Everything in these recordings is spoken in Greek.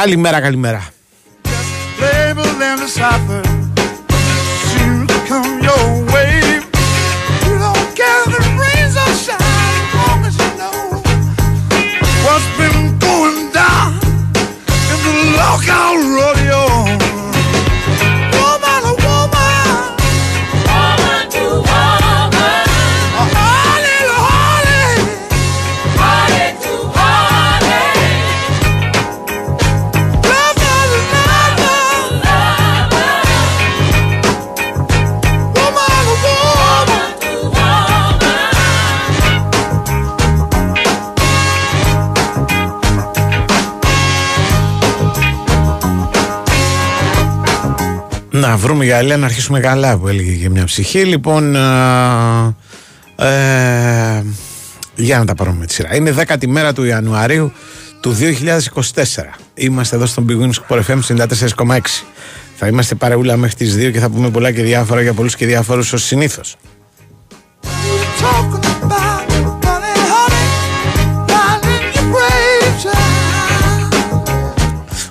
Καλημέρα, καλημέρα. Να βρούμε για να αρχίσουμε καλά που έλεγε για μια ψυχή. Λοιπόν, ε, για να τα πάρουμε με τη σειρά. Είναι 10η μέρα του Ιανουαρίου του 2024. Είμαστε εδώ στον Big Wings FM 94,6. Θα είμαστε παρεούλα μέχρι τις 2 και θα πούμε πολλά και διάφορα για πολλούς και διάφορους ως συνήθως.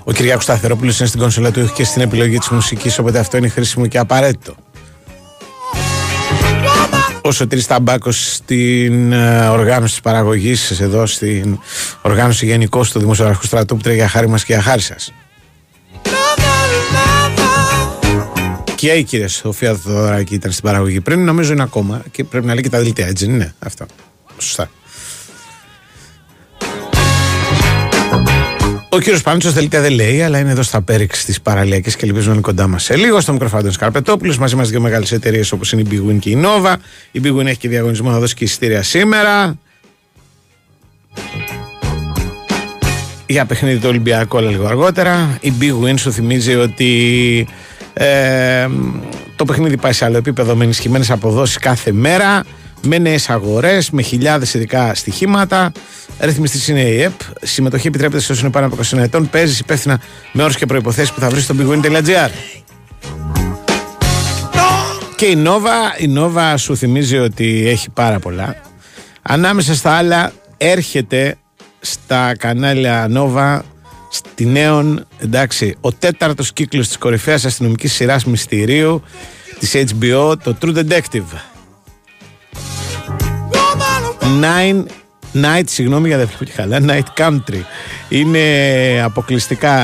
Ο Κυριάκος Σταθερόπουλος είναι στην κονσολά του και στην επιλογή της μουσικής οπότε αυτό είναι χρήσιμο και απαραίτητο. Ο Σωτήρης Ταμπάκος στην ε, οργάνωση της παραγωγής εδώ στην οργάνωση γενικώ του Δημοσιογραφικού Στρατού που τρέχει για χάρη μας και για χάρη σας. Και η κυρία Σοφία Θοδωράκη ήταν στην παραγωγή πριν, νομίζω είναι ακόμα και πρέπει να λέει και τα δελτία, έτσι είναι αυτό. Σωστά. Ο κύριος Πάντσο τελικά δεν λέει, αλλά είναι εδώ στα πέριξ της παραλιακής και ελπίζουμε να είναι κοντά μας σε λίγο. Στο μικροφάντο Καρπετόπουλος, μαζί μας δύο μεγάλες εταιρείες όπως είναι η Big Win και η Nova. Η Big Win έχει και διαγωνισμό να δώσει και εισιτήρια σήμερα. Για παιχνίδι του Ολυμπιακού, αλλά λίγο αργότερα. Η Big Win σου θυμίζει ότι ε, το παιχνίδι πάει σε άλλο επίπεδο με ενισχυμένες αποδόσεις κάθε μέρα με νέες αγορές, με χιλιάδες ειδικά στοιχήματα. Ρυθμιστής είναι η ΕΠ. Συμμετοχή επιτρέπεται σε όσους είναι πάνω από 20 ετών. Παίζεις υπεύθυνα με όρους και προποθέσει που θα βρεις στο bigwin.gr. Και η Nova, η Nova σου θυμίζει ότι έχει πάρα πολλά. Ανάμεσα στα άλλα έρχεται στα κανάλια Nova στη νέον, εντάξει, ο τέταρτος κύκλος της κορυφαίας αστυνομικής σειράς μυστηρίου της HBO, το True Detective. Nine Night, συγγνώμη για δεν βλέπω και καλά, Night Country. Είναι αποκλειστικά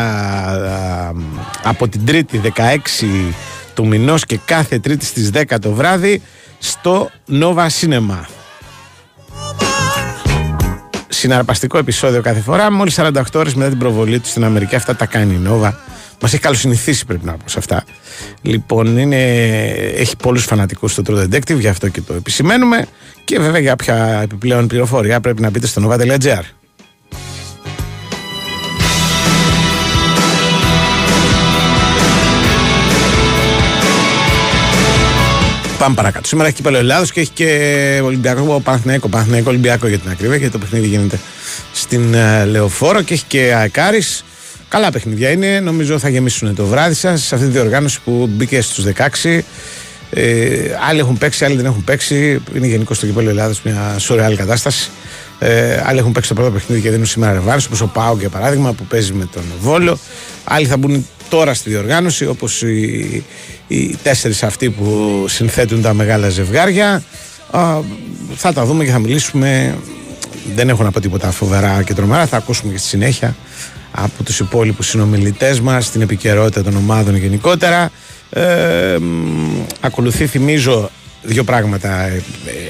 από την Τρίτη 16 του μηνός και κάθε Τρίτη στις 10 το βράδυ στο Nova Cinema. Συναρπαστικό επεισόδιο κάθε φορά, μόλις 48 ώρες μετά την προβολή του στην Αμερική. Αυτά τα κάνει η Nova. Μας έχει καλοσυνηθίσει πρέπει να πω σε αυτά. Λοιπόν, είναι, έχει πολλούς φανατικούς στο True Detective, γι' αυτό και το επισημαίνουμε. Και βέβαια για όποια επιπλέον πληροφορία πρέπει να μπείτε στο nova.gr. Πάμε παρακάτω. Σήμερα έχει κύπελο Ελλάδος και έχει και Ολυμπιακό Παναθηναϊκό. Παναθηναϊκό Ολυμπιακό για την ακρίβεια, γιατί το παιχνίδι γίνεται στην uh, Λεωφόρο και έχει και Αεκάρη. Καλά παιχνίδια είναι. Νομίζω θα γεμίσουν το βράδυ σας σε αυτή τη διοργάνωση που μπήκε στους 16. Ε, άλλοι έχουν παίξει, άλλοι δεν έχουν παίξει. Είναι γενικώ στο κυπέλο Ελλάδας μια σωρεάλη κατάσταση. Ε, άλλοι έχουν παίξει το πρώτο παιχνίδι και δίνουν σήμερα ρευάρι, όπως ο Πάο για παράδειγμα που παίζει με τον Βόλο. Άλλοι θα μπουν τώρα στη διοργάνωση, όπως οι, οι τέσσερις αυτοί που συνθέτουν τα μεγάλα ζευγάρια. Α, θα τα δούμε και θα μιλήσουμε. Δεν έχω να πω τίποτα φοβερά και τρομερά. Θα ακούσουμε και στη συνέχεια από τους υπόλοιπους συνομιλητές μας, την επικαιρότητα των ομάδων γενικότερα. Ε, ακολουθεί, θυμίζω, δύο πράγματα ε,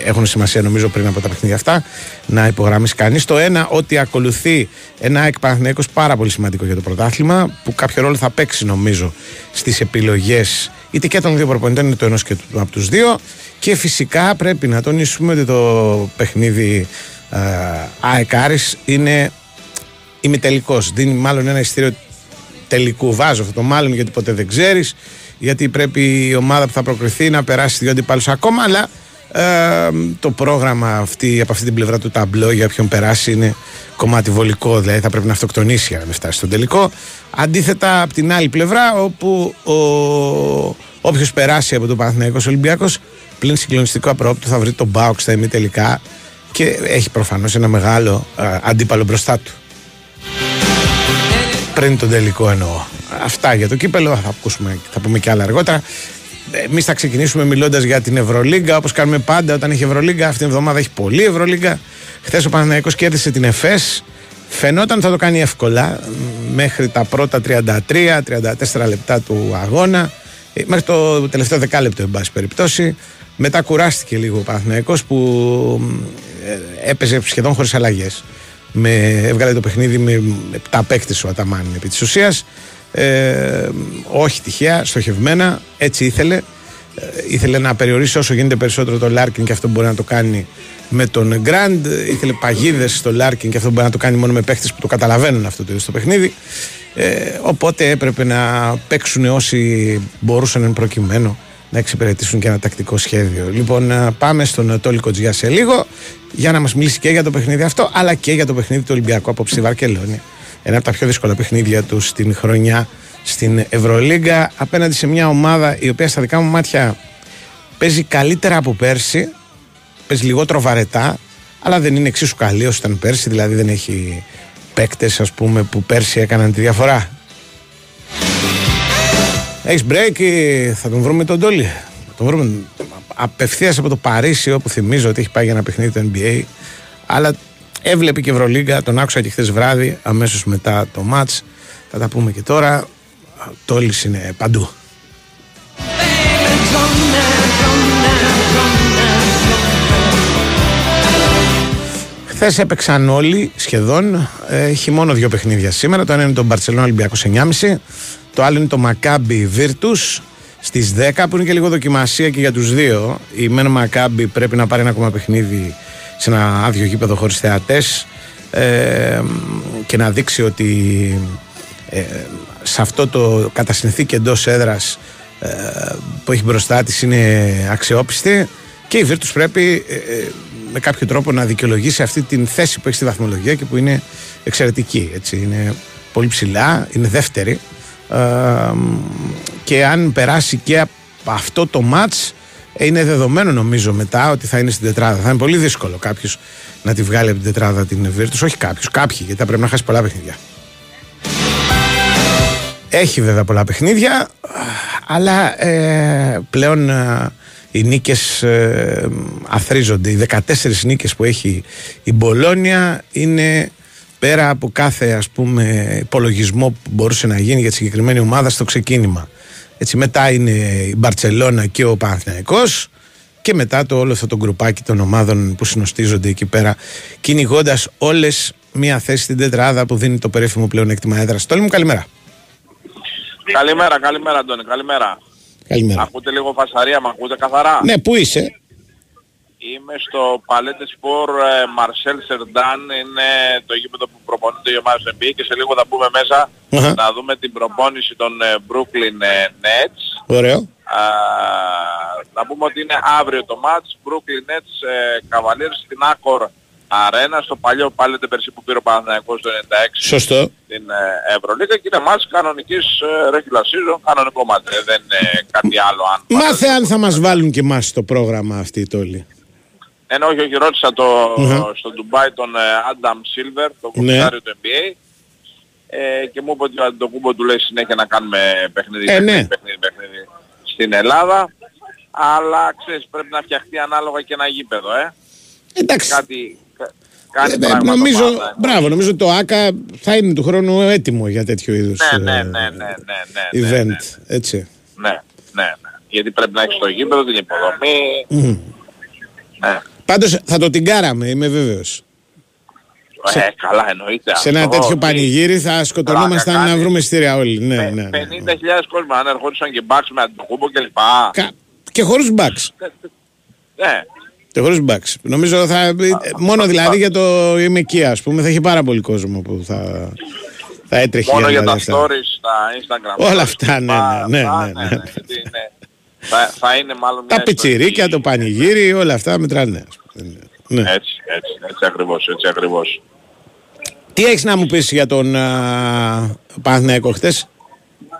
έχουν σημασία νομίζω πριν από τα παιχνίδια αυτά να υπογραμμίσει κανείς. Το ένα, ότι ακολουθεί ένα εκ πάρα πολύ σημαντικό για το πρωτάθλημα που κάποιο ρόλο θα παίξει νομίζω στις επιλογές είτε και των δύο προπονητών είτε το ενός και του, από τους δύο και φυσικά πρέπει να τονίσουμε ότι το παιχνίδι ε, Αεκάρης είναι ημιτελικό. Δίνει μάλλον ένα ειστήριο τελικού. Βάζω αυτό το μάλλον γιατί ποτέ δεν ξέρεις. Γιατί πρέπει η ομάδα που θα προκριθεί να περάσει δύο αντιπάλους ακόμα. Αλλά ε, το πρόγραμμα αυτή, από αυτή την πλευρά του ταμπλό για ποιον περάσει είναι κομμάτι βολικό. Δηλαδή θα πρέπει να αυτοκτονήσει για να φτάσει στον τελικό. Αντίθετα από την άλλη πλευρά, όπου όποιος περάσει από το Παναθηναϊκός Ολυμπιακός, πλην συγκλονιστικό απρόπτου θα βρει τον Μπάουξ στα ημιτελικά και έχει προφανώς ένα μεγάλο ε, αντίπαλο μπροστά του. Πριν τον τελικό εννοώ. Αυτά για το κύπελο, θα, ακούσουμε, θα πούμε και άλλα αργότερα. Εμείς θα ξεκινήσουμε μιλώντας για την Ευρωλίγκα, όπως κάνουμε πάντα όταν έχει Ευρωλίγκα. Αυτήν την εβδομάδα έχει πολλή Ευρωλίγκα. Χθες ο Παναθηναϊκός κέρδισε την ΕΦΕΣ. Φαινόταν θα το κάνει εύκολα μέχρι τα πρώτα 33-34 λεπτά του αγώνα. Ε, μέχρι το τελευταίο δεκάλεπτο, εν πάση περιπτώσει. Μετά κουράστηκε λίγο ο Παναθηναϊκός που ε, έπαιζε σχεδόν χωρίς αλλαγές. Με, έβγαλε το παιχνίδι με 7 παίκτες ο Αταμάν επί της ουσίας. Ε, όχι τυχαία, στοχευμένα, έτσι ήθελε. Ε, ήθελε να περιορίσει όσο γίνεται περισσότερο το Λάρκιν και αυτό μπορεί να το κάνει με τον Γκραντ. Ήθελε παγίδες στο Λάρκιν και αυτό μπορεί να το κάνει μόνο με παίχτε που το καταλαβαίνουν αυτό το, το παιχνίδι. Ε, οπότε έπρεπε να παίξουν όσοι μπορούσαν εν προκειμένω να εξυπηρετήσουν και ένα τακτικό σχέδιο. Λοιπόν, ε, πάμε στον Τόλι Κοτζιά σε λίγο για να μας μιλήσει και για το παιχνίδι αυτό, αλλά και για το παιχνίδι του Ολυμπιακού απόψη στη Βαρκελόνη. Ένα από τα πιο δύσκολα παιχνίδια του στην χρονιά στην Ευρωλίγκα απέναντι σε μια ομάδα η οποία στα δικά μου μάτια παίζει καλύτερα από πέρσι παίζει λιγότερο βαρετά, αλλά δεν είναι εξίσου καλή όσο ήταν πέρσι, δηλαδή δεν έχει παίκτες πούμε που πέρσι έκαναν τη διαφορά. Έχεις break, θα τον βρούμε τον Τόλι; Τον βρούμε απευθείας από το Παρίσι, όπου θυμίζω ότι έχει πάει για ένα παιχνίδι του NBA. Αλλά έβλεπε και Ευρωλίγκα, τον άκουσα και χθες βράδυ, αμέσως μετά το match. Θα τα πούμε και τώρα. Τόλις είναι παντού. Χθες έπαιξαν όλοι σχεδόν. Έχει μόνο δύο παιχνίδια σήμερα. Το ένα είναι το Μπαρσελόνα Ολυμπιακός 9.30. Το άλλο είναι το Μακάμπι Βίρτους στις 10 που είναι και λίγο δοκιμασία και για τους δύο. Η Μεν Μακάμπι πρέπει να πάρει ένα ακόμα παιχνίδι σε ένα άδειο γήπεδο χωρίς θεατές ε, και να δείξει ότι ε, σε αυτό το κατά συνθήκη εντός έδρας ε, που έχει μπροστά της είναι αξιόπιστη. Και η Βίρτους πρέπει ε, ε, με κάποιο τρόπο να δικαιολογήσει αυτή την θέση που έχει στη βαθμολογία και που είναι εξαιρετική. Έτσι. Είναι πολύ ψηλά, είναι δεύτερη. Ε, και αν περάσει και από αυτό το μάτς είναι δεδομένο νομίζω μετά ότι θα είναι στην τετράδα. Θα είναι πολύ δύσκολο κάποιος να τη βγάλει από την τετράδα την Βίρτους. Όχι κάποιος, κάποιοι, γιατί θα πρέπει να χάσει πολλά παιχνίδια. Έχει βέβαια πολλά παιχνίδια, αλλά ε, πλέον οι νίκες ε, αθρίζονται. Οι 14 νίκες που έχει η Μπολόνια είναι πέρα από κάθε ας πούμε υπολογισμό που μπορούσε να γίνει για τη συγκεκριμένη ομάδα στο ξεκίνημα. Έτσι μετά είναι η Μπαρτσελώνα και ο Παναθηναϊκός και μετά το όλο αυτό το γκρουπάκι των ομάδων που συνοστίζονται εκεί πέρα κυνηγώντας όλες μία θέση στην τετράδα που δίνει το περίφημο πλέον έκτημα έδρας. Τόλι μου καλημέρα. Καλημέρα, καλημέρα Αντώνη, καλημέρα. Καλημέρα. Ακούτε λίγο φασαρία, με ακούτε καθαρά; Ναι, πού είσαι; Είμαι στο Παλέτε Σπορ Μαρσέλ Σερντάν, είναι το γήπεδο που προπονείται η ομάδα NBA και σε λίγο θα μπούμε μέσα uh-huh. να δούμε την προπόνηση των ε, Brooklyn ε, Nets. Ωραίο. Α, να πούμε ότι είναι αύριο το match, Brooklyn Nets ε, Cavaliers στην Άκορ Αρένα, στο παλιό πάλι περσί που πήρε ο Παναθηναϊκός το 96 Σωστό. Στην ε, Ευρωλίγα και είναι μάτς κανονικής ε, regular season, κανονικό μάτς, ε, δεν είναι κάτι άλλο. Αν Μάθε αν θα μας βάλουν και εμάς στο πρόγραμμα αυτή το όλοι. Ε, ναι, όχι, όχι, ρώτησα το, uh-huh. στο Ντουμπάι τον Άνταμ Σίλβερ, τον κομμισάριο του NBA ε, και μου είπε ότι το κούμπο του λέει συνέχεια να κάνουμε παιχνίδι, ε, ναι. παιχνίδι, παιχνίδι στην Ελλάδα αλλά ξέρεις πρέπει να φτιαχτεί ανάλογα και ένα γήπεδο, ε. Εντάξει. Κάτι, κάνει ε, νομίζω, μπράβο, νομίζω το ΆΚΑ θα είναι του χρόνου έτοιμο για τέτοιο είδους ναι, ναι, ναι, ναι, ναι, event. ναι, ναι. Έτσι. Ναι, ναι, ναι. Γιατί πρέπει να έχεις το γήπεδο, την υποδομή. Mm. Ναι. Πάντως θα το τυγκάραμε, είμαι βέβαιος. Ε, σε, καλά εννοείται. Σε ένα αυτό, τέτοιο πανηγύρι θα σκοτωνόμασταν να βρούμε στήρια όλοι. Ναι, ναι, ναι, 50.000 κόσμο αν ερχόντουσαν και μπαξ με αντικούμπο και λοιπά. Κα... Και χωρίς μπαξ. Ναι. Και χωρίς μπαξ. Νομίζω θα... μόνο δηλαδή για το είμαι εκεί ας πούμε θα έχει πάρα πολύ κόσμο που θα... Θα έτρεχε Μόνο για τα stories, τα Instagram. Όλα αυτά, ναι, ναι, ναι. ναι, ναι. Θα, θα είναι μάλλον Τα πιτσιρίκια, το πανηγύρι, όλα αυτά μετράνε. Ναι. Έτσι, έτσι, έτσι ακριβώς, έτσι ακριβώς. Τι έχεις να μου πεις για τον uh, Παναθηναϊκό χτες;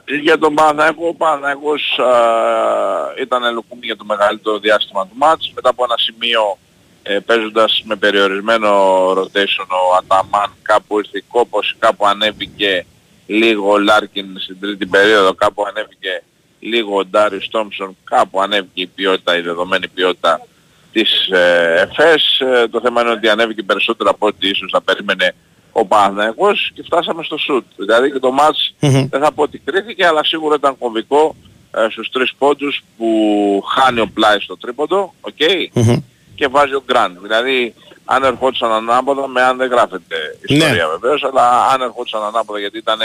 Για τον Παναθηναϊκό, ο Παναθηναϊκός uh, ήταν λουκούμι για το μεγαλύτερο διάστημα του μάτς. Μετά από ένα σημείο ε, παίζοντας με περιορισμένο rotation ο Αταμάν κάπου ήρθε κόπωση, κάπου ανέβηκε λίγο ο Λάρκιν στην τρίτη περίοδο, κάπου ανέβηκε λίγο ο Ντάριος Τόμψον, κάπου ανέβηκε η ποιότητα, η δεδομένη ποιότητα της ε, ΕΦΕΣ. Ε, το θέμα είναι ότι ανέβηκε περισσότερο από ό,τι ίσως θα περίμενε ο Παναθηναϊκός και φτάσαμε στο σουτ. Δηλαδή και το ματς mm-hmm. δεν θα πω ότι κρίθηκε αλλά σίγουρα ήταν κομβικό ε, στους τρεις πόντους που χάνει ο Πλάι στο τρίποντο, okay, mm-hmm. και βάζει ο Γκραντ. Δηλαδή αν ερχόντουσαν ανάποδα, με αν δεν γράφεται ιστορία ναι. βεβαίως, αλλά αν ερχόντουσαν ανάποδα γιατί ήταν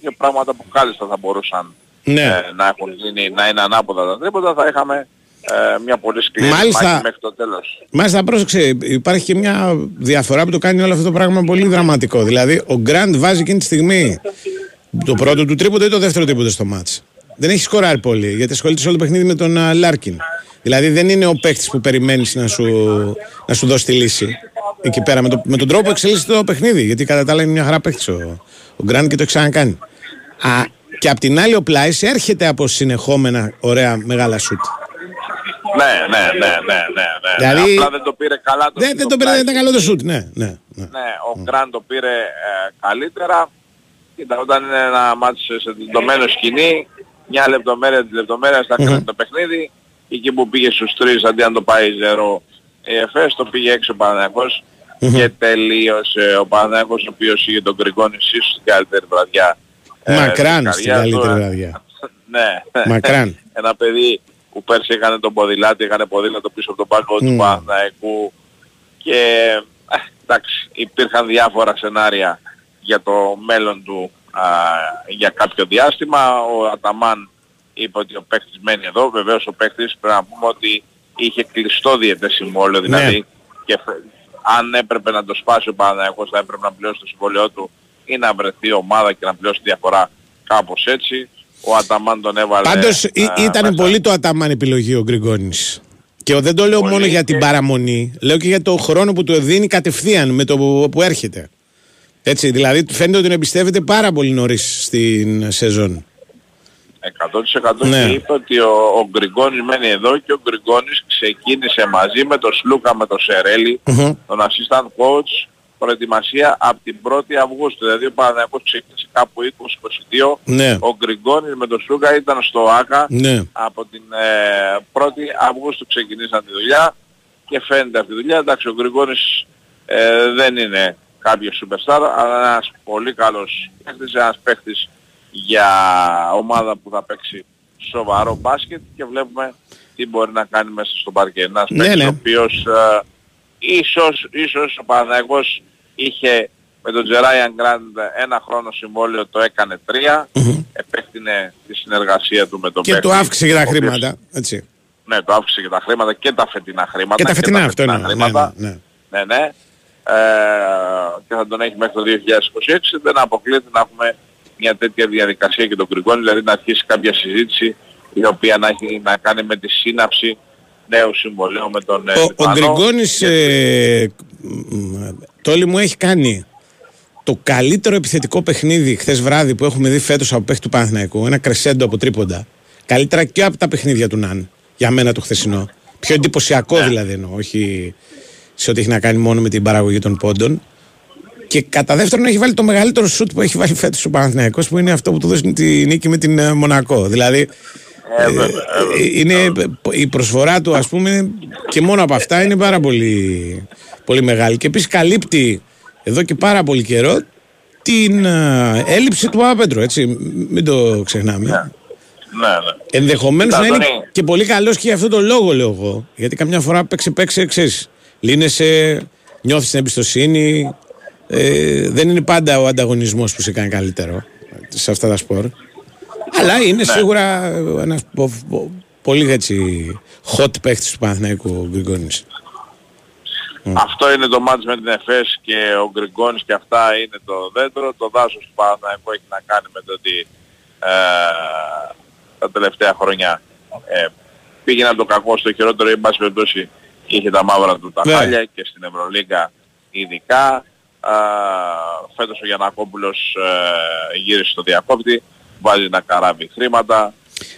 και πράγματα που κάλλιστα θα μπορούσαν ναι. ε, να, έχουν γίνει, να είναι ανάποδα τα τρίποντα, θα είχαμε ε, μια πολύ σκληρή Μάλιστα, μάχη μέχρι το τέλος. Μάλιστα πρόσεξε, υπάρχει και μια διαφορά που το κάνει όλο αυτό το πράγμα πολύ δραματικό. Δηλαδή ο Γκραντ βάζει εκείνη τη στιγμή το πρώτο του τρίποντο ή το δεύτερο τρίποντο στο μάτς. Δεν έχει σκοράρει πολύ γιατί ασχολείται σε όλο το παιχνίδι με τον uh, Λάρκιν. Δηλαδή δεν είναι ο παίκτης που περιμένεις να σου, να σου δώσει τη λύση. Εκεί πέρα με, το, με τον τρόπο που εξελίσσεται το παιχνίδι. Γιατί κατά τα άλλα είναι μια χαρά παίκτης ο, ο Γκραντ και το έχει ξανακάνει. Α, και απ' την άλλη ο Πλάι έρχεται από συνεχόμενα ωραία μεγάλα σουτ. Ναι, ναι, ναι, ναι, ναι, ναι. Δηλαδή... Απλά δεν το πήρε καλά το Δεν, δεν το πήρε, δεν ήταν καλό το σουτ, ναι. Ναι, ναι. ναι ο Γκραντ το πήρε ε, καλύτερα. Κοίτα, όταν είναι ένα μάτι σε δεδομένο σκηνή, μια λεπτομέρεια της λεπτομέρειας θα κάνει το παιχνίδι. Εκεί που πήγε στους τρεις αντί να το πάει 0 η ΕΦΕΣ το πήγε έξω ο παναθηναικος και τελείωσε ο Παναθηναϊκός ο οποίος είχε τον Γκριγκόνη ίσως στην καλύτερη βραδιά. Ε, Μακράν στην καλύτερη βραδιά. ναι. Μακράν. Ένα παιδί που πέρσι έκανε τον ποδηλάτη, έκανε ποδήλατο πίσω από τον πάγκο του Παναθηναϊκού και ε, εντάξει υπήρχαν διάφορα σενάρια για το μέλλον του για κάποιο διάστημα. Ο Αταμάν είπε ότι ο παίκτης μένει εδώ. Βεβαίως ο παίκτης πρέπει να πούμε ότι είχε κλειστό διαιτές συμβόλαιο. Δηλαδή ναι. και αν έπρεπε να το σπάσει ο Παναγιώτος θα έπρεπε να πληρώσει το συμβόλαιό του ή να βρεθεί ομάδα και να πληρώσει τη διαφορά κάπως έτσι. Ο Αταμάν τον έβαλε. Πάντως ήταν πολύ το Αταμάν επιλογή ο Γκριγκόνης. Και δεν το λέω μόνο για την παραμονή, λέω και για το χρόνο που του δίνει κατευθείαν με το που έρχεται. Έτσι, δηλαδή φαίνεται ότι τον εμπιστεύεται πάρα πολύ νωρίς στην σεζόν. 100% ναι. και είπε ότι ο, ο Γκριγκόνης μένει εδώ και ο Γκριγκόνης ξεκίνησε μαζί με τον Σλούκα με τον σερελη τον assistant coach, προετοιμασία από την 1η Αυγούστου. Δηλαδή ο Παναγιακός ξεκίνησε κάπου 20-22. Ναι. Ο Γκριγκόνης με τον Σλούκα ήταν στο ΆΚΑ. Ναι. Από την ε, 1η Αυγούστου ξεκινήσαν τη δουλειά και φαίνεται αυτή τη δουλειά. Εντάξει, ο Γκριγκόνης ε, δεν είναι κάποιος superstar, αλλά ένας πολύ καλός παίχτης, ένας παίχτης για ομάδα που θα παίξει σοβαρό μπάσκετ και βλέπουμε τι μπορεί να κάνει μέσα στο παρκέ. Ένας ναι, παίκτης ναι. ο οποίος ε, ίσως, ίσως ο Παναγιώτης είχε με τον Τζεράιαν Γκραντ ένα χρόνο συμβόλαιο το έκανε τρία, mm-hmm. επέκτηνε τη συνεργασία του με τον Και το αύξησε και τα χρήματα, έτσι. Ναι, το αύξησε και τα χρήματα και τα φετινά χρήματα. Και τα φετινά, αυτό είναι. Χρήματα. Ναι, ναι. ναι, ναι. Ε, και θα τον έχει μέχρι το 2026, δεν αποκλείεται να έχουμε μια τέτοια διαδικασία και τον Γκριγκόνη, δηλαδή να αρχίσει κάποια συζήτηση η οποία να έχει να κάνει με τη σύναψη νέου συμβολέου με τον Ο, ο Γκριγκόνης, ε, Τόλι μου έχει κάνει το καλύτερο επιθετικό παιχνίδι χθες βράδυ που έχουμε δει φέτος από παίχτη του Παναθηναϊκού, ένα κρεσέντο από τρίποντα. Καλύτερα και από τα παιχνίδια του Ναν, για μένα το χθεσινό. Πιο εντυπωσιακό ναι. δηλαδή εννοώ, όχι σε ό,τι έχει να κάνει μόνο με την παραγωγή των πόντων. Και κατά δεύτερον έχει βάλει το μεγαλύτερο σουτ που έχει βάλει φέτος ο Παναθηναϊκός που είναι αυτό που του δώσει τη νίκη με την ε, Μονακό. Δηλαδή ε, ε, είναι η προσφορά του ας πούμε και μόνο από αυτά είναι πάρα πολύ, πολύ μεγάλη. Και επίσης καλύπτει εδώ και πάρα πολύ καιρό την έλλειψη του Παπαπέτρου, έτσι, μην το ξεχνάμε. Ναι, ναι. ναι. Ενδεχομένως να είναι και πολύ καλός και για αυτό το λόγο λέω εγώ. Γιατί καμιά φορά παίξει παίξει εξής. Λύνεσαι, νιώθεις την εμπιστοσύνη, ε, δεν είναι πάντα ο ανταγωνισμός που σε κάνει καλύτερο σε αυτά τα σπορ. Αλλά είναι ναι. σίγουρα ένας πολύ έτσι hot παίχτης του Παναθηναϊκού ο Γκριγκόνης. Αυτό είναι το μάτς με την ΕΦΕΣ και ο Γκριγκόνης και αυτά είναι το δέντρο. Το δάσος του Παναθηναϊκού έχει να κάνει με το ότι ε, τα τελευταία χρόνια ε, πήγαινε από το κακό στο χειρότερο ή εν πάση περιπτώσει είχε τα μαύρα του τα ναι. χάλια και στην Ευρωλίγκα ειδικά φέτος ο Γιανακόπουλος ε, γύρισε στο διακόπτη, βάζει να καράβει χρήματα.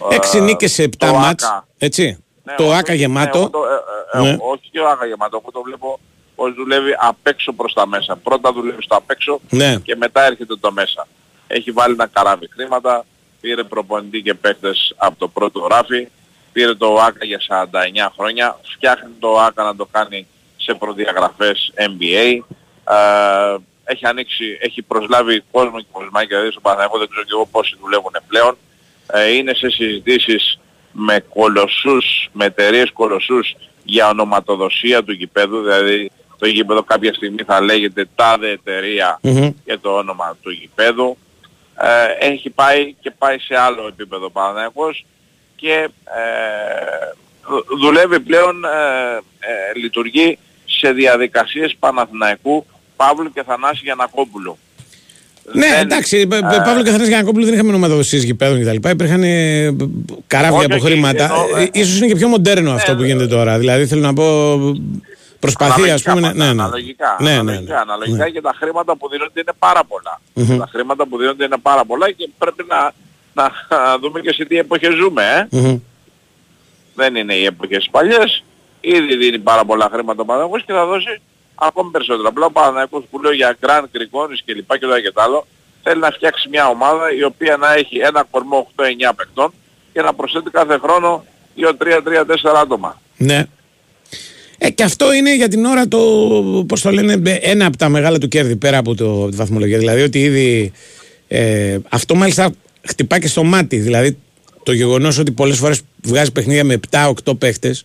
Έξι νίκες σε επτά μάτς, έτσι. Ναι, το ΆΚΑ γεμάτο. Ναι, το, ε, ε, ναι. Όχι και ο ΆΚΑ γεμάτο, εγώ το βλέπω πως δουλεύει απ' έξω προς τα μέσα. Πρώτα δουλεύει στο απ' έξω ναι. και μετά έρχεται το μέσα. έχει βάλει ένα καράβι χρήματα, πήρε προπονητή και παίχτες από το πρώτο ράφι, πήρε το ΆΚΑ για 49 χρόνια, φτιάχνει το ΆΚΑ να το κάνει σε προδιαγραφές NBA, ε, έχει ανοίξει, έχει προσλάβει κόσμο και κοσμάκια δηλαδή στο Παναγιώτο, δεν ξέρω και εγώ πόσοι δουλεύουν πλέον, ε, είναι σε συζητήσεις με κολοσσούς, με εταιρείες κολοσσούς για ονοματοδοσία του γηπέδου, δηλαδή το γήπεδο κάποια στιγμή θα λέγεται τάδε εταιρεία για το όνομα του γηπέδου. Ε, έχει πάει και πάει σε άλλο επίπεδο Παναθηναϊκός και ε, δουλεύει πλέον, ε, ε, λειτουργεί σε διαδικασίες Παναθηναϊκού Παύλου και Θανάση Γιανακόπουλου. Ναι, δεν, εντάξει, ε, Παύλο και Θανάση Γιανακόπουλου δεν είχαμε ομαδοδοσίες γηπέδων κτλ. Υπήρχαν ε, καράβια από χρήματα. Ε, ίσως είναι και πιο μοντέρνο αυτό που γίνεται τώρα. Δηλαδή θέλω να πω προσπαθεί ας πούμε... Ναι, ναι, Αναλογικά, ναι, αναλογικά, ναι, αναλογικά και τα χρήματα που δίνονται είναι πάρα πολλά. Mm-hmm. Τα χρήματα που δίνονται είναι πάρα πολλά και πρέπει να, να δούμε και σε τι εποχές ζούμε. Ε. Mm-hmm. Δεν είναι οι εποχές παλιές. Ήδη δίνει πάρα πολλά χρήματα ο Παναγός και θα δώσει ακόμη περισσότερα. Απλά ο Παναγός που λέω για Grand Κρικόνης και λοιπά και το και το άλλο θέλει να φτιάξει μια ομάδα η οποία να έχει ένα κορμό 8-9 παικτών και να προσθέτει κάθε χρόνο 2-3-3-4 άτομα. Ναι. Ε, και αυτό είναι για την ώρα το, πώς το λένε, ένα από τα μεγάλα του κέρδη πέρα από, το, τη βαθμολογία. Δηλαδή ότι ήδη ε, αυτό μάλιστα χτυπά και στο μάτι. Δηλαδή το γεγονός ότι πολλές φορές βγάζει παιχνίδια με 7-8 παίχτες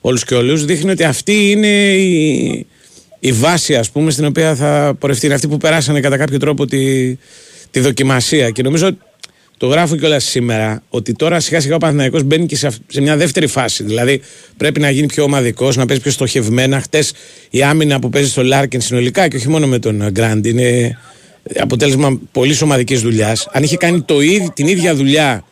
όλους και όλους δείχνει ότι αυτή είναι η, η βάση ας πούμε στην οποία θα πορευτεί. Είναι αυτοί που περάσανε κατά κάποιο τρόπο τη, τη δοκιμασία και νομίζω το γράφω κιόλας σήμερα ότι τώρα σιγά σιγά ο Παναθηναϊκός μπαίνει και σε, μια δεύτερη φάση. Δηλαδή πρέπει να γίνει πιο ομαδικός, να παίζει πιο στοχευμένα. Χτες η άμυνα που παίζει στο Λάρκιν συνολικά και όχι μόνο με τον Γκραντ είναι αποτέλεσμα πολύ ομαδικής δουλειάς. Αν είχε κάνει το, την ίδια δουλειά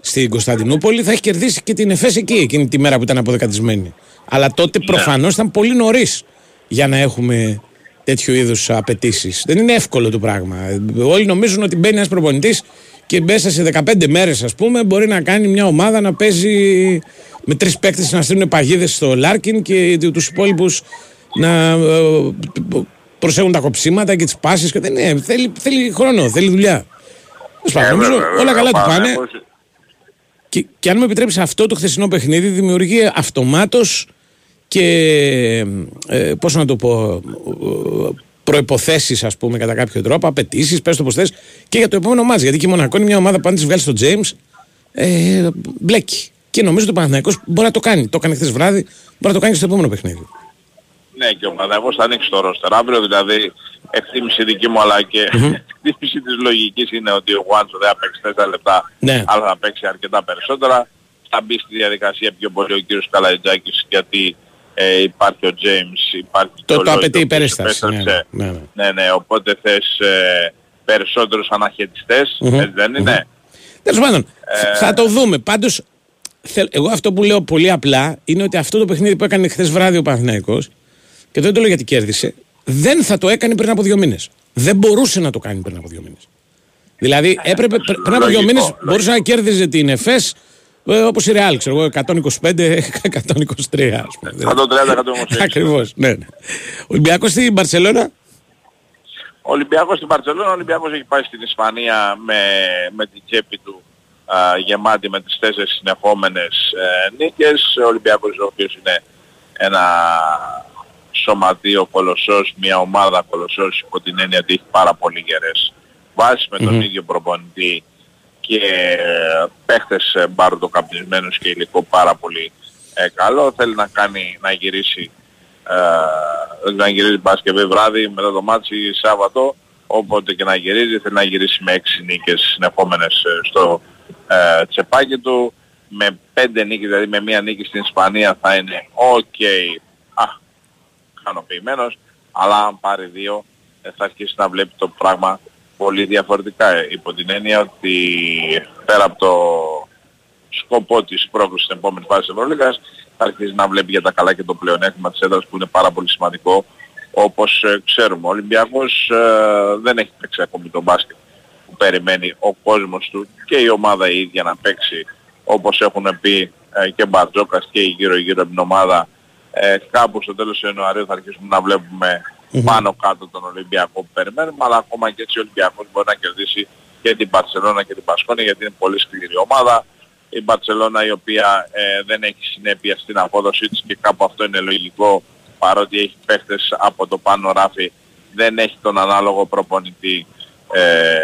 στην Κωνσταντινούπολη θα έχει κερδίσει και την ΕΦΕΣ εκεί εκείνη τη μέρα που ήταν αποδεκατισμένη. Αλλά τότε ναι. προφανώς ήταν πολύ νωρίς για να έχουμε τέτοιου είδους απαιτήσεις. Δεν είναι εύκολο το πράγμα. Όλοι νομίζουν ότι μπαίνει ένας προπονητής και μέσα σε 15 μέρες, ας πούμε, μπορεί να κάνει μια ομάδα να παίζει με τρεις παίκτες να στείλουν παγίδες στο Λάρκιν και τους υπόλοιπους να ε, προσέχουν τα κοψίματα και τις πάσει. Ναι, θέλει, θέλει χρόνο, θέλει δουλειά. Ε, νομίζω όλα καλά του πάνε. Και, και αν μου επιτρέψεις αυτό το χθεσινό παιχνίδι δημιουργεί αυτομάτως και ε, πώς να το πω προποθέσει, ας πούμε, κατά κάποιο τρόπο, απαιτήσεις, πες το πώς θες, και για το επόμενο μάτζ. Γιατί και η Μονακό είναι μια ομάδα που αν της βγάλει στο James, ε, μπλέκει. Και νομίζω ότι ο Παναθηναϊκός μπορεί να το κάνει. Το έκανε χθες βράδυ, μπορεί να το κάνει στο επόμενο παιχνίδι. Ναι, και ο Παναθηναϊκός θα ανοίξει το ρόστερ. Αύριο δηλαδή εκτίμηση δική μου αλλά και mm-hmm. εκτίμηση της λογικής είναι ότι ο Γουάντσο δεν θα παίξει 4 λεπτά, ναι. αλλά θα παίξει αρκετά περισσότερα. Θα μπει στη διαδικασία πιο πολύ ο κύριος Καλαϊτζάκης γιατί ε, υπάρχει ο James, υπάρχει το, το, το απαιτεί η περίσταση. Ναι, ναι, ναι, ναι, ναι, οπότε θες ε, περισσότερους αναχαιτιστές, mm-hmm. έτσι δεν είναι; Mm-hmm. Τέλος πάντων, ε... θα το δούμε. Πάντως, εγώ αυτό που λέω πολύ απλά είναι ότι αυτό το παιχνίδι που έκανε χθες βράδυ ο Παναθηναϊκός και δεν το λέω γιατί κέρδισε, δεν θα το έκανε πριν από δύο μήνες. Δεν μπορούσε να το κάνει πριν από δύο μήνες. Δηλαδή έπρεπε πριν από δύο μήνες μπορούσε να κέρδιζε την ΕΦΕΣ ε, Όπως η Real, ξέρω εγώ, 125-123 ας πούμε. 130-126. Ακριβώς, ναι. ναι. Ολυμπιακός στην Μπαρσελόνα; Ο Ολυμπιακός στην Μπαρσελόνα, ο Ολυμπιακός έχει πάει στην Ισπανία με, με την τσέπη του α, γεμάτη με τις τέσσερις συνεχόμενες ε, νίκες. Ο Ολυμπιακός ο οποίος είναι ένα σωματείο κολοσσός, μια ομάδα κολοσσός υπό την έννοια ότι έχει πάρα πολύ γερές βάσεις με τον mm-hmm. ίδιο προπονητή και παίχτες ε, μπαρουτοκαπνισμένους και υλικό πάρα πολύ ε, καλό. Θέλει να κάνει, να γυρίσει, ε, να γυρίσει Παρασκευή βράδυ μετά το ματς ή Σάββατο, όποτε και να γυρίζει, θέλει να γυρίσει με έξι νίκες συνεχόμενες ε, στο ε, τσεπάκι του. Με πέντε νίκες, δηλαδή με μία νίκη στην Ισπανία θα είναι ok, α, ικανοποιημένος, αλλά αν πάρει δύο θα αρχίσει να βλέπει το πράγμα πολύ διαφορετικά υπό την έννοια ότι πέρα από το σκοπό της πρόκλησης στην επόμενης φάσης της Ευρωλίγας θα αρχίσει να βλέπει για τα καλά και το πλεονέκτημα της έδρας που είναι πάρα πολύ σημαντικό όπως ε, ξέρουμε. Ο Ολυμπιακός ε, δεν έχει παίξει ακόμη τον μπάσκετ που περιμένει ο κόσμος του και η ομάδα η ίδια να παίξει όπως έχουν πει ε, και Μπαρτζόκας και γύρω γύρω από την ομάδα ε, κάπου στο τέλος του Ιανουαρίου θα αρχίσουμε να βλέπουμε mm-hmm. πάνω κάτω τον Ολυμπιακό που περιμένουμε, αλλά ακόμα και έτσι ο Ολυμπιακός μπορεί να κερδίσει και την Παρσελώνα και την Πασκόνη γιατί είναι πολύ σκληρή ομάδα. Η Μπαρσελόνα η οποία ε, δεν έχει συνέπεια στην απόδοσή της και κάπου αυτό είναι λογικό παρότι έχει παίχτες από το πάνω ράφι δεν έχει τον ανάλογο προπονητή ε,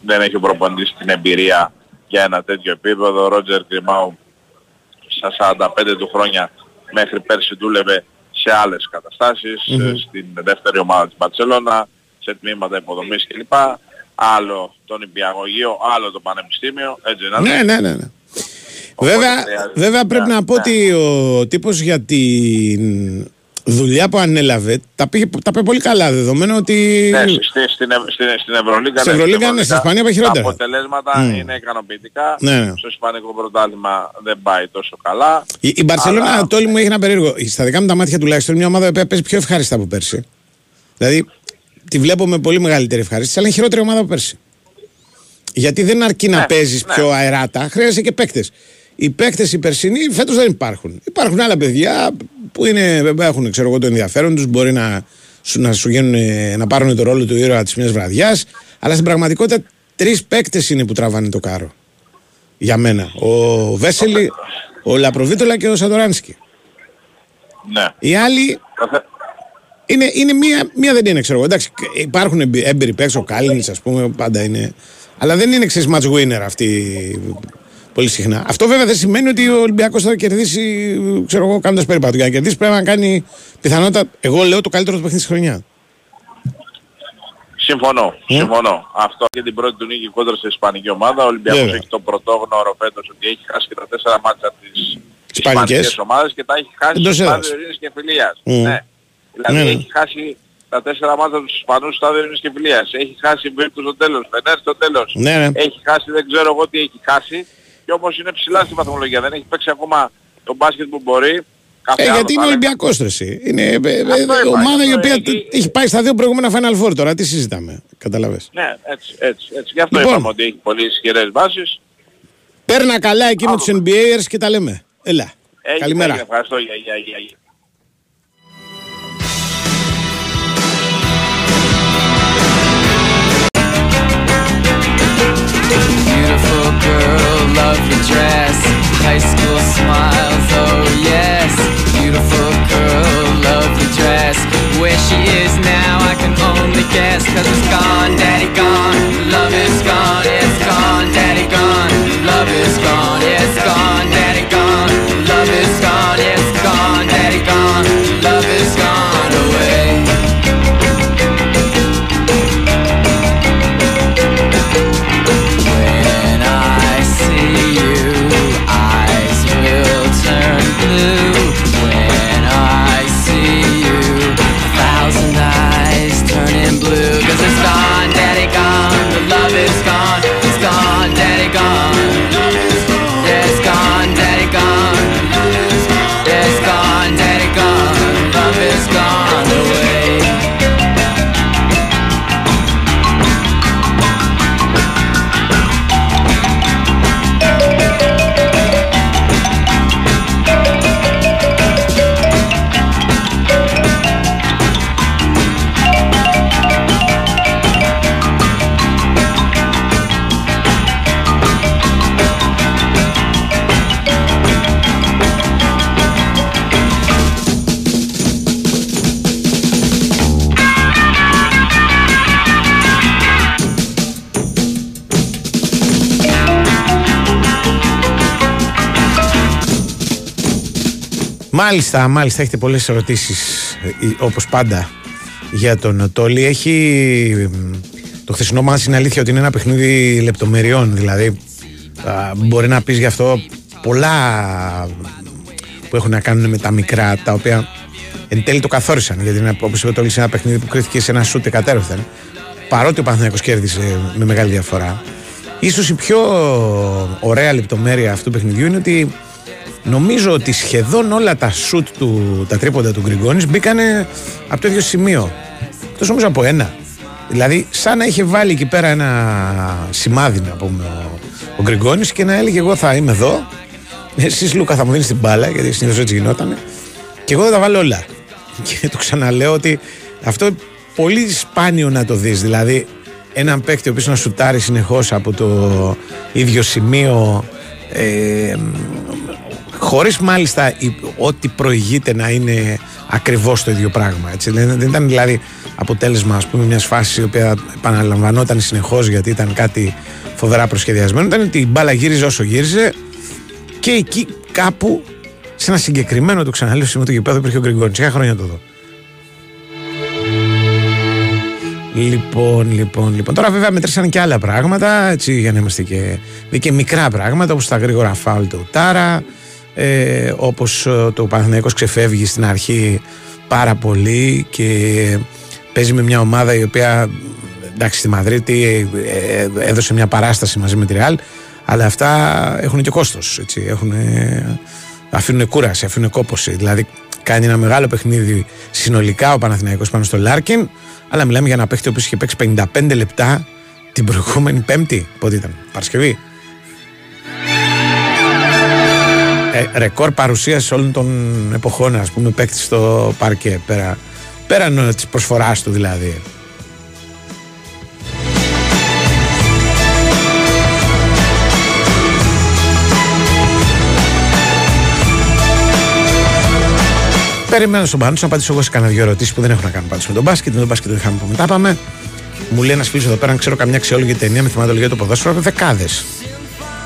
δεν έχει ο προπονητής την εμπειρία για ένα τέτοιο επίπεδο. Ο Ρότζερ Γκριμάου στα 45 του χρόνια μέχρι πέρσι δούλευε σε άλλες στην δεύτερη ομάδα της Μπαρσελόνα, σε τμήματα υποδομής κλπ. Άλλο τον υπηαγωγείο, άλλο το πανεπιστήμιο, έτσι να ναι, ναι, ναι, ναι. Βέβαια, βέβαια πρέπει να πω ότι ο τύπος για την δουλειά που ανέλαβε τα πήγε, τα πήγε πολύ καλά δεδομένου ότι. Ναι, στην, στην, στην, στην Ευρωλίγκα. Στην Ευρωλίγκα, ναι, στην Ισπανία πάει χειρότερα. Τα αποτελέσματα mm. είναι ικανοποιητικά. Ναι, ναι. Στο Ισπανικό πρωτάθλημα δεν πάει τόσο καλά. Η, η Μπαρσελόνα, αλλά... το όλο μου έχει ένα περίεργο. Στα δικά μου τα μάτια τουλάχιστον μια ομάδα που παίζει πιο ευχάριστα από πέρσι. Δηλαδή τη βλέπω με πολύ μεγαλύτερη ευχαρίστηση, αλλά είναι χειρότερη ομάδα από πέρσι. Γιατί δεν αρκεί ναι, να παίζεις ναι. πιο αεράτα, χρειάζεται και παίκτες. Οι παίκτες οι περσινοί φέτος δεν υπάρχουν. Υπάρχουν άλλα παιδιά που είναι, έχουν ξέρω εγώ, το ενδιαφέρον τους, μπορεί να, να σου γίνουν, να πάρουν το ρόλο του ήρωα της μιας βραδιάς. Αλλά στην πραγματικότητα τρεις παίκτες είναι που τραβάνε το κάρο. Για μένα. Ο Βέσελη, ο Λαπροβίτολα και ο Σαντοράνσκι. Ναι. Οι άλλοι. Είναι, είναι μία, μία δεν είναι, ξέρω εγώ. Εντάξει, υπάρχουν έμπειροι παίκτες, ο Κάλινς, ας πούμε, πάντα είναι. Αλλά δεν είναι ξέρεις match winner αυτή πολύ συχνά. Αυτό βέβαια δεν σημαίνει ότι ο Ολυμπιακός θα κερδίσει, ξέρω εγώ, κάνοντας περίπατο. Για να κερδίσει πρέπει να κάνει πιθανότητα, εγώ λέω, το καλύτερο του παιχνίδι της χρονιάς. Συμφωνώ, mm. συμφωνώ. Αυτό και την πρώτη του νίκη κόντρα σε Ισπανική ομάδα. Ο Ολυμπιακός έχει το πρωτόγνωρο φέτος ότι έχει χάσει και τα τέσσερα μάτια της Ισπανικές ομάδες και τα έχει χάσει στο στάδιο Ειρήνης και Φιλίας. Mm. Ναι. Δηλαδή ναι, ναι. έχει χάσει τα τέσσερα μάτια τους Ισπανούς στάδιο Ειρήνης και Φιλίας. Έχει χάσει Βίρτους στο τέλος, Φενέρ στο τέλος. Ναι, ναι. Έχει χάσει δεν ξέρω εγώ τι έχει χάσει και όμως είναι ψηλά στη βαθμολογία. Δεν έχει παίξει ακόμα τον μπάσκετ που μπορεί. Ε, γιατί είναι Ολυμπιακός τρεσί. Είναι ε, ε, ε ομάδα η οποία έχει... έχει πάει στα δύο προηγούμενα Final Four τώρα. Τι συζητάμε. Καταλαβες; Ναι, έτσι, έτσι, έτσι. Γι' αυτό λοιπόν, είπαμε ότι έχει πολύ ισχυρές βάσεις. Παίρνα καλά εκεί με τους NBAers και τα λέμε. Έλα. Έχει, Καλημέρα. Ευχαριστώ. Για, για, για, για. Beautiful girl love your dress. High school smiles, oh yes. Beautiful girl, love the dress. Where she is now I can only guess Cause it's gone, daddy gone. Love is Μάλιστα, μάλιστα έχετε πολλές ερωτήσεις ε, όπως πάντα για τον Τόλι. Έχει το χθεσινό μας είναι αλήθεια ότι είναι ένα παιχνίδι λεπτομεριών δηλαδή μπορεί να πεις γι' αυτό πολλά που έχουν να κάνουν με τα μικρά τα οποία εν τέλει το καθόρισαν. Γιατί είναι, όπως είπε το ένα παιχνίδι που κρίθηκε σε ένα σούτε κατέρωθεν παρότι ο Παναθηναϊκός κέρδισε με μεγάλη διαφορά. Ίσως η πιο ωραία λεπτομέρεια αυτού του παιχνιδιού είναι ότι Νομίζω ότι σχεδόν όλα τα σουτ του, τα τρίποντα του Γκριγκόνης μπήκανε από το ίδιο σημείο. Εκτός όμως από ένα. Δηλαδή, σαν να είχε βάλει εκεί πέρα ένα σημάδι, να πούμε, ο, ο Γκριγκόνης και να έλεγε: Εγώ θα είμαι εδώ. Εσείς, Λούκα, θα μου δίνεις την μπάλα, γιατί συνήθως έτσι γινόταν. Και εγώ θα τα βάλω όλα. Και το ξαναλέω ότι αυτό είναι πολύ σπάνιο να το δεις. Δηλαδή, έναν παίκτη ο οποίος να σουτάρει συνεχώς από το ίδιο σημείο ε, χωρίς μάλιστα ό,τι προηγείται να είναι ακριβώς το ίδιο πράγμα. Έτσι. Δεν, δεν ήταν δηλαδή αποτέλεσμα ας πούμε μιας φάσης η οποία επαναλαμβανόταν συνεχώς γιατί ήταν κάτι φοβερά προσχεδιασμένο. Ήταν ότι η μπάλα γύριζε όσο γύριζε και εκεί κάπου σε ένα συγκεκριμένο το ξαναλέω σημείο του γηπέδου υπήρχε ο Γκριγκόνης. Είχα χρόνια το δω. Λοιπόν, λοιπόν, λοιπόν. Τώρα βέβαια μετρήσαν και άλλα πράγματα, έτσι για να είμαστε και, και μικρά πράγματα, όπως τα γρήγορα φάουλ του Τάρα, ε, όπως ε, το Παναθηναϊκός ξεφεύγει στην αρχή πάρα πολύ και παίζει με μια ομάδα η οποία εντάξει στη Μαδρίτη ε, ε, έδωσε μια παράσταση μαζί με τη Ρεάλ αλλά αυτά έχουν και κόστος έτσι, έχουν, αφήνουν κούραση, αφήνουν κόποση δηλαδή κάνει ένα μεγάλο παιχνίδι συνολικά ο Παναθηναϊκός πάνω στο Λάρκιν αλλά μιλάμε για ένα παίχτη ο οποίος είχε παίξει 55 λεπτά την προηγούμενη Πέμπτη. Πότε ήταν, Παρασκευή; Ε, ρεκόρ παρουσίασης όλων των εποχών, ας πούμε, παίκτη στο παρκέ. Πέρα, πέραν της προσφοράς του δηλαδή. Περιμένω στον πάνω να απαντήσω εγώ σε κανένα δύο ερωτήσεις που δεν έχω να κάνω πάντως με τον μπάσκετ. Με τον μπάσκετ το είχαμε που μετά πάμε. Μου λέει ένας φίλος εδώ πέρα, αν ξέρω καμιά αξιόλογη ταινία με θεματολογία του ποδόσφαιρο, δεκάδες.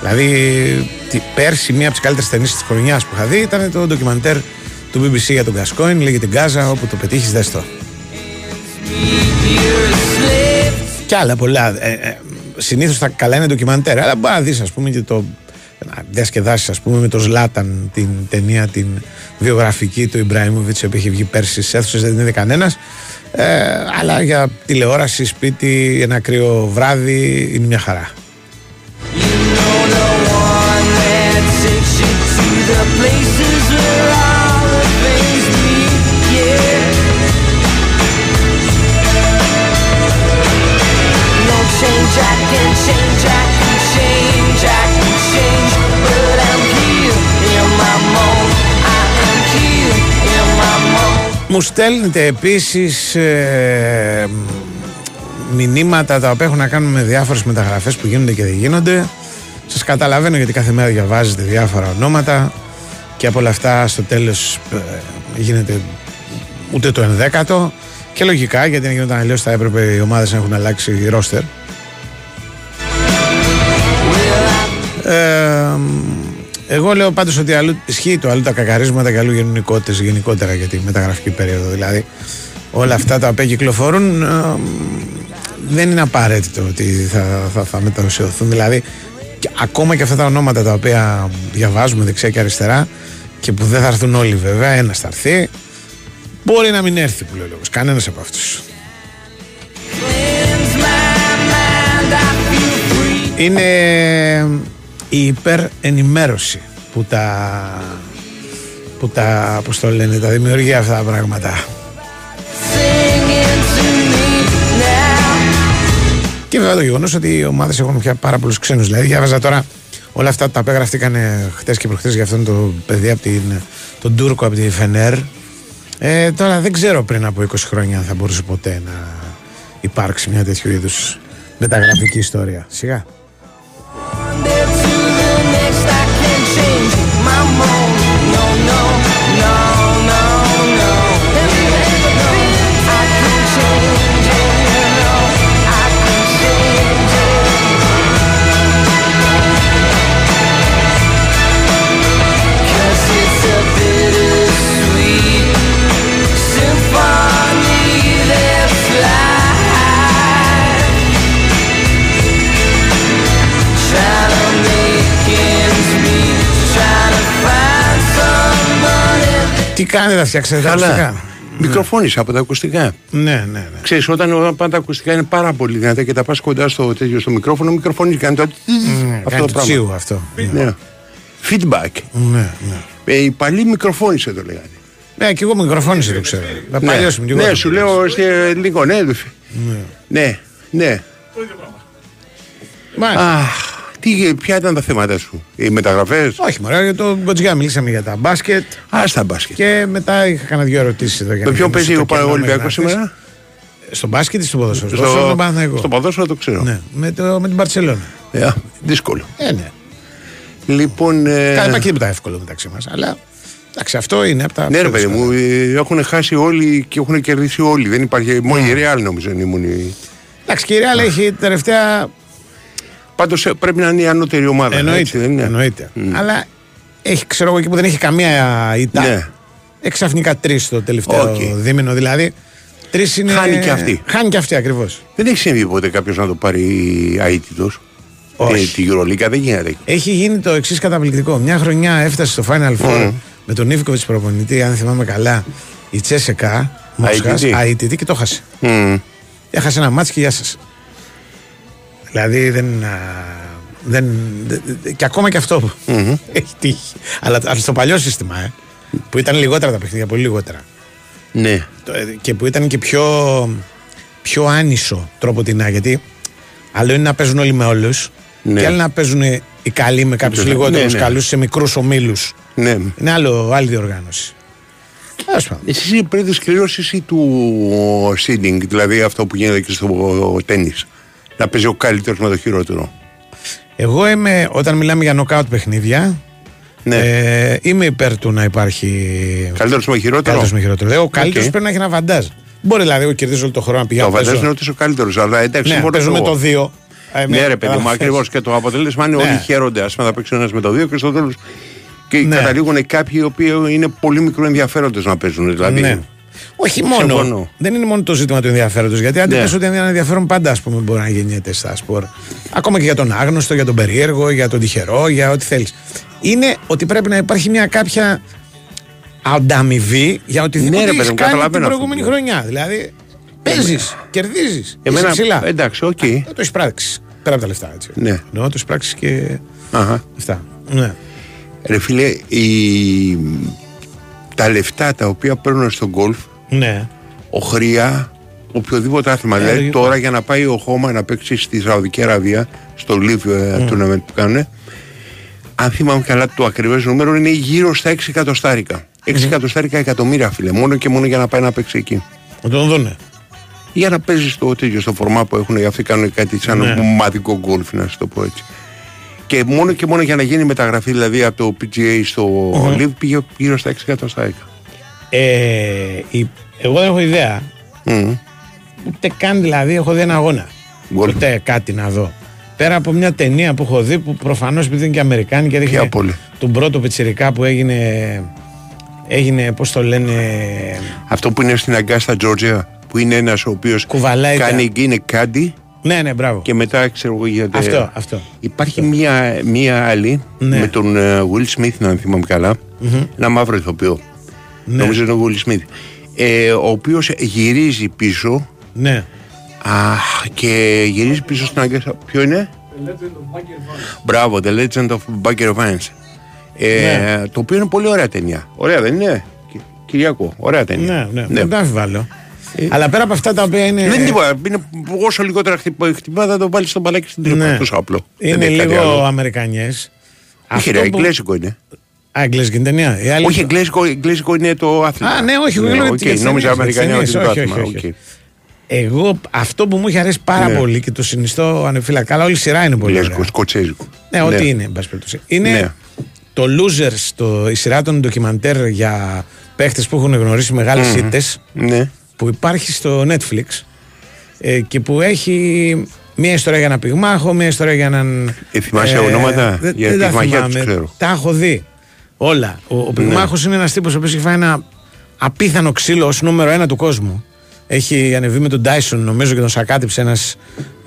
Δηλαδή, πέρσι μία από τις καλύτερες ταινίες της χρονιάς που είχα δει ήταν το ντοκιμαντέρ του BBC για τον Γκασκόιν, λέγεται Γκάζα, όπου το πετύχεις, δες το. Και άλλα πολλά. Ε, ε, Συνήθως τα καλά είναι ντοκιμαντέρ, αλλά μπορεί να δεις, ας πούμε, και το να διασκεδάσεις, ας πούμε, με το Ζλάταν την ταινία, την βιογραφική του Ιμπραήμοβιτς, η οποία είχε βγει πέρσι στις αίθουσες, δεν την είδε κανένας. Ε, αλλά για τηλεόραση, σπίτι, ένα κρύο βράδυ είναι μια χαρά. Μου στέλνετε επίσης ε, μηνύματα τα οποία έχουν να κάνουν με διάφορες μεταγραφές που γίνονται και δεν γίνονται. Σας καταλαβαίνω γιατί κάθε μέρα διαβάζετε διάφορα ονόματα και από όλα αυτά στο τέλος ε, γίνεται ούτε το ενδέκατο και λογικά γιατί αν γινόταν αλλιώς θα έπρεπε οι ομάδες να έχουν αλλάξει ρόστερ. Ε, εγώ λέω πάντως ότι αλλού ισχύει το, αλλού τα κακαρίσματα και αλλού γίνουν οικότητε γενικότερα για τη μεταγραφική περίοδο. Δηλαδή, όλα αυτά τα οποία κυκλοφορούν ε, δεν είναι απαραίτητο ότι θα, θα, θα μετασιωθούν. Δηλαδή, και ακόμα και αυτά τα ονόματα τα οποία διαβάζουμε δεξιά και αριστερά και που δεν θα έρθουν όλοι βέβαια, ένας θα έρθει. Μπορεί να μην έρθει που λέει ο λόγος. Κανένας από αυτούς. Είναι η υπερενημέρωση που τα που τα, πώς το λένε, τα δημιουργεί αυτά τα πράγματα. Και βέβαια το γεγονός ότι οι ομάδες έχουν πια πάρα πολλούς ξένους. Δηλαδή, διάβαζα τώρα όλα αυτά τα οποία γραφτήκαν χτες και προχθές για αυτόν το παιδί από την, τον Τούρκο από τη Φενέρ. Ε, τώρα δεν ξέρω πριν από 20 χρόνια αν θα μπορούσε ποτέ να υπάρξει μια τέτοιου είδους μεταγραφική ιστορία. Σιγά. Τι κάνετε, θα φτιάξετε τα ακουστικά. Μικροφώνησα από τα ακουστικά. Ναι, ναι, ναι. Ξέρεις, όταν, όταν τα ακουστικά είναι πάρα πολύ δυνατά και τα πας κοντά στο, τέτοιο, στο μικρόφωνο, μικροφώνει κάνει το. Ναι, αυτό το πράγμα. αυτό. Ναι. Feedback. Ναι, ναι. Ε, οι παλιοί μικροφώνησε το λέγανε. Ναι, και εγώ μικροφώνησε το ξέρω. Θα ναι. παλιώσουμε Ναι, σου λέω λίγο, ναι. Ναι, ναι. ναι. Το ίδιο πράγμα. Αχ, τι, ποια ήταν τα θέματα σου, οι μεταγραφές; Όχι, μωρέ, για τον Κοτζιά μιλήσαμε για τα μπάσκετ. Α, τα μπάσκετ. Και μετά είχα κανένα δύο ερωτήσεις εδώ. Με ποιον παίζει ο Ολυμπιακός σήμερα; Στον μπάσκετ ή στον ποδόσφαιρο; Στο- Στο, ποδόσφαιρο τον Παναθηναϊκό. Στο ποδόσφαιρο το ξέρω. Ναι, με, το, με την Παρσελόνα. Ε, δύσκολο. Ε, ναι. Λοιπόν. Ε, Καλά, υπάρχει τίποτα εύκολο μεταξύ μας. Αλλά εντάξει, αυτό είναι από τα. ναι, ρε πιο παιδί δύσκολα. μου, ε, έχουν χάσει όλοι και έχουν κερδίσει όλοι. Δεν υπάρχει. Μόνο Ναι. η Real νομίζω είναι η μόνη. Εντάξει, και η Real έχει τελευταία. Πάντως πρέπει να είναι η ανώτερη ομάδα. Εννοείται. έτσι, δεν είναι; εννοείται. Αλλά έχει, ξέρω εγώ, εκεί που δεν έχει καμία ήττα. Ναι. Έχει ξαφνικά τρεις το τελευταίο Οκ. δίμηνο. Δηλαδή, τρεις είναι. Χάνει και αυτή. Χάνει και αυτή ακριβώς. Δεν έχει συμβεί ποτέ κάποιος να το πάρει αήττητος; Όχι. τη Euroleague δεν γίνεται. Έχει γίνει το εξής καταπληκτικό. Μια χρονιά έφτασε στο Final Four με τον Ίβκοβιτς προπονητή, αν θυμάμαι καλά, η ΤΣΣΚΑ. Μόσχας, αήττητη. Αήττητη και το 'χασε. Μμ. Έχασε ένα μάτς και γεια σας. Δηλαδή δεν... α, δεν δε- δε- και ακόμα και αυτό έχει τύχει. Αλλά, αλλά στο παλιό σύστημα, ε, που ήταν λιγότερα τα παιχνίδια, πολύ λιγότερα. Ναι. Το, ε, Και που ήταν και πιο, πιο άνισο τρόπο την γιατί άλλο είναι να παίζουν όλοι με όλους. Ναι. Και άλλο να παίζουν οι καλοί με κάποιους Ναι, λιγότερους ναι. καλούς σε μικρούς ομίλους. ναι. Είναι άλλο, άλλη διοργάνωση. Τέλος πάντων. Εσύ είσαι υπέρ της κλήρωσης ή του seeding, δηλαδή αυτό που γίνεται και στο τέννις. Να παίζει ο καλύτερος με το χειρότερο. Εγώ είμαι, όταν μιλάμε για νοκάουτ παιχνίδια, Ναι. ε, είμαι υπέρ του να υπάρχει Καλύτερος με χειρότερο; καλύτερος με χειρότερο. Δηλαδή, Ο καλύτερος Οκ. πρέπει να έχει ένα αβαντάζ. Μπορεί δηλαδή, εγώ κερδίζω όλο το χρόνο να Το πηγαίνω. φαντάζομαι παίζω- ότι είσαι ο καλύτερος, αλλά εντάξει, Ναι, συμφωνώ παίζω με εγώ. το 2. Ναι, ρε παιδί μου, ακριβώς και το αποτέλεσμα είναι Ναι. όλοι χαίρονται. Ας πούμε, θα παίξει ένας με το δύο και στο τέλος. Και Ναι. καταλήγουν κάποιοι οι οποίοι είναι πολύ μικρό ενδιαφέροντε να παίζουν. Δηλαδή. Ναι. Όχι μόνο. Συμφωνώ. Δεν είναι μόνο το ζήτημα του ενδιαφέροντος. Γιατί αν Ναι. ναι. ότι είναι ένα ενδιαφέρον, πάντα ας πούμε, μπορεί να γεννιέται στα σπορ. Ακόμα και για τον άγνωστο, για τον περίεργο, για τον τυχερό, για ό,τι θέλεις. Είναι ότι πρέπει να υπάρχει μια κάποια ανταμοιβή για οτιδήποτε Ναι, ρε έχεις παιδί μου, κάνει την καταλαβαίνω προηγούμενη αυτό. χρονιά. Δηλαδή, παίζεις, κερδίζεις. Εμένα, ψηλά. εντάξει, οκ. Δεν το έχεις πράξει. Πέρα από τα λεφτά, έτσι. Ναι. Εννοώ, το έχεις πράξει και Αχα. αυτά. Ναι. Ρε φίλε, η... τα λεφτά τα οποία παίρνουν στον γκολφ, Ναι. ο Χρία, οποιοδήποτε άθλημα. Ε, δηλαδή λογικό. τώρα για να πάει ο Χώμα να παίξει στη Σαουδική Αραβία, στο Live ε, tournament που κάνουν, αν θυμάμαι καλά το ακριβές νούμερο είναι γύρω στα 6 εκατοστάρικα. 6 εκατοστάρικα εκατομμύρια φίλε, μόνο και μόνο για να πάει να παίξει εκεί. Να τον δούνε. Για να παίζει στο τέτοιο, στο φορμά που έχουν, αυτοί κάνουν κάτι σαν Ναι. ομαδικό γκολφ, να σου το πω έτσι. Και μόνο και μόνο για να γίνει μεταγραφή δηλαδή από το PGA στο Live πήγε γύρω στα 6 εκατοστάρικα. Ε, η- εγώ δεν έχω ιδέα. Μμ. Ούτε καν δηλαδή έχω δει ένα αγώνα. Γκολ. Ούτε κάτι να δω. Πέρα από μια ταινία που έχω δει που προφανώς επειδή είναι και Αμερικάνη και Ποια δείχνει πόλη; τον πρώτο πιτσιρικά που έγινε. Έγινε, πώς το λένε. Αυτό που είναι στην Αγκάστα, Τζόρτζια, που είναι ένας ο οποίος Κουβαλάει τα- κάνει είναι κάντι Ναι, ναι, μπράβο. και μετά ξέρω εγώ γίνεται. Αυτό, αυτό. Υπάρχει Μία, μία άλλη Ναι. με τον ε, Will Smith, αν θυμάμαι καλά. Ένα μαύρο ηθοποιό. Ναι. Νομίζω είναι ο Will Smith. Ε, ο οποίος γυρίζει πίσω Ναι. αχ, και γυρίζει πίσω στην Αγκάστα. Ποιο είναι; Μπράβο, The Legend of Bunker Vines. Ε, Ναι. Το οποίο είναι πολύ ωραία ταινία. Ωραία, δεν είναι; Κυ- Κυριακό, ωραία ταινία. Ναι, ναι, δεν το αμφιβάλλω. Ε, Αλλά πέρα από αυτά τα οποία είναι. Δεν είναι τίποτα. Είναι όσο λιγότερα χτυπά, χτυπά θα το βάλεις στο μπαλάκι στην τρύπα. Ναι. Τόσο απλό. Είναι Δεν έχει κάτι λίγο άλλο. Αμερικανιές. Όχι, ρε, εγγλέζικο είναι. Α, εγγλέζικη είναι ταινία. Η άλλη- Όχι, εγγλέζικο, εγγλέζικο είναι το άθλημα. Α, ναι, όχι, εγώ λέω οκ, για τις Νόμιζα ταινίες, Αμερικανία τις ότι είναι το ταινίες, άθλημα. όχι, όχι, οκ. Εγώ αυτό που μου έχει αρέσει πάρα Ναι. πολύ και το συνιστώ ανεπιφύλακτα. Αλλά όλη η σειρά είναι πολύ ωραία. Εγγλέζικο, σκοτσέζικο. Ναι, ό,τι είναι, εν πάση περιπτώσει. Είναι Ναι. το Losers, το, η σειρά των ντοκιμαντέρ για παίχτες που έχουν γνωρίσει μεγάλες ήττες, Ναι. Που υπάρχει στο Netflix ε, και που έχει μία ιστορία για ένα πυγμάχο, μία ιστορία για έναν. Ε, θυμάσαι ονόματα; δεν- Για δεν τα πυγμαχιά θυμάμαι. τους ξέρω. Τα έχω δει. Όλα. Ο, ο πυγμάχος είναι ένας τύπος ο οποίος έχει φάει ένα απίθανο ξύλο ως νούμερο ένα του κόσμου. Έχει ανεβεί με τον Dyson, νομίζω, και τον σακάτυψε ένας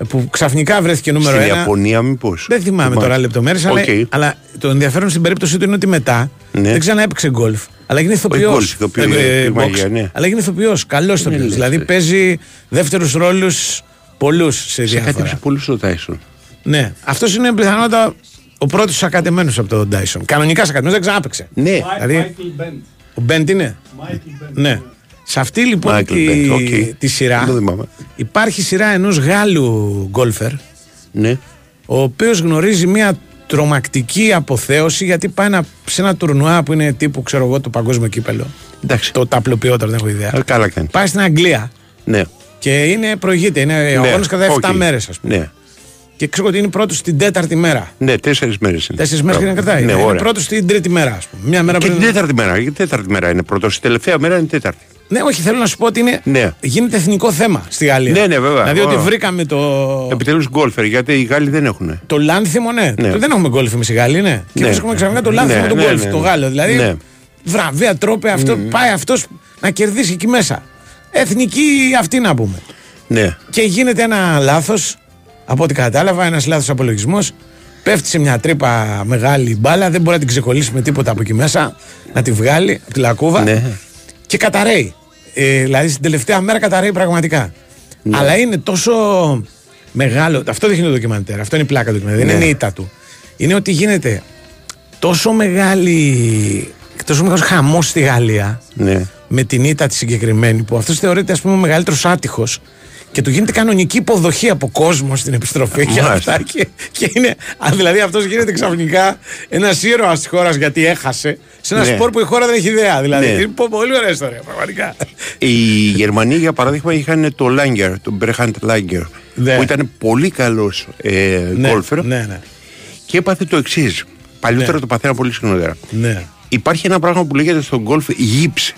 που ξαφνικά βρέθηκε νούμερο Στην ένα. Ιαπωνία, μήπως. Δεν θυμάμαι τώρα λεπτομέρειες, αλλά, αλλά το ενδιαφέρον στην περίπτωση του είναι ότι μετά Ναι. δεν ξαναέπαιξε γκολφ. Αλλά έγινε ηθοποιός. γκολφ, ηθοποιός, πυγμαχία, ναι. Αλλά έγινε ηθοποιός. Καλός ηθοποιός. λες, Δηλαδή ρε. παίζει δεύτερους ρόλους πολλούς σε Σε διάφορα. κάτι πολύ στο Τάισον. Ναι. Αυτός είναι πιθανότατα ο πρώτος ακατεμένο από τον Dyson. Κανονικά ακατεμένο, δεν ξανάπαιξε. Ναι. Δηλαδή, ο Μπέντ είναι; Ναι. Σε αυτή λοιπόν Michael τη, Bent, οκ. τη σειρά Δεν το θυμάμαι. υπάρχει σειρά ενός Γάλλου γκολφερ Ναι. ο οποίος γνωρίζει μια τρομακτική αποθέωση γιατί πάει να, σε ένα τουρνουά που είναι τύπου ξέρω εγώ το παγκόσμιο κύπελο Εντάξει. το ταπλοποιότερο δεν έχω ιδέα Ε, Καλά κάνεις. πάει στην Αγγλία Ναι. Και είναι προηγείται, είναι ναι, ο αγώνας κατά 7 okay. μέρες, ας πούμε. Ναι. Και ξέρω ότι είναι πρώτος την τέταρτη μέρα. Ναι, τέσσερις μέρες είναι. Τέσσερις μέρες να κρατάει. Ναι, είναι πρώτος την τρίτη μέρα, ας πούμε. Μια μέρα και πριν... την τέταρτη μέρα. Η τέταρτη μέρα είναι πρώτος. Η τελευταία μέρα είναι τέταρτη. Ναι, όχι, θέλω να σου πω ότι είναι... ναι. γίνεται εθνικό θέμα στη Γαλλία. Ναι, ναι, βέβαια. Δηλαδή ότι βρήκαμε το. Επιτέλους γκολφερ, γιατί οι Γάλλοι δεν έχουν. Το λάνθιμο, ναι. ναι. Δεν έχουμε γκολφ εμείς οι Γάλλοι, ναι. Και ναι. βρίσκουμε ξαφνικά το λάνθιμο ναι, του ναι, γκολφ, ναι, το Γάλλο. Δηλαδή ναι. βραβεία τρόπε αυτό, mm. πάει αυτός να κερδίσει εκεί μέσα. Εθνική αυτή να πούμε. Ναι. Και γίνεται ένα λάθος, από ό,τι κατάλαβα, ένας λάθος απολογισμός. Πέφτει σε μια τρύπα μεγάλη μπάλα, δεν μπορεί να την ξεκολλήσει με τίποτα από εκεί μέσα, να τη βγάλει από τη λακκούβα ναι. και καταραίει. Ε, δηλαδή στην τελευταία μέρα καταραίει πραγματικά. Ναι. Αλλά είναι τόσο μεγάλο. Αυτό δείχνει το ντοκιμαντέρ. Αυτό είναι η πλάκα του ντοκιμαντέρ. Δεν είναι η ήττα του. Είναι ότι γίνεται τόσο μεγάλη. Τόσο μεγάλος χαμός στη Γαλλία ναι. με την ήττα τη συγκεκριμένη που αυτός θεωρείται ας πούμε ο μεγαλύτερος άτυχος και του γίνεται κανονική υποδοχή από κόσμο στην επιστροφή και αυτά. Και, και είναι, δηλαδή αυτός γίνεται ξαφνικά ένας ήρωας της χώρας γιατί έχασε σε ένα ναι. σπορ που η χώρα δεν έχει ιδέα. Δηλαδή. Ναι. Είναι πολύ ωραία ιστορία, πραγματικά. Οι Γερμανοί, για παράδειγμα, είχαν το Λάγκερ, τον Μπρέχαντ Λάγκερ, ναι. που ήταν πολύ καλός ε, ναι, Ναι, ναι. Και έπαθε το εξής. Παλιότερα ναι. το παθαίνα πολύ συχνότερα. Ναι. Υπάρχει ένα πράγμα που λέγεται στον γκολφ γύψη.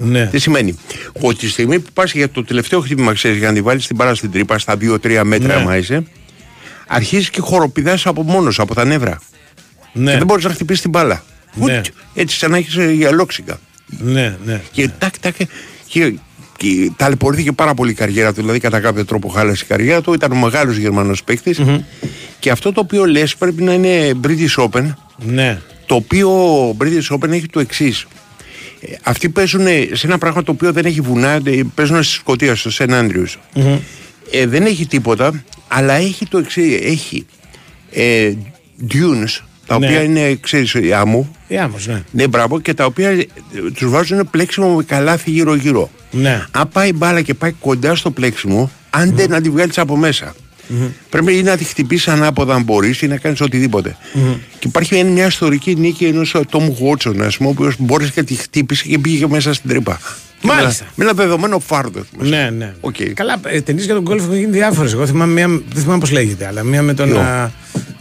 Ναι. Τι σημαίνει; Ότι τη στιγμή που πας για το τελευταίο χτύπημα, ξέρεις, για να τη βάλεις την μπάλα στην τρύπα στα 2-3 μέτρα, ναι. άμα είσαι, αρχίζεις και χοροπηδάς από μόνος από τα νεύρα. Ναι. Και δεν μπορείς να χτυπήσεις την μπάλα. Ναι. Έτσι, σαν να έχεις ε, γυαλόξιγκα. Ναι, ναι. Και τάκ, τάκ. Και, και ταλαιπωρήθηκε πάρα πολύ η καριέρα του. Δηλαδή, κατά κάποιο τρόπο χάλασε η καριέρα του. Ήταν ο μεγάλος Γερμανός παίκτης. Mm-hmm. Και αυτό το οποίο λες πρέπει να είναι British Open. Ναι. Το οποίο British Open έχει το εξής. Ε, αυτοί παίζουν σε ένα πράγμα το οποίο δεν έχει βουνά, ε, παίζουν στη Σκωτία, στο Σεν Άντριους. Mm-hmm. Ε, δεν έχει τίποτα, αλλά έχει το εξή. Έχει ε, dunes, τα ναι. οποία είναι, ξέρεις, η άμμο. Η άμμος, ναι. Ναι, μπράβο, και τα οποία ε, τους βάζουν πλέξιμο με καλάθι γύρω-γύρω. Ναι. Αν πάει μπάλα και πάει κοντά στο πλέξιμο, άντε mm. να τη βγάλεις από μέσα. Mm-hmm. Πρέπει ή να τη χτυπήσεις ανάποδα αν μπορείς ή να κάνεις οτιδήποτε. Mm-hmm. Και υπάρχει μια ιστορική νίκη ενός Τόμου Χότσον, ας πούμε, ο οποίος μπόρεσε και τη χτύπησε και πήγε μέσα στην τρύπα. Μάλιστα. Με ένα δεδομένο φάρδο. Ναι, ναι. Okay. Καλά, ε, ταινίες για τον γκολφ έχουν γίνει διάφορες. Εγώ θυμάμαι μία, δεν θυμάμαι πώς λέγεται, αλλά μία με τον. No.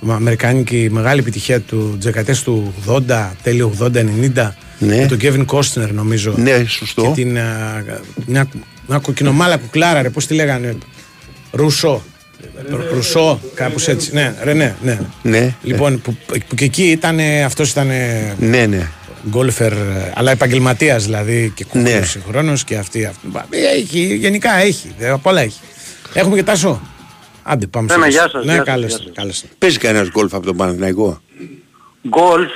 Αμερικάνικη μεγάλη επιτυχία του δεκαετία του 80, τέλειο 80-90. Ναι. Με τον Κέβιν Κόστνερ, νομίζω. Ναι, σωστό. Και την. Α, μια, μια κοκκινομάλα κουκλάρα, ρε, πώς τη λέγανε. Ρούσο. Ρουσό, κάπως έτσι. Ναι, ρε, ναι, ναι. ναι λοιπόν, Που, που, και εκεί ήταν. Αυτός ήταν. Ναι, ναι γκολφερ, αλλά επαγγελματίας δηλαδή και κούκλο ναι. συγχρόνω και αυτή. αυτή. Έχει, γενικά έχει. Απ' όλα έχει. Έχουμε και τάσο. Άντε, πάμε σε γεια σας. Ναι, κάλεσε. Παίζει κανένας γκολφ από τον Παναθηναϊκό; Γκολφ.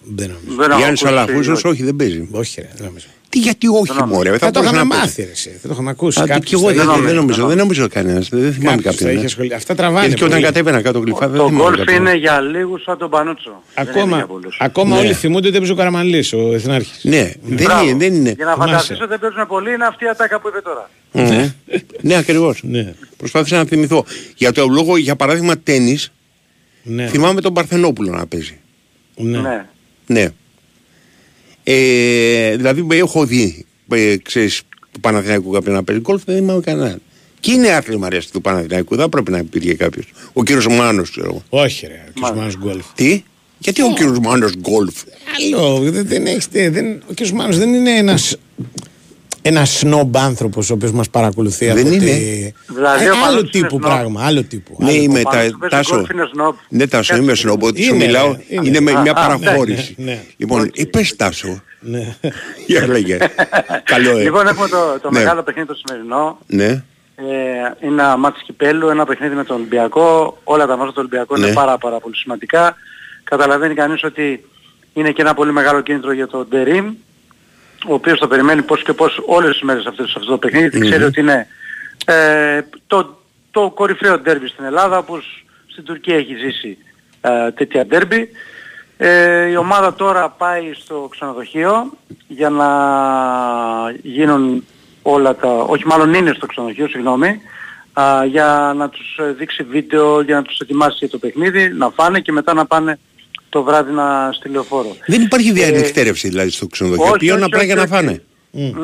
Δεν νομίζω. Γιάννης Αλαφούσος όχι δεν παίζει. Όχι ρε, δεν νομίζω. Τι γιατί όχι μωρέ. Θα, το είχαμε μάθει ρε, θα το είχαμε ακούσει. Α, και εγώ δεν, δεν νομίζω, δεν νομίζω κανένας. Δεν θυμάμαι κάποιον. Ναι. Αυτά τραβάνε. Και όταν κατέβαινα κάτω γλυφά δεν θυμάμαι Το γκολφ είναι για λίγους σαν τον Πανούτσο. Ακόμα, ακόμα όλοι θυμούνται ότι έπαιζε ο Καραμανλής, ο Εθνάρχης. Ναι, δεν είναι. Για να φανταστείς ότι δεν παίζουν πολύ είναι αυτή η ατάκα που είπε τώρα. Ναι, ακριβώς. Προσπάθησα να θυμηθώ. Για το λόγο, για παράδειγμα, τένις, θυμάμαι τον Παρθενόπουλο να παίζει. Ναι. Ναι. Ε, δηλαδή έχω δει, ε, ξέρεις, του Παναθηναϊκού κάποιον να παίζει γκολφ, δεν είμαι κανένα. Και είναι άθλημα αρέσει του Παναθηναϊκού, δεν πρέπει να υπήρχε κάποιος. Ο κύριος Μάνος, ξέρω εγώ. Όχι ρε, ο κύριος Μάνος γκολφ. Τι; Γιατί ο κύριος Μάνος γκολφ; Άλλο, δεν, δεν έχεις, δεν, ο κύριος Μάνος δεν είναι ένας ένας σνόμπ άνθρωπος ο οποίος μας παρακολουθεί δεν από είναι. Τη... Δηλαδή, ε, άλλο τύπου πράγμα. Άλλο τύπου. Ναι, είμαι τα, τάσο. Ναι, τάσο, είμαι σνόμπ. Ότι σου μιλάω είναι, είναι με μια παραχώρηση. Ναι, ναι. Λοιπόν, είπε τάσο. Ναι. Για λέγε. Καλό, ε. Λοιπόν, έχουμε το, το ναι. μεγάλο παιχνίδι το σημερινό. Ναι. Ε, είναι ένα μάτι κυπέλου, ένα παιχνίδι με τον Ολυμπιακό. Όλα τα μάτια του Ολυμπιακού είναι πάρα, πάρα πολύ σημαντικά. Καταλαβαίνει κανείς ότι είναι και ένα πολύ μεγάλο κίνητρο για τον Ντερίμ ο οποίος θα περιμένει πώς και πώς όλες τις μέρες αυτές, σε αυτό το παιχνίδι mm-hmm. ξέρει ότι είναι ε, το, το κορυφαίο ντέρμπι στην Ελλάδα όπως στην Τουρκία έχει ζήσει ε, τέτοια ντέρμπι. Ε, η ομάδα τώρα πάει στο ξενοδοχείο για να γίνουν όλα τα, όχι μάλλον είναι στο ξενοδοχείο, συγγνώμη, για να τους δείξει βίντεο, για να τους ετοιμάσει για το παιχνίδι, να φάνε και μετά να πάνε το βράδυ να στη λεωφόρο. Δεν υπάρχει διανυκτέρευση δηλαδή στο ξενοδοχείο. Ποιον απλά για να φάνε.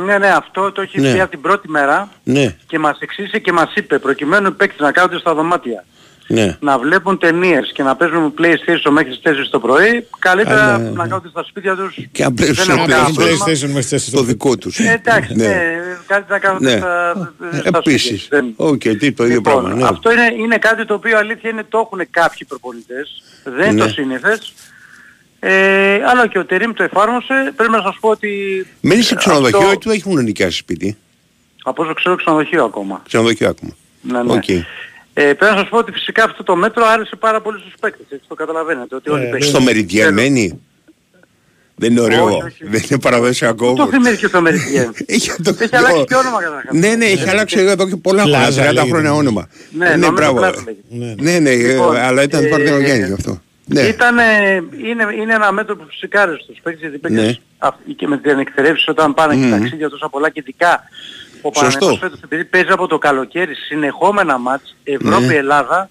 Ναι, ναι, αυτό το έχει Ναι. πει από την πρώτη μέρα Ναι, και μας εξήγησε και μας είπε προκειμένου οι παίκτες να κάθονται στα δωμάτια ναι. να βλέπουν ταινίες και να παίζουν PlayStation μέχρι τις 4 το πρωί, καλύτερα Αλλά- να κάθονται στα σπίτια τους. Και να παίζουν Δεν στο έχω κανένα Παίζουν πρόβλημα. PlayStation μέχρι τις Το δικό τους. Ε, εντάξει, Ναι. ναι. καλύτερα να κάθονται Ναι. στα, στα Επίσης. σπίτια. Δεν- Οκ, τι το ίδιο Λοιπόν, πράγμα. Ναι. Αυτό είναι, είναι κάτι το οποίο αλήθεια είναι το έχουν κάποιοι προπονητές. Δεν είναι Ναι. το σύνηθες. Ε, αλλά και ο Τερίμ το εφάρμοσε. Πρέπει να σας πω ότι... Μένει σε ε, ξενοδοχείο αυτό- ή του έχουν νοικιάσει σπίτι; Από όσο ξέρω ξενοδοχείο ακόμα. Ξενοδοχείο ακόμα. Ναι, ναι. Οκ. Ε, πρέπει να σας πω ότι φυσικά αυτό το μέτρο άρεσε πάρα πολύ στους παίκτες. Έτσι το καταλαβαίνετε. Ότι όλοι οι παίκτες- Στο Μεριδιέν μένει. Δεν είναι ωραίο. Όχι, όχι. Δεν είναι παραδοσιακό. Το θυμίζει και στο Μεριδιέν. Έχει το Έχει αλλάξει και όνομα καταρχάς. Ναι, ναι, έχει αλλάξει εδώ και πολλά χρόνια, Πλάζα 30 λέγεται. χρόνια όνομα. Ναι, νομίζω μπράβο. Πλάζα λέγεται. Ναι. Ναι, ναι, ε, Λοιπόν, αλλά ήταν ε, παρθενογένεση αυτό. Ναι. Ήταν, είναι, είναι ένα μέτρο που φυσικά αρέσει στους παίκτες γιατί οι παίκτες Ναι. αυτοί και με την εκτερεύση όταν πάνε και Μμμ. ταξίδια τόσα πολλά και ειδικά ο Σωστό. Παναθηναϊκός φέτος επειδή παίζει από το καλοκαίρι συνεχόμενα ματς Ναι. Ευρώπη-Ελλάδα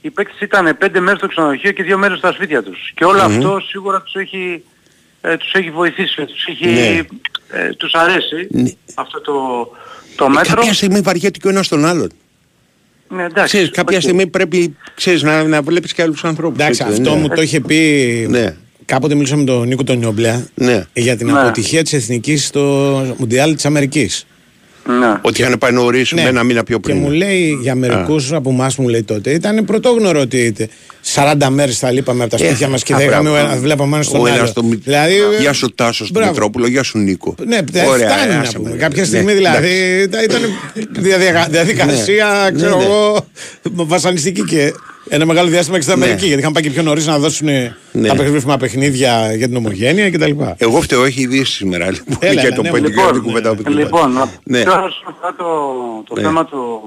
οι παίκτες ήταν πέντε μέρες στο ξενοδοχείο και δύο μέρες στα σπίτια τους. Και όλο αυτό σίγουρα τους έχει, ε, τους έχει βοηθήσει, τους, έχει, Ναι. ε, τους αρέσει Ναι. αυτό το, το μέτρο. Κάποια στιγμή βαριέται και ο ένας τον άλλον. Ναι, εντάξει, Ξέρεις, κάποια οκ. στιγμή πρέπει ξέρεις, να, να βλέπεις και άλλους ανθρώπους. Εντάξει, έτσι, αυτό ναι. μου το είχε πει. Ναι. Κάποτε μίλησα με τον Νίκο τον Νιόμπλια Ναι. για την Ναι. αποτυχία της εθνικής στο Μουντιάλ της Αμερικής. Ναι. Ότι είχαν πάει νωρίς με ένα μήνα πιο Και πριν. μου λέει για μερικούς από εμάς μου λέει τότε ήταν πρωτόγνωρο ότι 40 μέρες θα λείπαμε από τα Ε, σπίτια μας και α, δεν είχαμε μπράβο. ένα- βλέπαμε ένα στον Ο ένας άλλο. στο μη- Δηλαδή, Γεια σου Τάσο στο μπράβο. Μητρόπουλο, γεια σου Νίκο. Ναι, δεν Ωραία, φτάνει να άσε πούμε. με. Κάποια Ναι, στιγμή δηλαδή ήταν, ήταν διαδια- διαδικασία, Ναι, ξέρω ναι, ναι. εγώ, βασανιστική και ένα μεγάλο διάστημα και στην Ναι. Αμερική. Γιατί είχαν πάει και πιο νωρίς να δώσουν Ναι. τα παιχνίδια παιχνίδια για την ομογένεια κτλ. Εγώ φταίω, έχει ειδήσει σήμερα λοιπόν, Έλα, για ναι, το ναι, πεντηκράτο λοιπόν, κουβέντα που την Λοιπόν, είπα. να Ναι. τώρα όσον αφορά το, το Ναι. θέμα του,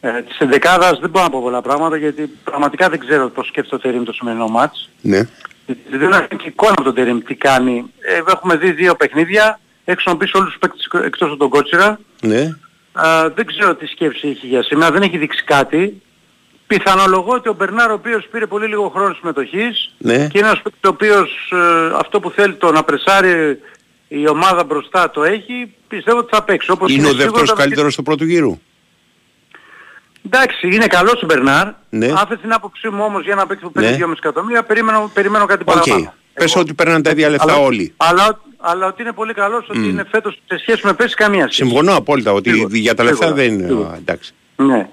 ε, της ενδεκάδας δεν μπορώ να πω πολλά πράγματα γιατί πραγματικά δεν ξέρω πώς σκέφτεται ο Τερίμ το σημερινό μάτς. Ναι. Δεν έχω και εικόνα από τον Τερίμ τι κάνει. Ε, έχουμε δει δύο παιχνίδια, έξω να πεις όλους τους παίκτες εκτός από τον Κότσιρα. Ναι. Α, δεν ξέρω τι σκέψη έχει για σήμερα, δεν έχει δείξει κάτι. Πιθανολογώ ότι ο Μπερνάρ ο οποίος πήρε πολύ λίγο χρόνο συμμετοχής Ναι. και είναι ένας παίκτης ο οποίος ε, αυτό που θέλει το να πρεσάρει η ομάδα μπροστά το έχει, πιστεύω ότι θα παίξει. Όπως Είναι ο σίγουρο δεύτερος ότι- καλύτερος του πρώτου γύρου. Εντάξει, είναι καλός ο Μπερνάρ. Ναι. Αν θες την άποψή μου όμως για ένα παίκτη που παίρνει Ναι. 2,5 εκατομμύρια, περιμένω, περιμένω κάτι Οκ. παραπάνω. Πες Εγώ. ότι παίρναν τα ίδια λεφτά Αλλά- όλοι. Αλλά, αλλά ότι είναι πολύ καλός, ότι είναι φέτος σε σχέση με πέρσι καμία σχέση. Συμφωνώ απόλυτα ότι Σίγουρα, για τα λεφτά σίγουρα, δεν είναι. σίγουρα. α, Εντάξει. Ναι.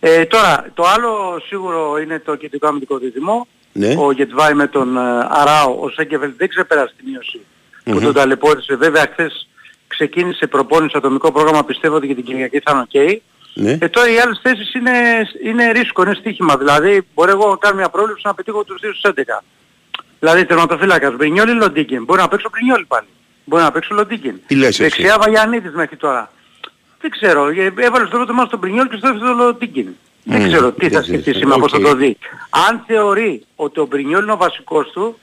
Ε, τώρα, το άλλο σίγουρο είναι το κεντρικό αμυντικό δίδυμο. Ναι. Ο Γεντβάι με τον ε, Αράο, ο Σένκεφελντ δεν ξεπέρασε τη θλάση που τον ταλαιπώρησε. Βέβαια χθες ξεκίνησε προπόνηση ατομικό πρόγραμμα, πιστεύω ότι για την Κυριακή θα είναι οκ. Ναι. Ε, τώρα οι άλλες θέσεις είναι, είναι ρίσκο, είναι στοίχημα. Δηλαδή μπορεί εγώ να κάνω μια πρόβλεψη να πετύχω τους 2 στους 11. Δηλαδή τερματοφύλακας, Μπρινιόλι, Λοντίκιν. Μπορεί να παίξω Μπρινιόλι πάλι. Μπορεί να παίξω Λοντίκιν. Τι λες εσύ; Δεξιά Βαγιανίδης μέχρι τώρα. Δεν ξέρω. Ε, Έβαλε στο πρώτο ματς τον Μπρινιόλι και στο δεύτερο τον Λοντίκιν. Δεν Μμ, ξέρω τι θα δεν σκεφτεί ξέρω. σήμερα, πώς θα Οκ. το δει. Αν θεωρεί ότι ο Μπρινιόλι είναι ο βασικός του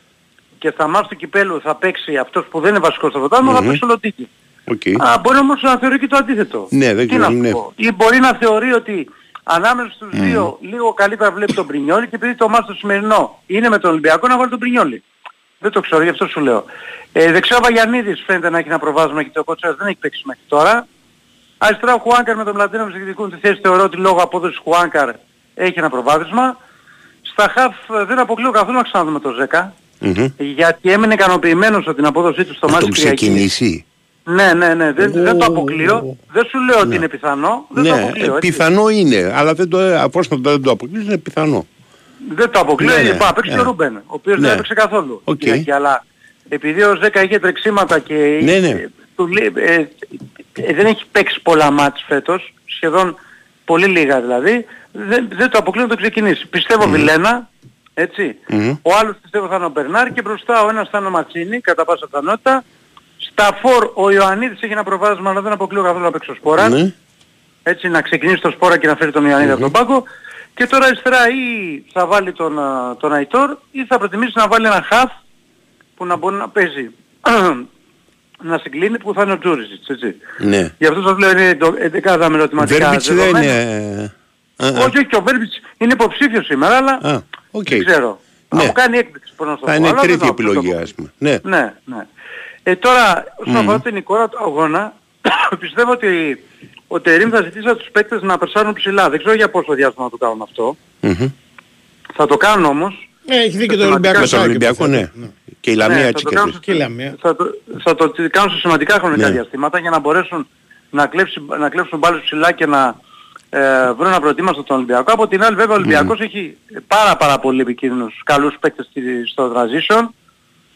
και στα ματς του κυπέλλου θα παίξει αυτός που δεν είναι βασικός στο πρωτάθλημα, θα παίξει ο Λοντίκιν. Οκ. Α, μπορεί όμως να θεωρεί και το αντίθετο. Ναι, δεν Τι ξέρω, να σου ναι. πω. Ή μπορεί να θεωρεί ότι ανάμεσα στους δύο λίγο καλύτερα βλέπει τον Μπρινιόλι και επειδή το ματς το σημερινό είναι με τον Ολυμπιακό να βάλει τον Μπρινιόλι. Δεν το ξέρω, γι' αυτό σου λέω. Ε, δεξιά ο Βαγιανίδης φαίνεται να έχει ένα προβάσμα και το Κότσαρας δεν έχει παίξει μέχρι τώρα. Αριστερά ο Χουάνκαρ με τον Πλατίνο που διεκδικούν τη θέση θεωρώ ότι λόγω απόδοσης Χουάνκαρ έχει ένα προβάδισμα. Στα χαφ ε, δεν αποκλείω καθόλου να ξαναδούμε το Ζέκα. Μμμ. Γιατί έμεινε ικανοποιημένος από την απόδοσή του στο Να μάτς τον της Κυριακής. ξεκινήσει. Ναι, ναι, ναι. Δεν, δεν το αποκλείω. Δεν σου λέω ότι είναι πιθανό. Δεν το Ναι, αποκλείω. ε, έτσι. πιθανό είναι, αλλά δεν το, απόσπατα δεν το αποκλείεις, είναι πιθανό. Δεν το αποκλείω. Ναι, Ναι, ναι, παίξει ναι. και ο Ρούμπεν, ο οποίος Ναι. δεν έπαιξε καθόλου. Οκ. Κυριακή, αλλά επειδή ο Ζέκα είχε τρεξίματα και Ναι, ναι. Ε, του λέει- ε, ε, δεν έχει παίξει πολλά ματς φέτος, σχεδόν πολύ λίγα δηλαδή, δεν, δεν το αποκλείω να το ξεκινήσει. Πιστεύω Βιλένα, έτσι. Μμμ. Ο άλλος πιστεύω θα είναι ο Μπερνάρ και μπροστά ο ένας θα είναι ο Μαντσίνι, κατά πάσα πιθανότητα. Στα φορ ο Ιωαννίδης έχει ένα προβάδισμα, αλλά δεν αποκλείω καθόλου να παίξει ο Σπόραρ Ναι. έτσι να ξεκινήσει το Σπόραρ και να φέρει τον Ιωαννίδη από τον πάγκο και τώρα αριστερά ή θα βάλει τον, α, τον Αϊτόρ ή θα προτιμήσει να βάλει ένα χαφ που να μπορεί να παίζει να συγκλίνει που θα είναι ο Τζούρισιτς, έτσι. Ναι. Γι' αυτό σας λέω είναι το 11 με ερωτηματικά Βέρμπιτς δεν δεδομένα. είναι... Α, α. Όχι, όχι, ο Βέρμπιτς είναι υποψήφιος σήμερα, αλλά Α, οκ. δεν ξέρω. Ναι. Θα μου κάνει έκπληξη, πώς να σου το Θα πω, είναι αλλά δεν τρίτη το- δεν το επιλογή πω. ας πούμε. Ναι. Ναι, ναι. Ε, τώρα, όσον mm. αφορά την εικόνα του αγώνα, πιστεύω ότι ο Τερίμ θα ζητήσει από τους παίκτες να περσάρουν ψηλά. Δεν ξέρω για πόσο διάστημα θα το κάνουν αυτό. Mm-hmm. Θα το κάνουν όμως. Ε, έχει δίκιο το Ολυμπιακό. Με τον Ολυμπιακό, ναι. ναι. Και η Λαμία ναι, έτσι και, και η Λαμία. Θα το, θα το κάνουν σε σημαντικά χρονικά ναι. διαστήματα για να μπορέσουν να, κλέψουν, να κλέψουν πάλι ψηλά και να ε, βρουν να προετοίμασαν τον Ολυμπιακό. Από την άλλη βέβαια ο Ολυμπιακός mm. έχει πάρα πάρα πολύ επικίνδυνους καλούς παίκτες στο transition.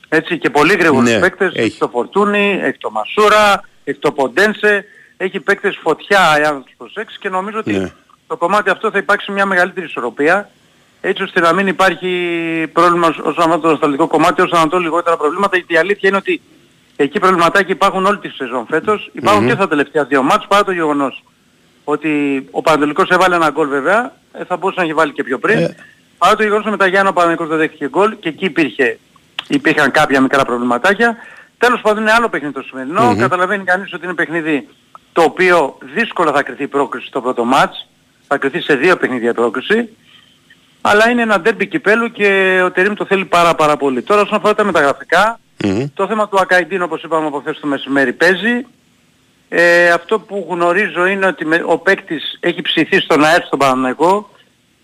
Έτσι και πολύ γρήγορους ναι, παίκτες. Έχει. έχει το Φορτούνι, έχει το Μασούρα, έχει το Ποντένσε. Έχει παίκτες φωτιά εάν τους προσέξεις και νομίζω ότι ναι. το κομμάτι αυτό θα υπάρξει μια μεγαλύτερη ισορροπία έτσι ώστε να μην υπάρχει πρόβλημα όσον αφορά το νοσταλγικό κομμάτι, όσον αφορά λιγότερα προβλήματα, γιατί η αλήθεια είναι ότι εκεί προβληματάκι υπάρχουν όλη τη σεζόν φέτος, υπάρχουν mm-hmm. και στα τελευταία δύο μάτς παρά το γεγονός ότι ο Πανατολικός έβαλε ένα γκολ βέβαια, ε, θα μπορούσε να έχει βάλει και πιο πριν. Ε. Παρά το γεγονός ότι μετά Γιάννη ο Πανατολικός δεν δέχτηκε γκολ και εκεί υπήρχε, υπήρχαν κάποια μικρά προβληματάκια. Τέλος πάντων είναι άλλο παιχνίδι το σημερινό. Mm-hmm. Καταλαβαίνει κανείς ότι είναι παιχνίδι το οποίο δύσκολα θα κρυθεί η πρόκριση στο πρώτο μάτς. Θα κρυθεί σε δύο παιχνίδια η πρόκριση. Αλλά είναι ένα ντέρμπι κυπέλου και ο Τερίμ το θέλει πάρα πάρα πολύ. Τώρα όσον αφορά τα μεταγραφικά, mm-hmm. το θέμα του Ακαϊντίν όπως είπαμε από χθες το μεσημέρι παίζει. Ε, αυτό που γνωρίζω είναι ότι με, ο παίκτης έχει ψηθεί στον ΑΕΤ στον Παναμαϊκό.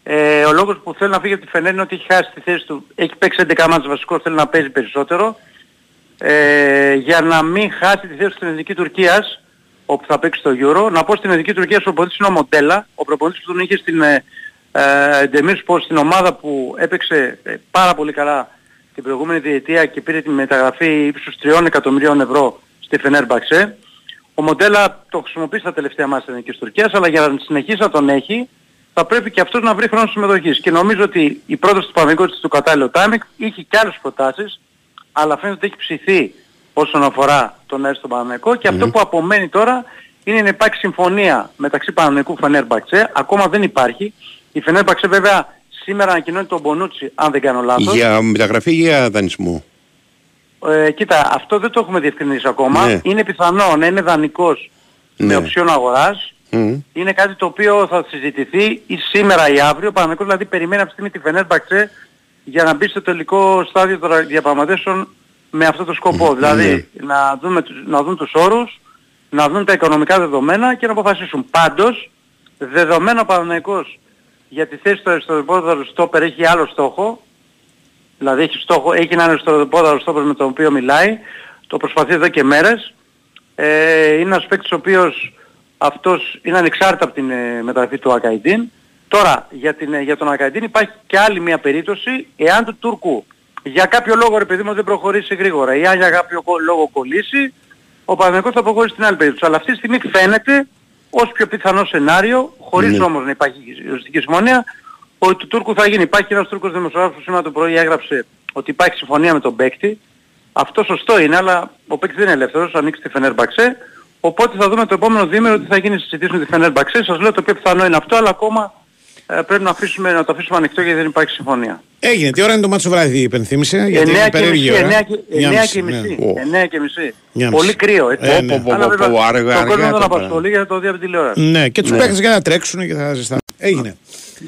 Ε, ο λόγος που θέλει να φύγει από τη Φενέρ είναι ότι έχει χάσει τη θέση του. Έχει παίξει 11 μάτς βασικό, θέλει να παίζει περισσότερο. Ε, για να μην χάσει τη θέση του στην Εθνική Τουρκίας, όπου θα παίξει το Euro. Να πω στην Εθνική Τουρκία ο προπονητής είναι ο Μοντέλα. Ο προπονητής που τον είχε στην ε, ε, στην ομάδα που έπαιξε ε, πάρα πολύ καλά την προηγούμενη διετία και πήρε τη μεταγραφή ύψους 3 εκατομμυρίων ευρώ στη Φενέρμπαξε. Ο Μοντέλα το χρησιμοποιεί στα τελευταία μάτια της Εθνικής Τουρκίας, αλλά για να συνεχίσει να τον έχει, θα πρέπει και αυτός να βρει χρόνο συμμετοχής. Και νομίζω ότι η πρόταση του Παναγικού του κατάλληλου timing είχε και άλλες προτάσεις, αλλά φαίνεται ότι έχει ψηθεί όσον αφορά τον Έρη στον Παναγικό και αυτό που απομένει τώρα είναι να υπάρξει συμφωνία μεταξύ Παναγικού και Φενέρμπαξε. Ακόμα δεν υπάρχει. Η Φενέρμπαξε βέβαια σήμερα ανακοινώνει τον Μπονούτσι, αν δεν κάνω λάθος. Για μεταγραφή ή για δανεισμό; Ε, κοίτα, αυτό δεν το έχουμε διευκρινίσει ακόμα. Ναι. Είναι πιθανό να είναι δανεικός ναι. με οψιόν αγοράς. Mm. Είναι κάτι το οποίο θα συζητηθεί ή σήμερα ή αύριο. Παναμικός δηλαδή περιμένει αυτή τη στιγμή τη Φενέρμπαξε για να μπει στο τελικό στάδιο των διαπραγματεύσεων με αυτό το σκοπό. Mm. Δηλαδή mm. να, δούμε, να δουν τους όρους, να δουν τα οικονομικά δεδομένα και να αποφασίσουν. Πάντως, δεδομένο ο για τη θέση του αριστεροπόδαρου στόπερ έχει άλλο στόχο, δηλαδή έχει, στόχο, έχει έναν αριστεροπόδαρο στόπερ με τον οποίο μιλάει, το προσπαθεί εδώ και μέρες. Ε, είναι ένας παίκτης ο οποίος αυτός είναι ανεξάρτητα από την ε, μεταγραφή του Ακαϊντίν. Τώρα για, την, ε, για τον Ακαϊντίν υπάρχει και άλλη μια περίπτωση εάν του Τούρκου για κάποιο λόγο ρε παιδί μου δεν προχωρήσει γρήγορα ή αν για κάποιο λόγο κολλήσει, ο Παναγενικός θα προχωρήσει στην άλλη περίπτωση. Αλλά αυτή τη στιγμή φαίνεται ως πιο πιθανό σενάριο, χωρίς ναι. όμως να υπάρχει οριστική συμφωνία, ότι του Τούρκου θα γίνει. Υπάρχει ένας Τούρκος δημοσιογράφος που σήμερα το πρωί έγραψε ότι υπάρχει συμφωνία με τον παίκτη. Αυτό σωστό είναι, αλλά ο παίκτης δεν είναι ελεύθερος, ανοίξει τη Φενέρμπαξε. Οπότε θα δούμε το επόμενο δίμηνο τι θα γίνει συζητήσεις με τη Φενέρμπαξε. Σας λέω το πιο πιθανό είναι αυτό, αλλά ακόμα ε, πρέπει να, αφήσουμε, να το αφήσουμε ανοιχτό γιατί δεν υπάρχει συμφωνία. Έγινε. Τι ώρα είναι το μάτσο βράδυ, υπενθύμησε. Γιατί 9 είναι περίεργη ώρα. 9 και μισή. 9 και μισή. Πολύ κρύο. Έτσι. Ε, ναι. Αλλά βέβαια το κόσμο δεν απασχολεί για να το δει από τηλεόραση. Ναι, και τους ναι. παίχτες για να τρέξουν και θα ζεστάνε. Έγινε.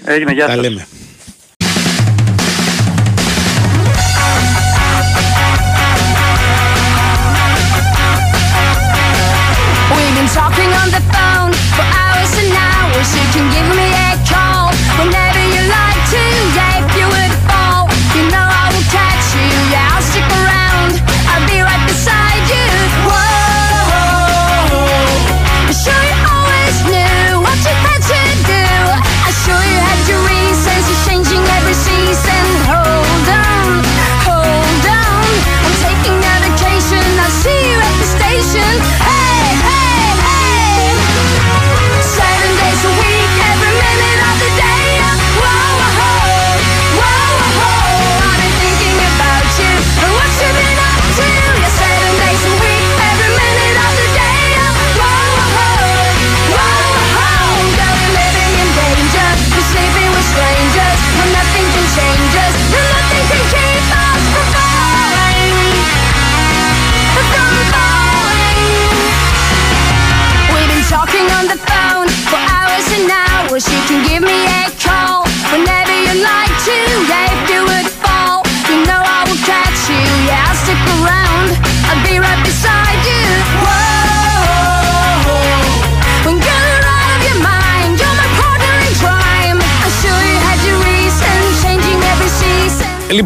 Έγινε, γεια σας. Τα λέμε.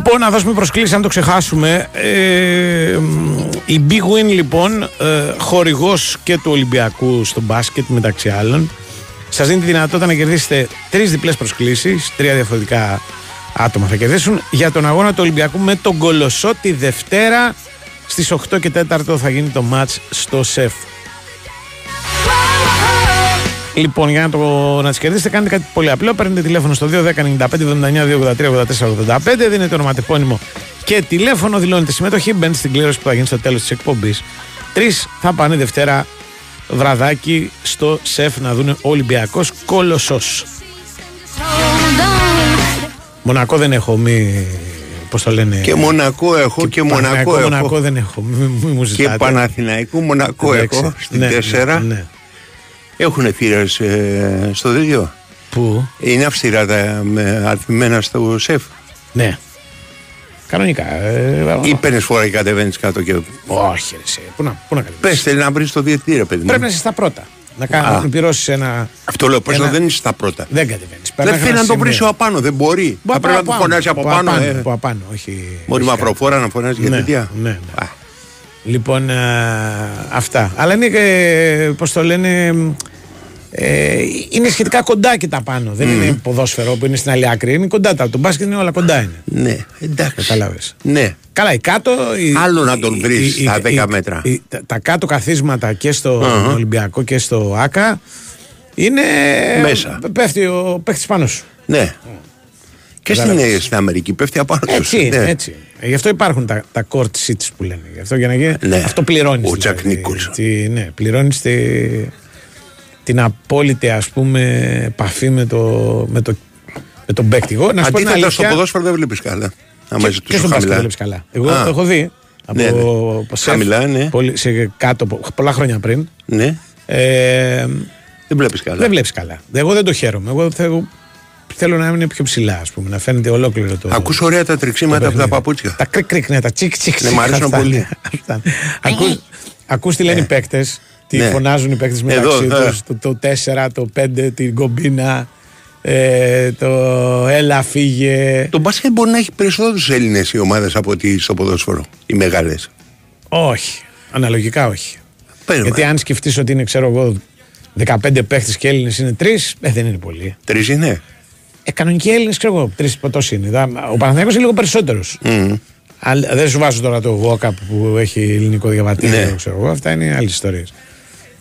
Λοιπόν, να δώσουμε προσκλήσεις αν το ξεχάσουμε. Ε, η Big Win λοιπόν, ε, χορηγός και του Ολυμπιακού στο μπάσκετ μεταξύ άλλων, σας δίνει τη δυνατότητα να κερδίσετε τρεις διπλές προσκλήσεις, τρία διαφορετικά άτομα θα κερδίσουν, για τον αγώνα του Ολυμπιακού με τον Κολοσσό τη Δευτέρα στις 8 και 4 θα γίνει το μάτς στο ΣΕΦ. Λοιπόν, για να, το, να τις κερδίσετε, κάνετε κάτι πολύ απλό. Παίρνετε τηλέφωνο στο 210 95 79 283 84 85. Δίνετε ονοματεπώνυμο και τηλέφωνο. Δηλώνετε συμμετοχή. Μπαίνετε στην κλήρωση που θα γίνει στο τέλος της εκπομπής. Τρεις θα πάνε Δευτέρα βραδάκι στο σεφ να δουν Ολυμπιακός Κολοσσός. Μονακό δεν έχω, μη. Πώς το λένε; Και Μονακό έχω και, και Μονακό έχω. Μονακό δεν έχω. Μη, μη μου και Παναθηναϊκό Μονακό έχω στην ναι, 4. Ναι, ναι. Έχουν θύρε ε, στο δίδυο. Πού; Είναι αυστηρά τα με, αρθμένα στο σεφ. Ναι. Κανονικά. Ε, Ή παίρνεις φορά και κατεβαίνεις κάτω και. Όχι, ρε, πού να, πού να Πες, θέλει να βρεις το διαιτητήριο, παιδί. Πρέπει να είσαι στα πρώτα. Να, κάνει, να πληρώσεις ένα. Αυτό λέω, ένα... δεν είσαι στα πρώτα. Δεν κατεβαίνεις. Δεν θέλει να το βρεις ο απάνω, δεν μπορεί. Θα πρέπει να το φωνάζει από πάνω. Από απάνω, όχι. Μπορεί προφόρα να φωνάζει για τέτοια. Ναι, ναι. Λοιπόν, αυτά. Αλλά είναι και, πώς το λένε, ε, είναι σχετικά κοντά και τα πάνω. Δεν είναι ποδόσφαιρο που είναι στην άλλη άκρη. Είναι κοντά τα. Το μπάσκετ είναι όλα κοντά είναι. Ναι, εντάξει. Κατάλαβε. Ναι. Καλά, η κάτω. Άλλο να τον βρεις στα 10 μέτρα. τα, τα, κάτω καθίσματα και στο Ολυμπιακό και στο ΑΚΑ είναι. Μέσα. Πέφτει ο παίχτη πάνω σου. Ναι. Και στην, στην Αμερική πέφτει απάνω του. Έτσι, ναι. έτσι. Γι' αυτό υπάρχουν τα, τα court seats που λένε. Γι' αυτό, για να γίνει, ναι. αυτό πληρώνεις. Ο Τζακ δηλαδή, Ναι, πληρώνεις την απόλυτη ας πούμε επαφή με το, με το, με τον παίκτη. Εγώ, να Αντίθετα αλήθεια, στο ποδόσφαιρο δεν βλέπεις καλά. και, και στο δεν βλέπεις καλά. Εγώ Α, έχω δει από ναι, ναι. Σεφ, χαμηλά, ναι. πολύ, σε κάτω, πολλά χρόνια πριν. Ναι. Ε, δεν βλέπεις καλά. Δεν βλέπεις καλά. Εγώ δεν το χαίρομαι. Εγώ θέλω, θέλω να είναι πιο ψηλά, ας πούμε, να φαίνεται ολόκληρο το. Ακούς ωραία τα τριξίματα από τα παπούτσια. Τα κρικ κρικ, ναι, τα τσικ τσικ. Ναι, μ' αρέσουν πολύ. Ακούς τι λένε οι παίκτες τι ναι. φωνάζουν οι παίκτες μεταξύ τους. Το, το 4, το 5, την κομπίνα. Ε, το έλα φύγε. Το μπάσκετ μπορεί να έχει περισσότερους Έλληνες οι ομάδες από ότι στο ποδόσφαιρο, οι μεγάλες. Όχι. Αναλογικά όχι. Πέρμα. Γιατί αν σκεφτείς ότι είναι, ξέρω εγώ, 15 παίχτε και Έλληνες είναι 3, ε, δεν είναι πολύ. 3 είναι. Ε, κανονικοί Έλληνες, ξέρω εγώ, 3 πόσο είναι. Ο Παναθηναϊκός είναι λίγο περισσότερος. Mm. Δεν σου βάζω τώρα το Βόκαπ που έχει ελληνικό διαβατήριο, ναι. ξέρω εγώ. Αυτά είναι άλλες ιστορίες.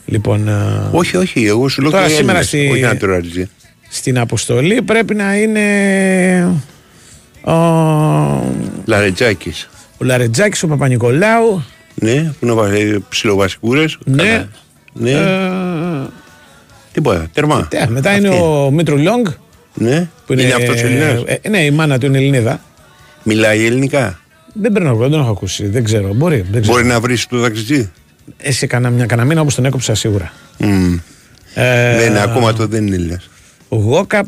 Λοιπόν, όχι, όχι, εγώ σου λέω τώρα σήμερα στη, στην αποστολή πρέπει να είναι ο Λαρετζάκης. Ο Λαρετζάκης, ο Παπα-Νικολάου. Ναι, που είναι ψιλοβασικούρες. Ναι. ναι. Ε, Τίποτα, τερμά. Ε, μετά Αυτή. είναι ο Μήτρου Λόγκ. Ναι, που είναι, είναι αυτός Ελληνάς. Ε, ναι, η μάνα του είναι Ελληνίδα. Μιλάει ελληνικά; Δεν πρέπει να δεν έχω ακούσει. Δεν ξέρω. Μπορεί, δεν ξέρω. Μπορεί να βρεις το δαξιτζή. Εσύ κανένα μια κανένα μήνα όπως τον έκοψα σίγουρα. Mm. Ε, δεν, ακόμα το δεν είναι Έλληνα. Ο Γόκαπ,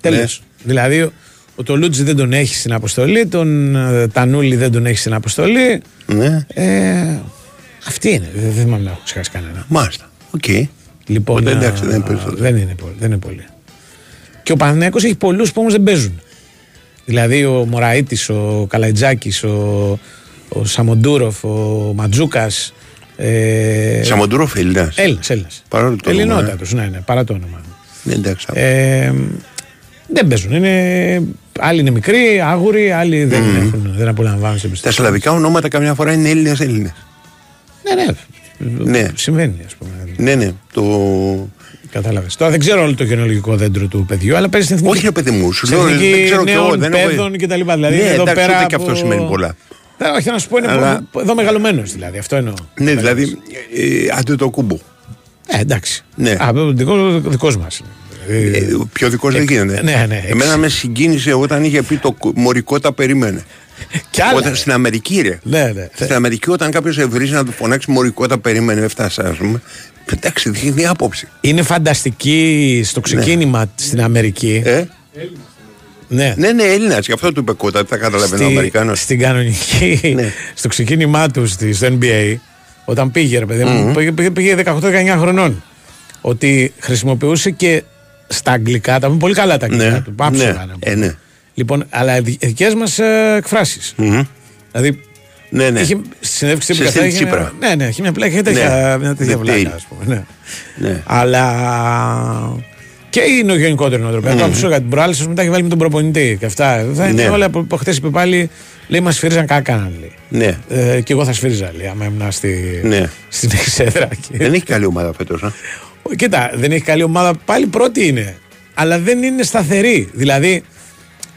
τέλος. Ναι. Δηλαδή, ο Τολούτζη δεν τον έχει στην αποστολή, τον ε, Τανούλη δεν τον έχει στην αποστολή. Ναι. Ε, αυτή είναι. Δεν θυμάμαι να έχω ξεχάσει κανένα. Μάλιστα. OK. Okay. Λοιπόν, Οπότε, εντάξει, δεν, είναι δεν, είναι πολύ, δεν είναι πολύ. Και ο Παναθηναϊκός έχει πολλούς που όμως δεν παίζουν. Δηλαδή ο Μωραΐτης, ο Καλαϊτζάκης, ο, ο Σαμαντούροφ, ο Ματζούκας, ε, Σαμαντούροφ Έλληνας. Έλληνας, Έλληνας. Παρόλο το Ελληνότατος, ναι, ναι, παρά το όνομα. Ναι, εντάξει. Ε, δεν παίζουν. Είναι, άλλοι είναι μικροί, άγουροι, άλλοι δεν, mm. έχουν, δεν απολαμβάνουν σε Τα σλαβικά ονόματα καμιά φορά είναι Έλληνες Έλληνες. Ναι, ναι. Ναι. Συμβαίνει, ας πούμε. Ναι, ναι. Το... Κατάλαβες. Τώρα δεν ξέρω όλο το γενολογικό δέντρο του παιδιού, αλλά παίζει στην εθνική. Όχι, ρε παιδί μου, σου λέω δεν ξέρω και εγώ. Δεν έχω... και τα λοιπά. Δηλαδή, ναι, εδώ εντάξει, πέρα και αυτό σημαίνει πολλά. Ε, όχι, να σου πω είναι Αλλά... εδώ μεγαλωμένος δηλαδή. Αυτό εννοώ. Ναι, δηλαδή ε, αντί το κούμπο. Ε, εντάξει. Ναι. Α, δικό, δικός μας. Ε, πιο δικός δεν γίνεται. Ναι, ναι, Εμένα με συγκίνησε όταν είχε πει το μωρικό τα περίμενε. Κι άλλα. Όταν, στην Αμερική, ρε. Ναι, ναι. Στην Αμερική, όταν κάποιος ευρύζει να του φωνάξει μωρικό τα περίμενε, έφτασε, ας πούμε. Εντάξει, δίνει άποψη. Είναι φανταστική στο ξεκίνημα ναι. στην Αμερική. Ε; Ναι, ναι, ναι Έλληνας. Γι' αυτό του είπε κότα, δεν θα καταλαβαίνει ο Αμερικάνος. Στην κανονική, ναι. στο ξεκίνημά τους στο NBA, όταν πήγε, ρε παιδί μου, mm-hmm. πήγε, πήγε 18-19 χρονών. Ότι χρησιμοποιούσε και στα αγγλικά, τα πούμε πολύ καλά τα αγγλικά ναι, του. Πάψε ναι, ε, ναι. Λοιπόν, αλλά δικές μας ε, εκφράσεις. Μμμ. Δηλαδή, Ναι, ναι. είχε στη συνέντευξη Σε που στυλ είχε. Τσίπρα. Ναι, ναι, είχε μια πλάκα, είχε τέτοια, Ναι. μια τέτοια The βλάκα, tail. ας πούμε. Ναι. Ναι. Αλλά. Και είναι ο γενικότερος νοοτροπίας. Mm. Άκουσα για την προάλληση, μετά έχει βάλει με τον προπονητή και αυτά. Θα είναι Ναι. όλα που, που χθε είπε πάλι. Λέει, μας σφύριζαν κακά, λέει. Ναι. Ε, και εγώ θα σφύριζα, λέει, άμα ήμουν στη, Ναι. στην εξέδρα. Και... Δεν έχει καλή ομάδα φέτος. α. Κοίτα, δεν έχει καλή ομάδα. Πάλι πρώτη είναι. Αλλά δεν είναι σταθερή. Δηλαδή,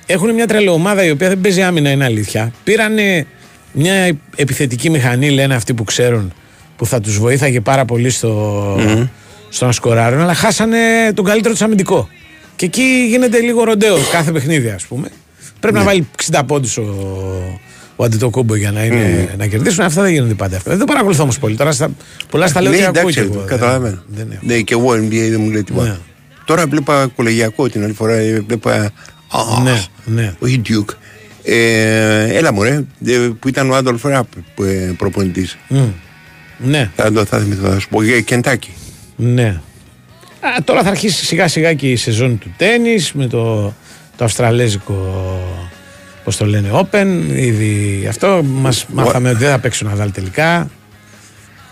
έχουν μια τρελή ομάδα η οποία δεν παίζει άμυνα, είναι αλήθεια. Πήρανε μια επιθετική μηχανή, λένε αυτοί που ξέρουν, που θα τους βοήθαγε πάρα πολύ στο, στο να σκοράρουν, αλλά χάσανε τον καλύτερο τους αμυντικό. Και εκεί γίνεται λίγο ροντέο κάθε παιχνίδι, ας πούμε. Πρέπει να βάλει 60 πόντους ο, ο Αντιτοκούμπο για να, είναι, να κερδίσουν. Αυτά δεν γίνονται πάντα. Αυτά. Δεν το παρακολουθώ όμως πολύ. Τώρα στα, πολλά στα λέω Ναι, και ακούω εντάξει, και εγώ. καταλαβαίνω. Δεν, δεν έχω. Ναι, και εγώ NBA δεν μου λέει τίποτα. Ναι. Τώρα βλέπα κολεγιακό την άλλη φορά. ε, Βλέπα. Α, Ναι, ναι. Όχι Duke. Ε, έλα μωρέ, ε, που ήταν ο Άντολφ Ραπ προπονητής. Μμ. Ναι, Θα το θα θυμηθώ, θα σου πω. Για Κεντάκι. ναι. Α, τώρα θα αρχίσει σιγά σιγά και η σεζόν του τέννις με το, το αυστραλέζικο πώς το λένε Open ήδη αυτό μας μάθαμε ότι δεν θα παίξουν Ναδάλ τελικά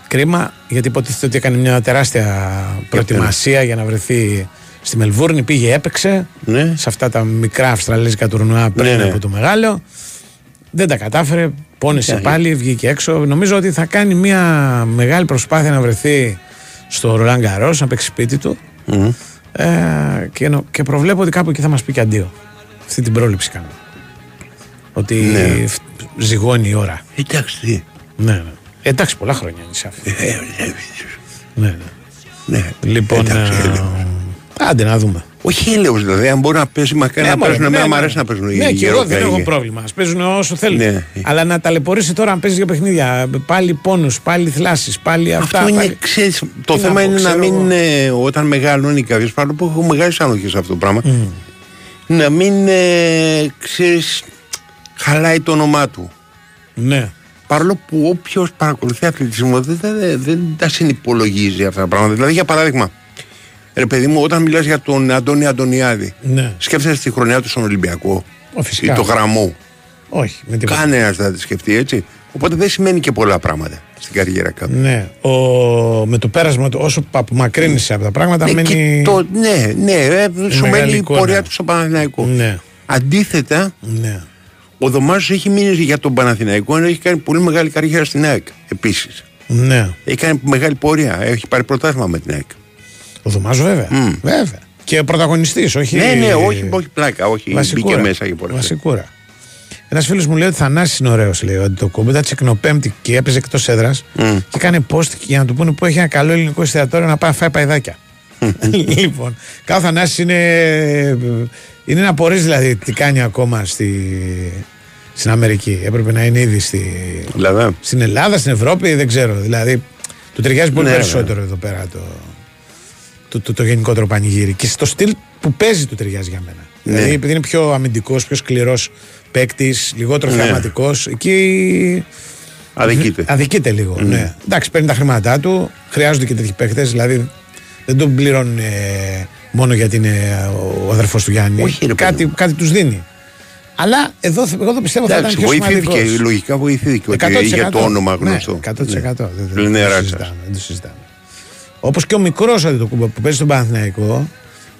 κρίμα γιατί υποτίθεται ότι έκανε μια τεράστια προετοιμασία για να βρεθεί στη Μελβούρνη πήγε έπαιξε Ναι. σε αυτά τα μικρά αυστραλέζικα τουρνουά πριν Ναι, ναι. από το μεγάλο δεν τα κατάφερε, πόνεσε Ναι. πάλι, βγήκε έξω. Νομίζω ότι θα κάνει μια μεγάλη προσπάθεια να βρεθεί στο Ρολάν Γκαρό, να παίξει σπίτι του. Μμμ. Ε, και, νο- και προβλέπω ότι κάπου εκεί θα μας πει και αντίο. Αυτή την πρόληψη κάνω. Ότι Ναι. φ- ζυγώνει η ώρα. Εντάξει, τι. Ναι, ναι. Ε, εντάξει, πολλά χρόνια είναι σε αυτό. Ε, ε, ε, ναι, ναι. Ναι. Λοιπόν, Εντάξει, ε, έλεος. Άντε να δούμε. Όχι έλεος δηλαδή, αν μπορεί να παίζει μακάρι να μωρέ, παίζουν, εμένα ναι, μου ναι. αρέσει να παίζουν οι Ναι, και εγώ δεν Ευρωπαίοι. έχω πρόβλημα. Α παίζουν όσο θέλουν. Ναι. Αλλά να ταλαιπωρήσει τώρα αν παίζει δύο παιχνίδια. Πάλι πόνους, πάλι θλάσεις, πάλι αυτά. Αυτό είναι, πάλι... ξέρεις, το Τι να θέμα πω, είναι να ξέρω μην εγώ. είναι όταν μεγαλώνει κάποιος, παρόλο που έχω μεγάλες ανοχές σε αυτό το πράγμα, να μην, ε, ξέρεις, χαλάει το όνομά του. Ναι. Παρόλο που όποιος παρακολουθεί αθλητισμό δεν, τα- δεν τα συνυπολογίζει αυτά τα πράγματα. Δηλαδή, για παράδειγμα, ρε παιδί μου, όταν μιλάς για τον Αντώνη Αντωνιάδη, Ναι. σκέφτεσαι τη χρονιά του στον Ολυμπιακό Ω, φυσικά. ή το γραμμό; Όχι, με τίποτα. Κανένα δεν θα τη σκεφτεί έτσι. Οπότε δεν σημαίνει και πολλά πράγματα στην καριέρα κάποιου. Ναι. Ο... Με το πέρασμα του, όσο απομακρύνεσαι από τα πράγματα, Ναι, μένει. και το, ναι, ναι, ε, σου μεγάλη μένει η εικόνα. πορεία του στο Παναθηναϊκό. Ναι. Αντίθετα, Ναι. ο Δωμάζος έχει μείνει για τον Παναθηναϊκό ενώ έχει κάνει πολύ μεγάλη καριέρα στην ΑΕΚ επίσης. Ναι. Έχει κάνει μεγάλη πορεία. Έχει πάρει πρωτάθλημα με την ΑΕΚ. Ο Δωμάζος, βέβαια. Μμ. Βέβαια. Και πρωταγωνιστής, όχι. Ναι, ναι, όχι, όχι πλάκα, όχι. Βασικούρα. Μπήκε μέσα και πολλά. Βασικούρα. Ένας φίλος μου λέει ότι Θανάσης είναι ωραίος, λέει ο Αντιτοκούμπο. Ήταν τσεκνοπέμπτη και έπαιζε εκτός έδρας και έκανε post για να του πούνε που έχει ένα καλό ελληνικό εστιατόριο να πάει να φάει παϊδάκια. λοιπόν, κάθε Θανάσης είναι, είναι να απορρεί δηλαδή τι κάνει ακόμα στη, στην Αμερική. Έπρεπε να είναι ήδη στη, Δηλαδή, στην Ελλάδα, στην Ευρώπη, δεν ξέρω. Δηλαδή, του ταιριάζει πολύ Ναι, περισσότερο εδώ πέρα το, το, το, το γενικότερο πανηγύρι. Και στο στυλ που παίζει του ταιριάζει για μένα. Ναι. Δηλαδή, επειδή είναι πιο αμυντικός, πιο σκληρός παίκτης, λιγότερο Ναι. θεαματικός, εκεί αδικείται. αδικείται λίγο. Ναι. Εντάξει, παίρνει τα χρήματά του, χρειάζονται και τέτοιοι παίκτες. Δηλαδή, δεν τον πληρώνουν ε, μόνο γιατί είναι ο αδερφός του Γιάννη. Όχι, ρε παιδί κάτι κάτι τους δίνει. Αλλά εδώ, εγώ το πιστεύω θα ήταν Εντάξει, πιο βοηθήθηκε, σημαντικός. λογικά βοηθήθηκε ότι 100%. είχε το όνομα Ναι, γνωστό. 100%. Δεν, δεν, δεν, Είναι το ράτσας. συζητάμε, δεν το συζητάμε. Όπως και ο μικρός Αντιτοκούμπο που παίζει στον Παναθηναϊκό,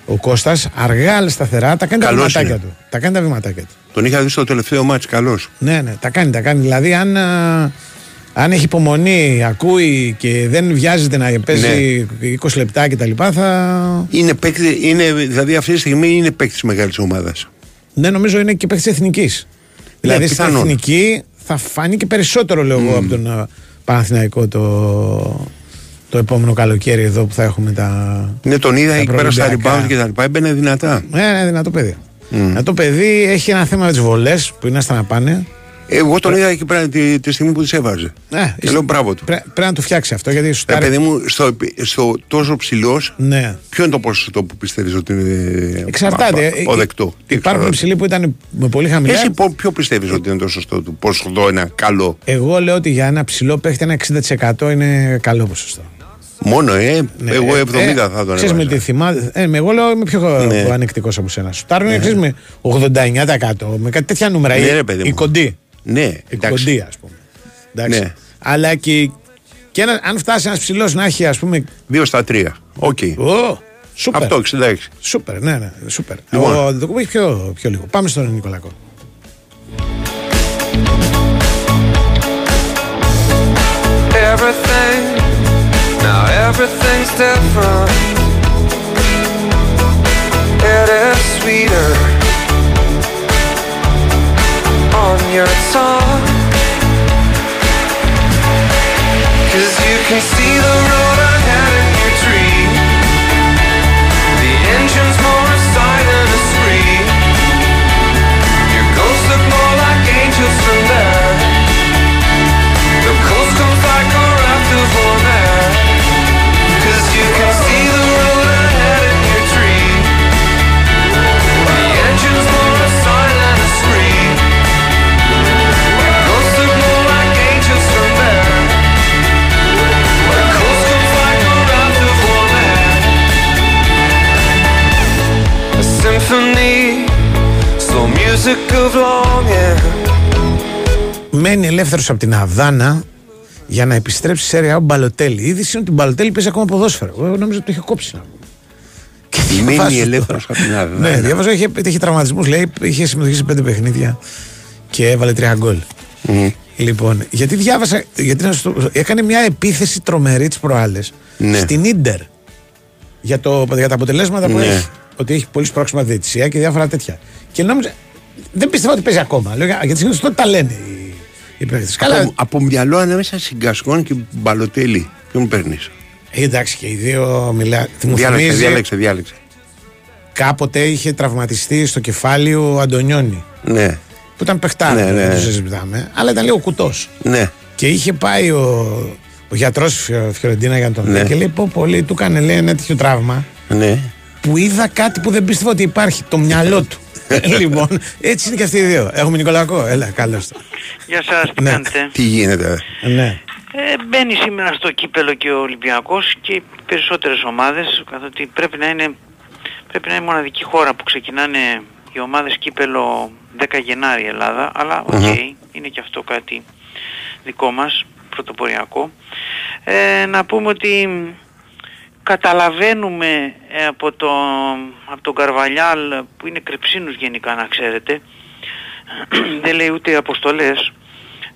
ο Κώστας αργά αλλά σταθερά τα κάνει Καλός τα βηματάκια είναι. του. Τα κάνει τα βηματάκια του. Τον είχα δει στο τελευταίο μάτς καλός. Ναι, ναι, τα κάνει, τα κάνει. Δηλαδή, αν, α, αν έχει υπομονή, ακούει και δεν βιάζεται να παίζει 20 λεπτά κτλ. Θα. Είναι, παίκτη, είναι, δηλαδή αυτή τη στιγμή είναι παίκτης μεγάλης ομάδας. Ναι, νομίζω είναι και παίκτης εθνικής. δηλαδή στην πιθανόν. εθνική θα φανεί και περισσότερο, λέω εγώ, από τον α, Παναθηναϊκό το, το επόμενο καλοκαίρι εδώ που θα έχουμε τα. Ναι, τον είδα Τα εκεί πέρα στα προολυμπιακά. rebound και τα λοιπά. Έμπαινε δυνατά. Ναι, ναι, δυνατό παιδί. Δυνατό παιδί έχει ένα θέμα με τις βολές που είναι στα να πάνε. Εγώ τον είδα εκεί πέρα τη, τη στιγμή που τις έβαζε. Ναι, και λέω μπράβο του. Πρέ- Πρέπει να το φτιάξει αυτό γιατί σου Ρε παιδί μου, στο, στο τόσο ψηλός, Ναι. ποιο είναι το ποσοστό που πιστεύεις ότι είναι Εξαρτάται. Ε, αποδεκτό. Τι Υπάρχουν εξαρτάται. υψηλοί που ήταν με πολύ χαμηλά. Εσύ πο- ποιο πιστεύεις ότι είναι το σωστό του, ποσοστό ένα καλό; Εγώ λέω ότι για ένα ψηλό παίχτη ένα 60% είναι καλό ποσοστό. Μόνο, ε, ναι, εγώ 70 ε, θα τον Ξέρεις με τη θυμάται. Ε, εγώ λέω είμαι πιο ναι. ανεκτικό από σένα. Σου τάρουν ναι. με 89% με κάτι τέτοια νούμερα. Ναι, ρε, παιδί η κοντή. Ναι, η κοντή, ας πούμε. Εντάξει. Ναι. Αλλά και, και ένα, αν φτάσει ένας ψηλός να έχει, ας πούμε. 2 στα 3. OK. Okay. Oh, σούπερ. Αυτό 66. Σούπερ, ναι, ναι, σούπερ. Λοιπόν. Ο Δοκούπο έχει πιο, πιο λίγο. Πάμε στον Νικολακό. Everything, now everything's different. It is sweeter on your tongue. Cause you can see the road music of longing. Μένει ελεύθερος από την Αβδάνα για να επιστρέψει σε ρεά ο Μπαλοτέλη. Η είδηση είναι ότι ο Μπαλοτέλη παίζει ακόμα ποδόσφαιρο. Εγώ νόμιζα ότι το είχε κόψει να και Μένει ελεύθερος από την Αβδάνα. Ναι, διάβαζα είχε, είχε τραυματισμούς. Λέει είχε συμμετοχή σε πέντε παιχνίδια και έβαλε τρία γκολ. Mm. Λοιπόν, γιατί διάβασα. Γιατί να στο, έκανε μια επίθεση τρομερή τις προάλλες ναι. στην ντερ για, το, για τα αποτελέσματα που ναι. έχει. Ότι έχει πολύ σπρώξιμα διαιτησία και διάφορα τέτοια. Και νόμιζα. Δεν πίστευα ότι παίζει ακόμα. Λέω, γιατί συνήθως τότε τα λένε οι, οι παίχτε. Από, από μυαλό ανάμεσα συγκασκόν και μπαλοτέλη. Ποιον παίρνεις; Ε, εντάξει και οι δύο μιλά. Διάλεξε, διάλεξε, διάλεξε. Κάποτε είχε τραυματιστεί στο κεφάλι ο Αντωνιόνι. Ναι. Που ήταν παιχτάρα, ναι, ναι. δεν το συζητάμε. Αλλά ήταν λίγο κουτός. Ναι. Και είχε πάει ο, ο γιατρός Φιωρεντίνα για να τον ναι. και λέει: Πω πολύ, του έκανε λέει, ένα τέτοιο τραύμα. Ναι. Που είδα κάτι που δεν πίστευα ότι υπάρχει, το μυαλό του. λοιπόν, έτσι είναι και αυτοί οι δύο. Έχουμε Νικολακό, έλα, καλώς. Γεια σας, τι ναι. κάνετε; Τι γίνεται, ναι. Ε, μπαίνει σήμερα στο κύπελλο και ο Ολυμπιακός και οι περισσότερες ομάδες καθότι πρέπει να είναι πρέπει να είναι μοναδική χώρα που ξεκινάνε οι ομάδες κύπελλο 10 Γενάρη Ελλάδα αλλά OK, okay, είναι και αυτό κάτι δικό μας πρωτοποριακό ε, να πούμε ότι καταλαβαίνουμε ε, από, το, από τον Καρβαλιάλ που είναι κρεψίνους γενικά να ξέρετε δεν λέει ούτε αποστολές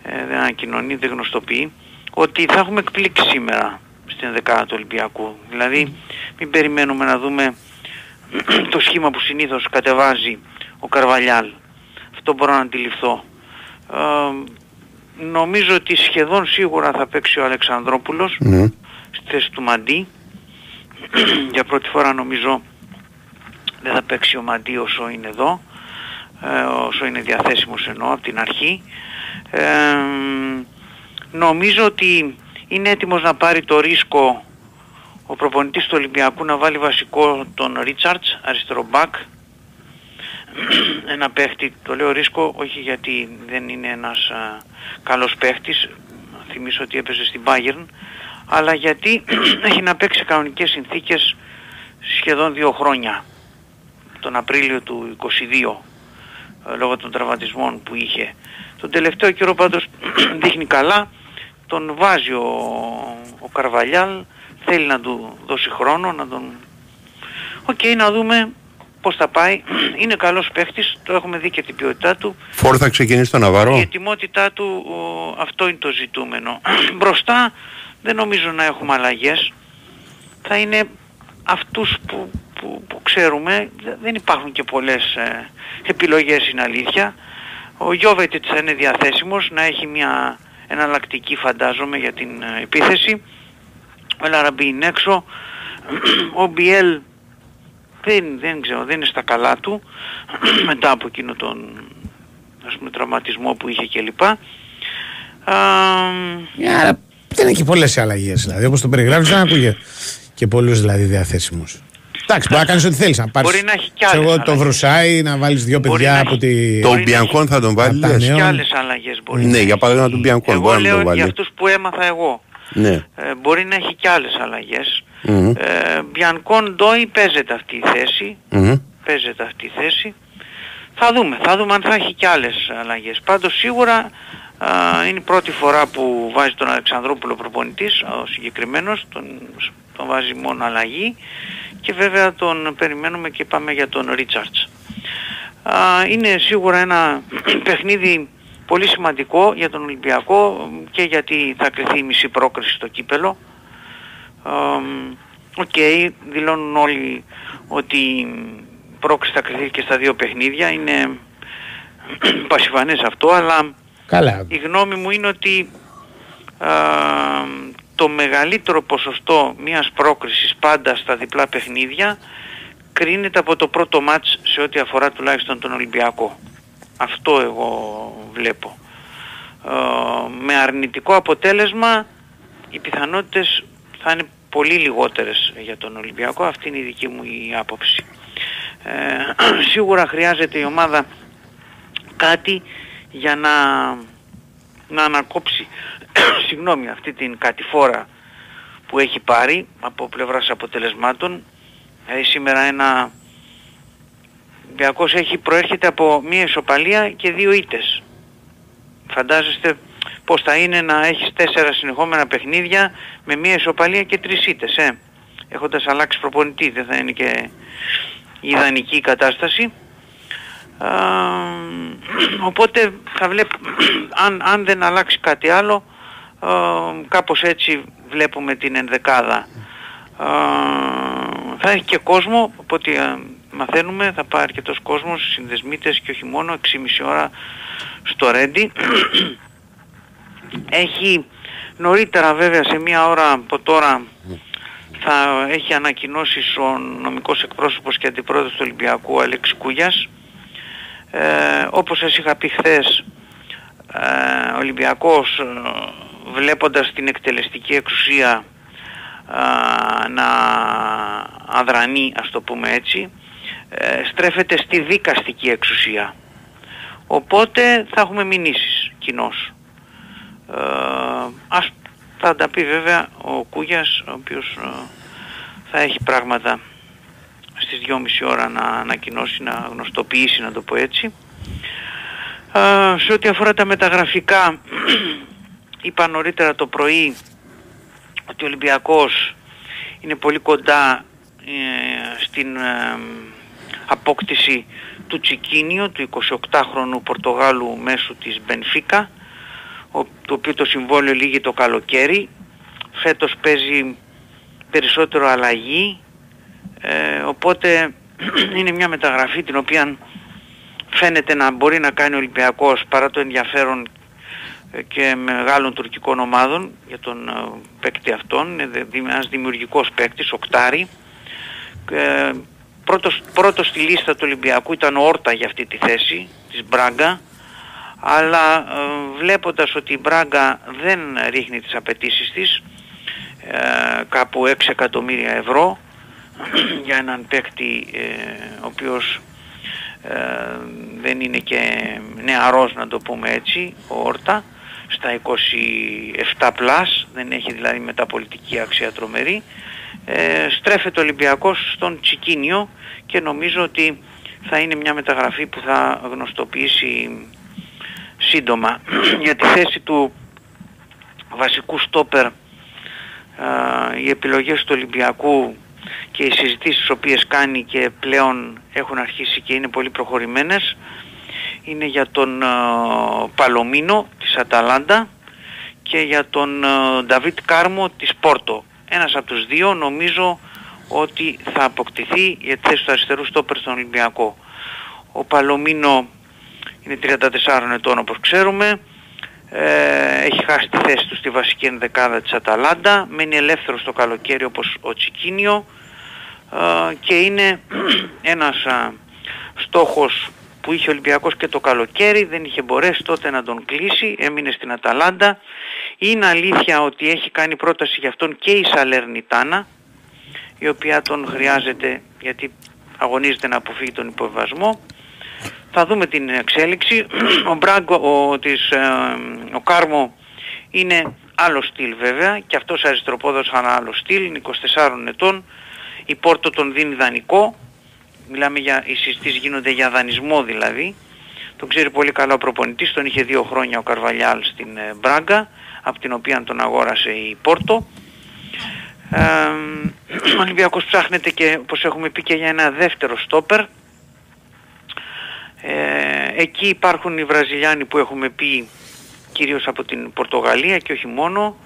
ε, δεν ανακοινωνεί, δεν γνωστοποιεί ότι θα έχουμε εκπλήξει σήμερα στην δεκάδα του Ολυμπιακού. Δηλαδή μην περιμένουμε να δούμε το σχήμα που συνήθως κατεβάζει ο Καρβαλιάλ. Αυτό μπορώ να αντιληφθώ. Ε, νομίζω ότι σχεδόν σίγουρα θα παίξει ο Αλεξανδρόπουλος ναι. στη θέση του Μαντί. Για πρώτη φορά νομίζω δεν θα παίξει ο Μαντί όσο είναι εδώ, ε, όσο είναι διαθέσιμος εννοώ από την αρχή. Ε, Νομίζω ότι είναι έτοιμος να πάρει το ρίσκο ο προπονητής του Ολυμπιακού να βάλει βασικό τον Ρίτσαρτς, αριστερό μπακ. Ένα παίχτη, το λέω ρίσκο όχι γιατί δεν είναι ένας α, καλός παίχτης, θυμίσω ότι έπαιζε στην Bayern, αλλά γιατί έχει να παίξει κανονικές συνθήκες σχεδόν δύο χρόνια, τον Απρίλιο του 22, ε, λόγω των τραυματισμών που είχε. Τον τελευταίο καιρό πάντως δείχνει καλά, τον βάζει ο, ο Καρβαλιάλ, θέλει να του δώσει χρόνο, να τον... OK, okay, να δούμε πώς θα πάει. Είναι καλός παίχτης, το έχουμε δει και την ποιότητά του. Φορ θα ξεκινήσει το Ναβαρό. Η ετοιμότητά του, ο, αυτό είναι το ζητούμενο. Μπροστά δεν νομίζω να έχουμε αλλαγές. Θα είναι αυτούς που, που, που ξέρουμε. Δεν υπάρχουν και πολλές ε, επιλογές είναι αλήθεια. Ο Γιώβετιτς θα είναι διαθέσιμος να έχει μια εναλλακτική φαντάζομαι για την ε, επίθεση. Ο Λαραμπή είναι έξω. Ο Μπιέλ δεν, δεν ξέρω, δεν είναι στα καλά του μετά από εκείνο τον ας πούμε, τραυματισμό που είχε κλπ. Άρα δεν έχει πολλές αλλαγές δηλαδή όπως το περιγράφεις δεν ακούγε και πολλούς δηλαδή διαθέσιμους. Εντάξει, μπορεί να κάνεις ό,τι θέλεις. Να πάρεις. Μπορεί να έχει κι άλλες. Εγώ το βρουσάει, να βάλεις δύο παιδιά από τη. Το Μπιανκόν θα τον βάλεις; Έχει κι άλλες αλλαγές μπορεί. Ναι, για παράδειγμα τον Μπιανκόν μπορεί να τον βάλει. Για αυτούς που έμαθα εγώ. Ναι. Ε, μπορεί να έχει και άλλες αλλαγές. Ε, Μπιανκόν Ντόι παίζεται αυτή η θέση. Παίζεται αυτή η θέση. Θα δούμε, θα δούμε αν θα έχει και άλλες αλλαγές. Πάντως σίγουρα είναι η πρώτη φορά που βάζει τον Αλεξανδρόπουλο προπονητής, ο συγκεκριμένος, τον, τον βάζει μόνο αλλαγή και βέβαια τον περιμένουμε και πάμε για τον Ρίτσαρτς. Είναι σίγουρα ένα παιχνίδι πολύ σημαντικό για τον Ολυμπιακό και γιατί θα κρυθεί η μισή πρόκριση στο κύπελο. OK, okay, δηλώνουν όλοι ότι η πρόκριση θα κρυθεί και στα δύο παιχνίδια. Είναι πασιφανές αυτό, αλλά Καλά. η γνώμη μου είναι ότι το μεγαλύτερο ποσοστό μιας πρόκρισης πάντα στα διπλά παιχνίδια κρίνεται από το πρώτο ματς σε ό,τι αφορά τουλάχιστον τον Ολυμπιακό. Αυτό εγώ βλέπω. Ε, με αρνητικό αποτέλεσμα οι πιθανότητες θα είναι πολύ λιγότερες για τον Ολυμπιακό. Αυτή είναι η δική μου η άποψη. Ε, σίγουρα χρειάζεται η ομάδα κάτι για να, να ανακόψει συγγνώμη, αυτή την κατηφόρα που έχει πάρει από πλευράς αποτελεσμάτων. Δηλαδή σήμερα ένα Ολυμπιακός έχει προέρχεται από μία ισοπαλία και δύο ήτες. Φαντάζεστε πως θα είναι να έχεις τέσσερα συνεχόμενα παιχνίδια με μία ισοπαλία και τρεις ήτες, ε. Έχοντας αλλάξει προπονητή, δεν θα είναι και η ιδανική κατάσταση. Οπότε θα βλέπω, αν, αν δεν αλλάξει κάτι άλλο, κάπως έτσι βλέπουμε την ενδεκάδα. θα έχει και κόσμο, οπότε μαθαίνουμε, θα πάει αρκετός κόσμος, συνδεσμίτες και όχι μόνο, 6,5 ώρα στο Ρέντι. έχει νωρίτερα βέβαια σε μία ώρα από τώρα θα έχει ανακοινώσει ο νομικός εκπρόσωπος και αντιπρόεδρος του Ολυμπιακού Αλέξης Κούγιας. Ε, όπως σας είχα πει χθες, ε, ο Ολυμπιακός ε, βλέποντας την εκτελεστική εξουσία να αδρανεί, ας το πούμε έτσι, ε, στρέφεται στη δικαστική εξουσία. Οπότε θα έχουμε μηνύσεις κοινώς. Ε, ας θα τα πει βέβαια ο Κούγιας, ο οποίος ε, θα έχει πράγματα στις 2.30 ώρα να ανακοινώσει, να γνωστοποιήσει, να το πω έτσι. Ε, σε ό,τι αφορά τα μεταγραφικά, είπα νωρίτερα το πρωί ότι ο Ολυμπιακός είναι πολύ κοντά ε, στην ε, απόκτηση του Τσικίνιο, του 28χρονου Πορτογάλου μέσου της Μπενφίκα, το οποίο το συμβόλαιο λύγει το καλοκαίρι. Φέτος παίζει περισσότερο αλλαγή, ε, οπότε είναι μια μεταγραφή την οποία φαίνεται να μπορεί να κάνει ο Ολυμπιακός παρά το ενδιαφέρον και μεγάλων τουρκικών ομάδων για τον ε, παίκτη αυτόν. Είναι ένας δημιουργικός παίκτης, οκτάρι. Ε, πρώτος, πρώτος στη λίστα του Ολυμπιακού ήταν ο Όρτα για αυτή τη θέση της Μπράγκα αλλά ε, βλέποντας ότι η Μπράγκα δεν ρίχνει τις απαιτήσεις της ε, κάπου 6 εκατομμύρια ευρώ για έναν παίκτη ο οποίος δεν είναι και νεαρός να το πούμε έτσι, ο Όρτα στα 27 πλάς, δεν έχει δηλαδή μεταπολιτική αξία τρομερή. Ε, στρέφεται ο Ολυμπιακός στον Τσικίνιο και νομίζω ότι θα είναι μια μεταγραφή που θα γνωστοποιήσει σύντομα. Για τη θέση του βασικού στόπερ οι επιλογές του Ολυμπιακού και οι συζητήσεις τις οποίες κάνει και πλέον έχουν αρχίσει και είναι πολύ προχωρημένες είναι για τον Παλομίνο της Αταλάντα και για τον Νταβίτ Κάρμο της Πόρτο. Ένας από τους δύο νομίζω ότι θα αποκτηθεί για τη θέση του αριστερού στόπερ στον Ολυμπιακό. Ο Παλομίνο είναι 34 ετών όπως ξέρουμε. Ε, έχει χάσει τη θέση του στη βασική ενδεκάδα της Αταλάντα. Μένει ελεύθερο στο καλοκαίρι όπως ο Τσικίνιο ε, και είναι ένας στόχος που είχε ο Ολυμπιακός και το καλοκαίρι, δεν είχε μπορέσει τότε να τον κλείσει, έμεινε στην Αταλάντα. Είναι αλήθεια ότι έχει κάνει πρόταση για αυτόν και η Σαλέρνιτάνα, η οποία τον χρειάζεται γιατί αγωνίζεται να αποφύγει τον υποβασμό. Θα δούμε την εξέλιξη. Ο Μπράγκο, ο, της, ε, ο Κάρμο είναι άλλο στυλ βέβαια και αυτός αριστεροπόδος ένα άλλο στυλ, είναι 24 ετών. Η Πόρτο τον δίνει δανεικό. Μιλάμε για, οι συζητήσεις γίνονται για δανεισμό δηλαδή. Τον ξέρει πολύ καλά ο προπονητής, τον είχε δύο χρόνια ο Καρβαλιάλ στην ε, Μπράγκα, από την οποία τον αγόρασε η Πόρτο. Ε, ο Ολυμπιακός ψάχνεται και όπως έχουμε πει και για ένα δεύτερο στόπερ. Ε, εκεί υπάρχουν οι Βραζιλιάνοι που έχουμε πει κυρίως από την Πορτογαλία και όχι μόνο,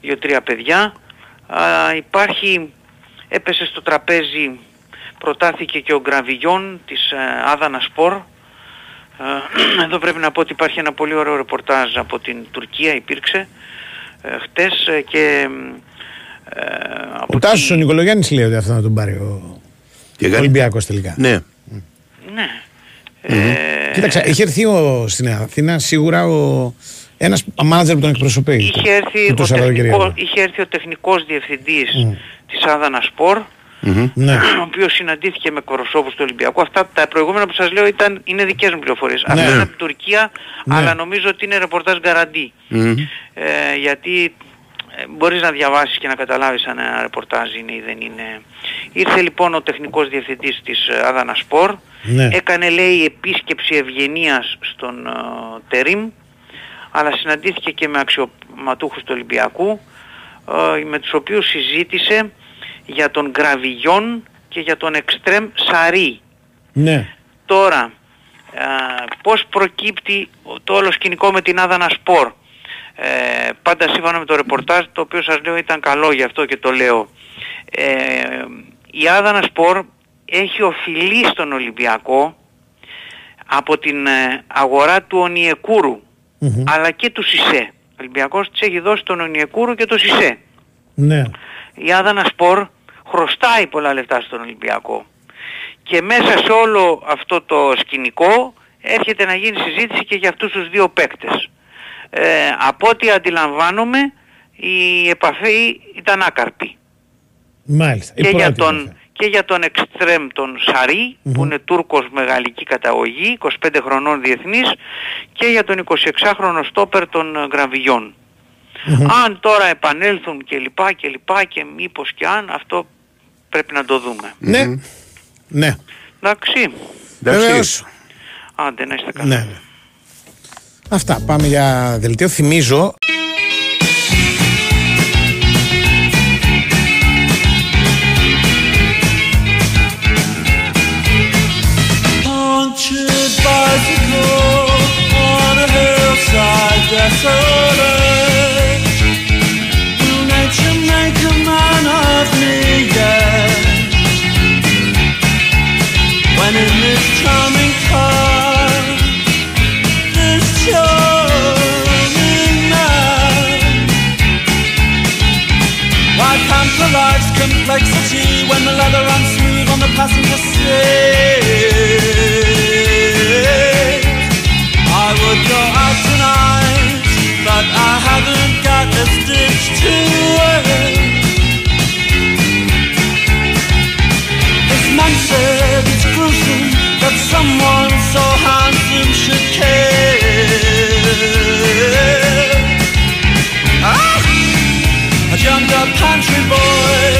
δύο-τρία παιδιά. Α, υπάρχει, έπεσε στο τραπέζι, προτάθηκε και ο Γκραβιγιόν της ε, Άδανα Σπορ. Ε, εδώ πρέπει να πω ότι υπάρχει ένα πολύ ωραίο ρεπορτάζ από την Τουρκία, υπήρξε ε, χτες ε, και... Ε, ο Τάσος ο Νικολογιάννης λέει ότι αυτό να τον πάρει ο, ο Ολυμπιακός τελικά. Ναι. Ναι. Mm-hmm. Ε... Κοίταξε, είχε έρθει ο, στην Αθήνα σίγουρα ο, ένας μάνατζερ που τον εκπροσωπεί. Είχε έρθει, ο, τεχνικό, είχε έρθει ο τεχνικός διευθυντής mm. της Άδανα Σπορ, mm-hmm. ναι. ο οποίος συναντήθηκε με εκπροσώπους του Ολυμπιακού. Αυτά τα προηγούμενα που σας λέω ήταν, είναι δικές μου πληροφορίες. Ναι. Αυτά είναι από την Τουρκία, ναι. αλλά νομίζω ότι είναι ρεπορτάζ γκαραντί. Mm-hmm. Ε, γιατί ε, μπορείς να διαβάσεις και να καταλάβεις αν ένα ρεπορτάζ είναι ή δεν είναι. Ήρθε λοιπόν ο τεχνικός διευθυντής της Άδανα Σπορ, ναι. έκανε λέει επίσκεψη ευγενίας στον uh, Τερίμ, αλλά συναντήθηκε και με αξιωματούχους του Ολυμπιακού ε, με τους οποίους συζήτησε για τον Γκραβιγιόν και για τον Εκστρέμ Σαρί. Ναι. Τώρα, ε, πώς προκύπτει το όλο σκηνικό με την Άδανα Σπορ; Ε, πάντα σύμφωνα με το ρεπορτάζ, το οποίο σας λέω ήταν καλό γι' αυτό και το λέω. Ε, η Άδανα Σπορ έχει οφειλεί στον Ολυμπιακό από την ε, αγορά του Ονιεκούρου mm-hmm. αλλά και του ΣΥΣΕ. Ο Ολυμπιακός της έχει δώσει τον Ονιεκούρο και το ΣΥΣΕ. Ναι. Η Άδανα Σπορ χρωστάει πολλά λεφτά στον Ολυμπιακό. Και μέσα σε όλο αυτό το σκηνικό έρχεται να γίνει συζήτηση και για αυτούς τους δύο παίκτες. Ε, από ό,τι αντιλαμβάνομαι η επαφή ήταν άκαρπη. Μάλιστα. Και για τον, και για τον Εκστρέμ τον Σαρί που είναι Τούρκος με γαλλική καταγωγή, 25 χρονών διεθνής και για τον 26χρονο Στόπερ των γραβιγιων Αν τώρα επανέλθουν και λοιπά και λοιπά και μήπως και αν αυτό πρέπει να το δούμε. Ναι. Ναι. Εντάξει. Βεβαίως. Άντε να είστε καλά. Ναι. Αυτά. Πάμε για δελτίο. Θυμίζω desolate. Will nature make a man of complexity when the leather runs smooth on the passenger seat? I would go out tonight, but I haven't got a stitch to wear. This man said it's gruesome that someone so handsome should care. Ah! A jumped up country boy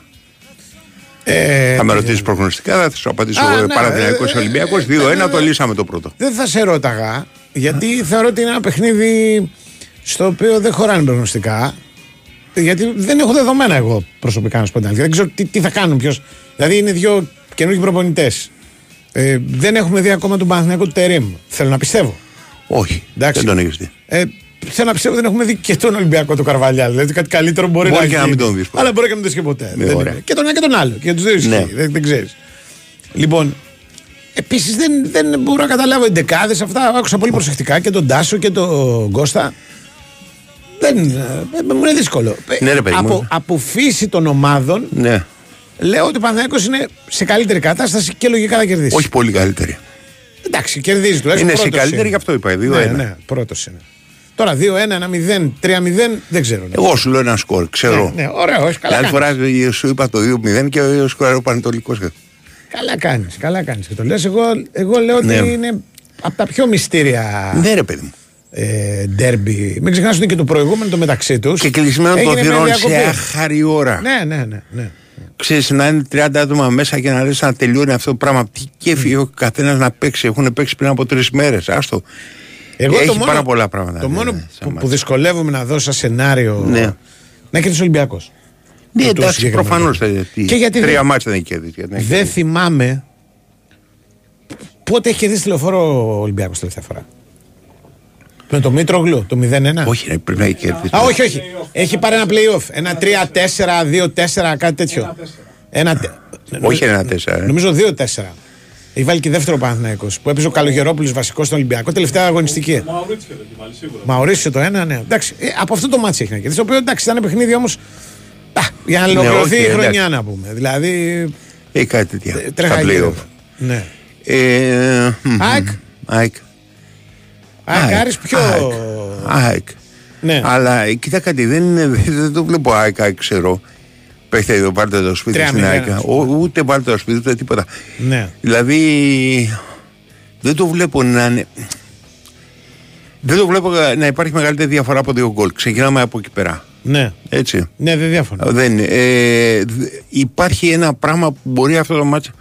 Ε, θα με ρωτήσεις προγνωστικά, θα σου απαντήσω εγώ. Ναι, Παναθυναϊκό ε, Ολυμπιακός 2-1, το λύσαμε το πρώτο. Δεν θα σε ρώταγα, γιατί θεωρώ ότι είναι ένα παιχνίδι στο οποίο δεν χωράνε προγνωστικά. Γιατί δεν έχω δεδομένα εγώ προσωπικά να σου πω Δεν ξέρω τι, τι θα κάνουν ποιος. Δηλαδή είναι δύο καινούργιοι προπονητές. Ε, δεν έχουμε δει ακόμα τον Παναθηναϊκό του Τερήμ. Θέλω να πιστεύω. Όχι. Εντάξει. Δεν τον έχεις δει. Ε, θέλω να πιστεύω δεν έχουμε δει και τον Ολυμπιακό του Καρβαλιάλ. Δηλαδή κάτι καλύτερο μπορεί, μπορεί να και να μην τον δεις. Αλλά μπορεί και να μην τον δεις και ποτέ. Ναι, δεν και τον ένα και τον άλλο. Και τους δύο ναι. Δεν, δεν ξέρεις. Λοιπόν, επίσης δεν, δεν μπορώ να καταλάβω οι δεκάδες αυτά. Άκουσα πολύ προσεκτικά και τον Τάσο και τον Κώστα. Δεν, ε, μου είναι δύσκολο. Ναι, ρε, παιδί μου. από, από φύση των ομάδων, Ναι. λέω ότι ο Παναθηναϊκός είναι σε καλύτερη κατάσταση και λογικά θα κερδίσει. Όχι πολύ καλύτερη. Εντάξει, κερδίζει τουλάχιστον. Είναι σε πρώτος καλύτερη, είναι. γι' αυτό είπα. 2-1. Ναι, ναι, πρώτος είναι. Τώρα 2-1, 1-0, 3-0, δεν ξέρω. ναι. Εγώ σου λέω ένα σκορ, ξέρω. Ναι, ναι, ωραίο, όχι, καλά Την άλλη κάνεις. φορά σου είπα το 2-0 και ο σκορ ο Πανετολικός. Καλά κάνεις, καλά κάνεις και το λες. Εγώ, εγώ λέω ότι Ναι. είναι από τα πιο μυστήρια Ναι, ρε παιδί μου. ε, ντέρμπι. Μην ξεχνάς ότι και το προηγούμενο το μεταξύ τους. Και κλεισμένο το θυρών σε άχαρη ώρα. Ναι, ναι, ναι. ναι. Ξέρεις να είναι 30 άτομα μέσα και να λες να τελειώνει αυτό το πράγμα. Τι κέφι έχει ο καθένας να παίξει. Έχουν παίξει πριν από τρεις μέρες. Άστο. Εγώ Έχει το μόνο, πάρα πολλά πράγματα. Το ναι, μόνο ναι, σαν που, μάτς. που δυσκολεύομαι να δω σαν σενάριο. Ναι. Να κερδίσει ο Ολυμπιακό. Ναι, το εντάξει, συγκεκριμένο. προφανώς. Και γιατί Τρία δεν- μάτια δεν έχει κερδίσει. γιατί δεν έχει Δεν κερδίσει. θυμάμαι πότε έχει κερδίσει τηλεφόρο ο Ολυμπιακός τελευταία φορά. Με το Μήτρογλου, το 0-1. Όχι, ρε, πρέπει να έχει κερδίσει. Α, όχι, όχι. Έχει πάρει ένα playoff. Ένα 3-4, 2-4, κάτι τέτοιο. Ένα... τε- Όχι ένα 4. ε. Νομίζω 2-4. Έχει βάλει και δεύτερο Παναθυναϊκό που έπαιζε ο Καλογερόπουλος βασικός στον Ολυμπιακό τελευταία αγωνιστική. Μαουρίτσιο δεν βάλει σίγουρα. Μαουρίσιο το ένα, ναι. Εντάξει, ε, από αυτό το μάτι έχει να κερδίσει. Το οποίο εντάξει ήταν παιχνίδι όμως. Για να ολοκληρωθεί όχι, η εντάξει. χρονιά να πούμε. Δηλαδή. Έχει κάτι τέτοια. ε, Τρέχα Στα γύρω. playoff. Ναι. Ε, μ, ΑΕΚ. ΑΕΚ. ΑΕΚ Άρης πιο. ΑΕΚ. ΑΕΚ. Ναι. Αλλά ε, κοίτα κάτι, δεν, είναι, δεν το βλέπω ΑΕΚ, ΑΕΚ ξέρω. Παίχτε εδώ, πάρτε το σπίτι Τρία στην μηδέν, ΑΕΚ. ας πούμε. Ο- Ούτε πάρτε το σπίτι, ούτε τίποτα. Ναι. Δηλαδή, δεν το βλέπω να είναι... Δεν το βλέπω να υπάρχει μεγαλύτερη διαφορά από δύο γκολ. Ξεκινάμε από εκεί πέρα. Ναι. Έτσι. Ναι, δεν διαφωνώ. Δεν, είναι. ε, δ- υπάρχει ένα πράγμα που μπορεί αυτό το ματς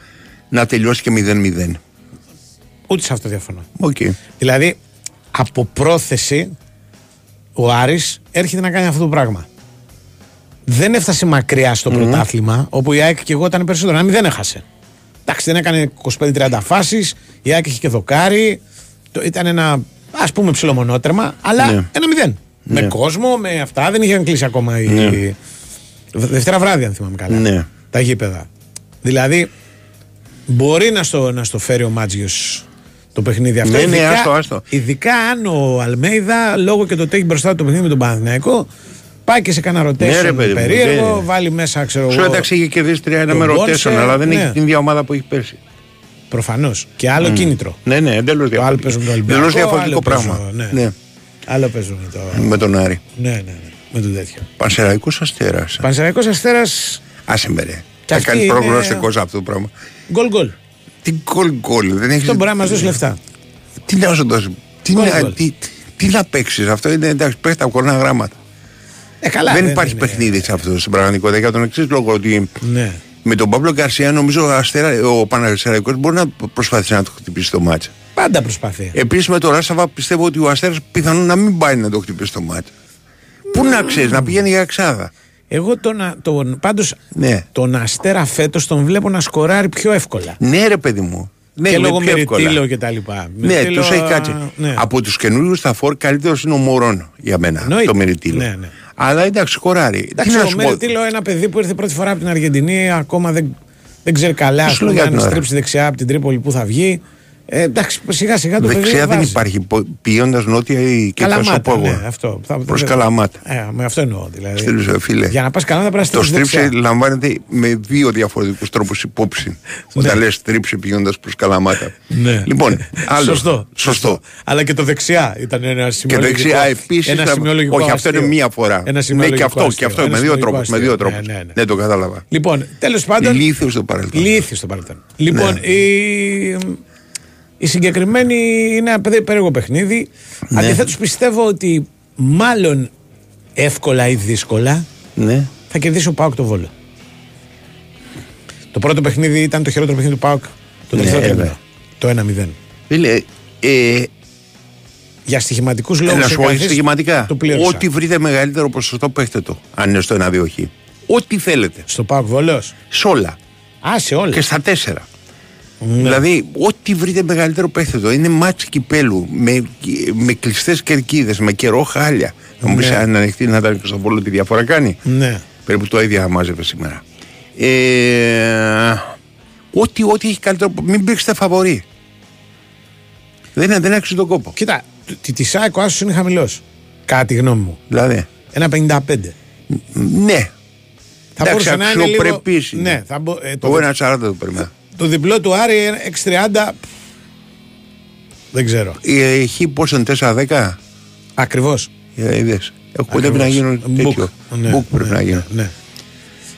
να τελειώσει και 0-0. Ούτε σε αυτό διαφωνώ. Οκ. Δηλαδή, από πρόθεση, ο Άρης έρχεται να κάνει αυτό το πράγμα. Δεν έφτασε μακριά στο πρωτάθλημα, όπου η ΑΕΚ και εγώ ήταν περισσότερο. Να μην δεν έχασε. Εντάξει, δεν έκανε 25-30 φάσεις. Η ΑΕΚ είχε και δοκάρι. Το, ήταν ένα ας πούμε ψιλομονότερμα, αλλά Ναι. ένα μηδέν. Με Ναι. κόσμο, με αυτά. Δεν είχαν κλείσει ακόμα οι. Δε- Δευτέρα βράδυ, αν θυμάμαι καλά. Ναι. Τα γήπεδα. Δηλαδή, μπορεί να στο, να στο φέρει ο Μάτζιος το παιχνίδι αυτό. Ναι, ναι, άστο, άστο. ειδικά αν ο Αλμέιδα, λόγω και το ότι έχει μπροστά του το παιχνίδι με τον Παναθηναϊκό, πάει και σε κανένα rotation Ναι, ρε, παιδί μου, περίεργο, δεν- βάλει μέσα, ξέρω Σου εγώ. εντάξει είχε κερδίσει 3-1 τον με Γκόνσε, ρωτέσεων, αλλά δεν ναι. έχει την ίδια ομάδα που έχει πέρσι. Προφανώς. Και άλλο κίνητρο. Ναι, ναι, εντελώς Το άλλο παίζουν τον διαφορετικό. Ολυμπιακό. Εντελώ διαφορετικό άλλο πράγμα. παίζουν, ναι. Ναι. Άλλο παίζουν το. Με τον Άρη. Ναι, ναι, ναι. Με το τέτοιο. Πανσεραϊκός αστέρας. Πανσεραϊκός Αστέρα. Άσε με ρε. Και Θα αυτή κάνει είναι- προγνωστικός σε αυτό το πράγμα. Γκολ γκολ. Τι γκολ γκολ. Δεν έχει. Αυτό μπορεί να μας δώσει λεφτά. Τι να σου δώσει. Τι, Γκολ, να, γκολ. τι, τι να παίξεις. Αυτό είναι εντάξει, παίχει τα κορνά γράμματα. Ε, καλά. δεν υπάρχει είναι- παιχνίδι σε αυτό στην πραγματικότητα για τον εξής λόγο ότι Ναι. με τον Παύλο Γκαρσία νομίζω ο, Αστέρα, ο Παναγιώτης μπορεί να προσπαθήσει να το χτυπήσει το μάτσα. Πάντα προσπαθεί. Επίσης με τον Ράσαβα πιστεύω ότι ο Αστέρας πιθανόν να μην πάει να το χτυπήσει το μάτσα. Πού να ξέρεις, να πηγαίνει για εξάδα. Εγώ τον, τον, πάντως Ναι. τον Αστέρα φέτος τον βλέπω να σκοράρει πιο εύκολα. Ναι, ρε παιδί μου. Ναι, και είναι λόγω πιο εύκολα. Μεριτήλο και τα λοιπά. Ναι, Μεριτήλο, τους έχει κάτσει. ναι. Από τους καινούριους στα φόρ καλύτερος είναι ο Μωρόν για μένα. Εννοείται. Το Μεριτήλο. Ναι, ναι. Αλλά εντάξει, σκοράρει. Εντάξει, Τι να ο σου πω. Μεριτήλο ένα παιδί που ήρθε πρώτη φορά από την Αργεντινή, ακόμα δεν, δεν ξέρει καλά. Τι Ας σου λέω πούμε, για αν την ώρα. στρίψει δεξιά από την Τρίπολη που θα βγει. Ε, εντάξει, σιγά σιγά το παιδί Δεξιά δεν βάζει. υπάρχει. Πηγαίνοντας νότια ή και θα σου Καλαμάτα, πω εγώ. ναι, αυτό. Θα- Προς δεν- Καλαμάτα. Ε, με αυτό εννοώ. Δηλαδή. Στείλου, φίλε. Για να πας καλά να πρέπει να Το στρίψεις στρίψε δεξιά. λαμβάνεται με δύο διαφορετικούς τρόπους υπόψη. Όταν λες στρίψε πηγαίνοντας προς Καλαμάτα. Ναι. Λοιπόν, άλλο. Σωστό. Σωστό. Αλλά και το δεξιά ήταν ένα Και σημειολογικό. δεξιά επίσης. Ένα σημειολογικό Όχι, αυτό είναι αστείο. μία φορά. Ένα Ναι, και σημειολογικό αυτό, και αστείο. αυτό Ένα με δύο σημειολογικό τρόπους. Με αστείο. δύο τρόπους. Ναι, ναι, ναι. Ναι, το κατάλαβα. Λοιπόν, τέλος πάντων. Ηλίθιο στο παρελθόν. Ηλίθιο στο παρελθόν. Λοιπόν, Ναι. Η, η συγκεκριμένη είναι ένα παιδί περίεργο παιχνίδι. Ναι. Αντιθέτως, πιστεύω ότι μάλλον εύκολα ή δύσκολα Ναι. θα κερδίσει ο Πάοκ το βόλο. Το πρώτο παιχνίδι ήταν το χειρότερο παιχνίδι του Πάοκ. Το Ναι, τελευταίο βέβαια. τρίμηνο. Το 1-0. Φίλε, ε, Για στοιχηματικούς ε, λόγους. να σου πω στοιχηματικά. Το πλήρωσα. Ό,τι βρείτε μεγαλύτερο ποσοστό παίχτε το. Αν είναι στο 1-2 χ. Ό,τι θέλετε. Στο Πάοκ Βόλος; Σε όλα. Α, σε όλα. Και στα τέσσερα. Ναι. Δηλαδή, ό,τι βρείτε μεγαλύτερο παίχτε το. Είναι ματς κυπέλου. Με, με κλειστές κερκίδες, με καιρό χάλια. Να μου πεις Ναι. αν ανοιχτεί να ήταν και στο Βόλο τι διαφορά κάνει. Ναι. Περίπου το ίδιο μάζευε σήμερα. Ε, ό,τι, ό,τι έχει καλύτερο. Μην παίξετε φαβορή. Δεν, δεν αξίζει τον κόπο. Κοίτα, τη, της ΑΕΚ ο άσος είναι χαμηλός. Κάτι γνώμη μου. Δηλαδή. Ένα 55. Ναι. Θα μπορούσε να είναι λίγο... αξιοπρεπής είναι. Ναι, θα μπο... ε, το, Εγώ ένα 40 το περιμένα. Το διπλό του Άρη 6.30 δεν ξέρω. Η Χ πόσο είναι 4-10. Ακριβώς. Ε, είδες. Έχω κοντεύει να γίνω τέτοιο. Ναι, Μπουκ πρέπει ναι, να γίνω. Ναι.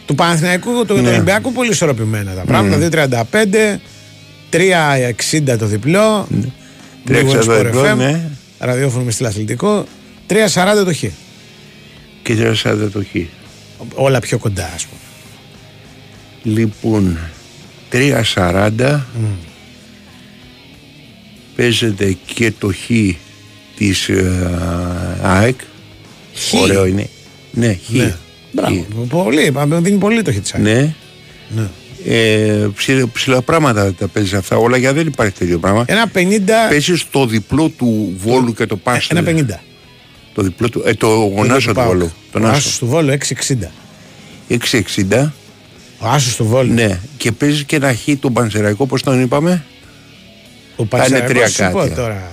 Του Παναθηναϊκού, του Ναι. Ολυμπιακού πολύ ισορροπημένα τα πράγματα. 2.35, 3.60 το διπλό. Big 360 Win Sport διπλό, FM, ναι. Ραδιόφωνο μες στυλ 3.40 το χ. Και 4-40 το Χ. Όλα πιο κοντά, ας πούμε. Λοιπόν, 3.40 παίζεται και το Χ της ε, ΑΕΚ. Χ. Ωραίο είναι. Ναι, Χ. Ναι. Μπράβο. Πολύ, πάμε, δίνει πολύ το χ της ΑΕΚ. Ναι. Ναι. Ε, ψηλά, ψηλά πράγματα τα παίζει αυτά όλα γιατί δεν υπάρχει τέτοιο πράγμα. Ένα 50. Παίζει το διπλό του Βόλου και το Πάστο. Ένα 50. Το διπλό του. Ε, το γονάσο του Πάοκ. Βόλου. Τον Ο Άσο. Άσος του Βόλου 6.60. 660. Ο Άσος του Βόλου. Ναι. Και παίζει και ένα χ τον Πανσεραϊκό, πώς τον είπαμε; Ο Θα είναι Πανσεραϊκός, τρία σου πω κάτι. τώρα.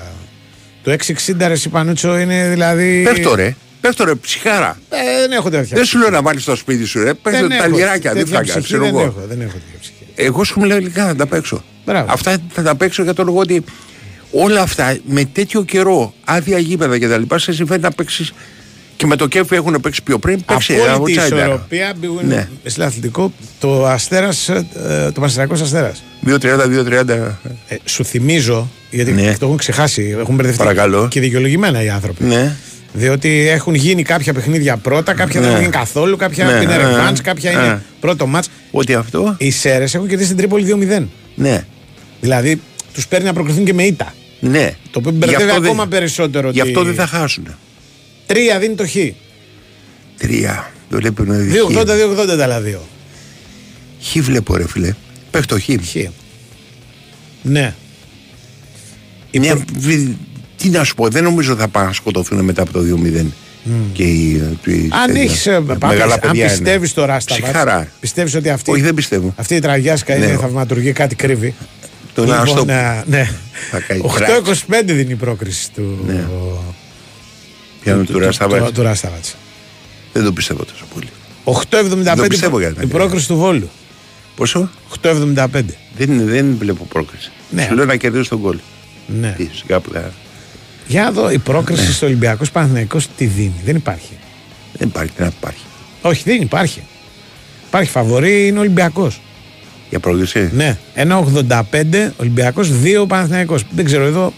Το 6.60 ρε Σιπανούτσο είναι δηλαδή. Πέφτω ρε. Πέφτω ρε, ψυχάρα. Ε, δεν έχω τέτοια. Δεν σου λέω να βάλεις στο σπίτι σου, ρε. Πες Δεν τα έχω λιράκια, δεν τέτοια θα ψυχή, ξέρω δεν εγώ. έχω, δεν έχω τέτοια ψυχή. Εγώ σου μιλάω ειλικρινά θα τα παίξω. Μπράβο. Αυτά θα τα παίξω για το λόγο ότι όλα αυτά με τέτοιο καιρό, άδεια γήπεδα και τα λοιπά, σε συμφέρει να παίξεις και με το κέφι έχουν παίξει πιο πριν. Παίξει ένα Απόλυτη outsider. ισορροπία μπήγουν Ναι. στην αθλητικό το Αστέρας, ε, το Πανσεραϊκός Αστέρας. 2-30-2-30. Ε, σου θυμίζω, γιατί Ναι. το έχουν ξεχάσει, έχουν μπερδευτεί Παρακαλώ. και δικαιολογημένα οι άνθρωποι. Ναι. Διότι έχουν γίνει κάποια παιχνίδια πρώτα, κάποια δεν Ναι. έχουν γίνει καθόλου, κάποια Ναι, είναι ναι, ρεβάνς, ναι. κάποια Ναι. είναι πρώτο μάτς. Ότι αυτό. Οι Σέρες έχουν κερδίσει την Τρίπολη 2-0. Ναι. Δηλαδή τους παίρνει να προκριθούν και με ήττα. Ναι. Το οποίο Γι' μπερδεύει αυτό δεν- ακόμα περισσότερο. Γι' ότι- αυτό δεν θα χάσουν. Τρία δίνει το χ. Τρία. Δεν βλέπω να δει. 2,80-2,80 τα άλλα δύο. Χ βλέπω ρε φίλε. Πέφτω χ. Χ. Ναι. Μια... βι- Τι να σου πω, δεν νομίζω θα πάνε να σκοτωθούν μετά από το 2-0. Και οι, οι, οι- Αν τέτοια. έχεις. Μεγάλα Αν παιδιά είναι. πιστεύεις το Ράσταβατ. Ψυχαρά. Πιστεύεις ότι αυτή, Όχι, δεν πιστεύω. αυτή η τραγιάσκα είναι Ναι. θαυματουργή, κάτι κρύβει. Τον Άστο. ε, ναι. Θα κάνει 8-25 δίνει η πρόκριση του. Ναι. Πιάνω του του- Ρασταβάτ. του Ράσταβατ. Δεν το πιστεύω τόσο πολύ. 8,75 Το πιστεύω για την η πρόκριση του Βόλου. Πόσο; 8,75. Δεν, δεν βλέπω πρόκριση. Ναι. Σου λέω να κερδίσει τον κόλ. Ναι. Τι, Σιγά που θα... Για να δω, η πρόκριση Ναι. στο Ολυμπιακός Παναθηναϊκός τι δίνει; Δεν υπάρχει. Δεν υπάρχει, δεν υπάρχει. Όχι, δεν υπάρχει. Υπάρχει φαβορή, είναι Ολυμπιακός. Για πρόκριση; Ναι. 1,85 Ολυμπιακός, 2 Παναθηναϊκός. Δεν ξέρω εδώ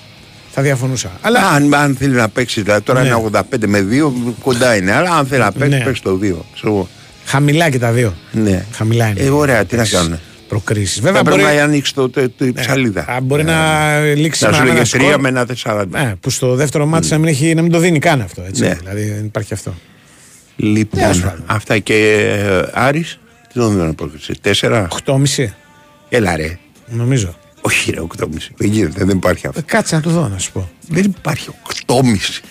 θα διαφωνούσα. Αλλά Αν, αν θέλει να παίξει, δηλαδή τώρα Ναι. είναι 85 με 2, κοντά είναι. Αλλά αν θέλει να παίξει, Ναι. παίξει το 2. Ξέρω εγώ. χαμηλά και τα δύο. Ναι. Χαμηλά είναι. Ε, ωραία, τι να κάνουν. Προκρίσεις. Θα Βέβαια πρέπει μπορεί, να ανοίξει το, το, το, η ναι, ψαλίδα. α, μπορεί να λήξει Να με σου ένα λέγε σκορ, 3 με ένα 4. ε, που στο δεύτερο μάτι να, μην έχει, να μην το δίνει καν αυτό. Έτσι. Ναι. Δηλαδή δεν υπάρχει αυτό. Λοιπόν, Τέλος πάντων. αυτά και ε, Άρης, τι τον δίνω πρόκριση. 4. 8,5 Έλα ρε. νομίζω. Όχι ρε, 8,5. Δεν γίνεται, δεν υπάρχει αυτό. Ε, Κάτσε να το δω να σου πω. Δεν υπάρχει 8,5.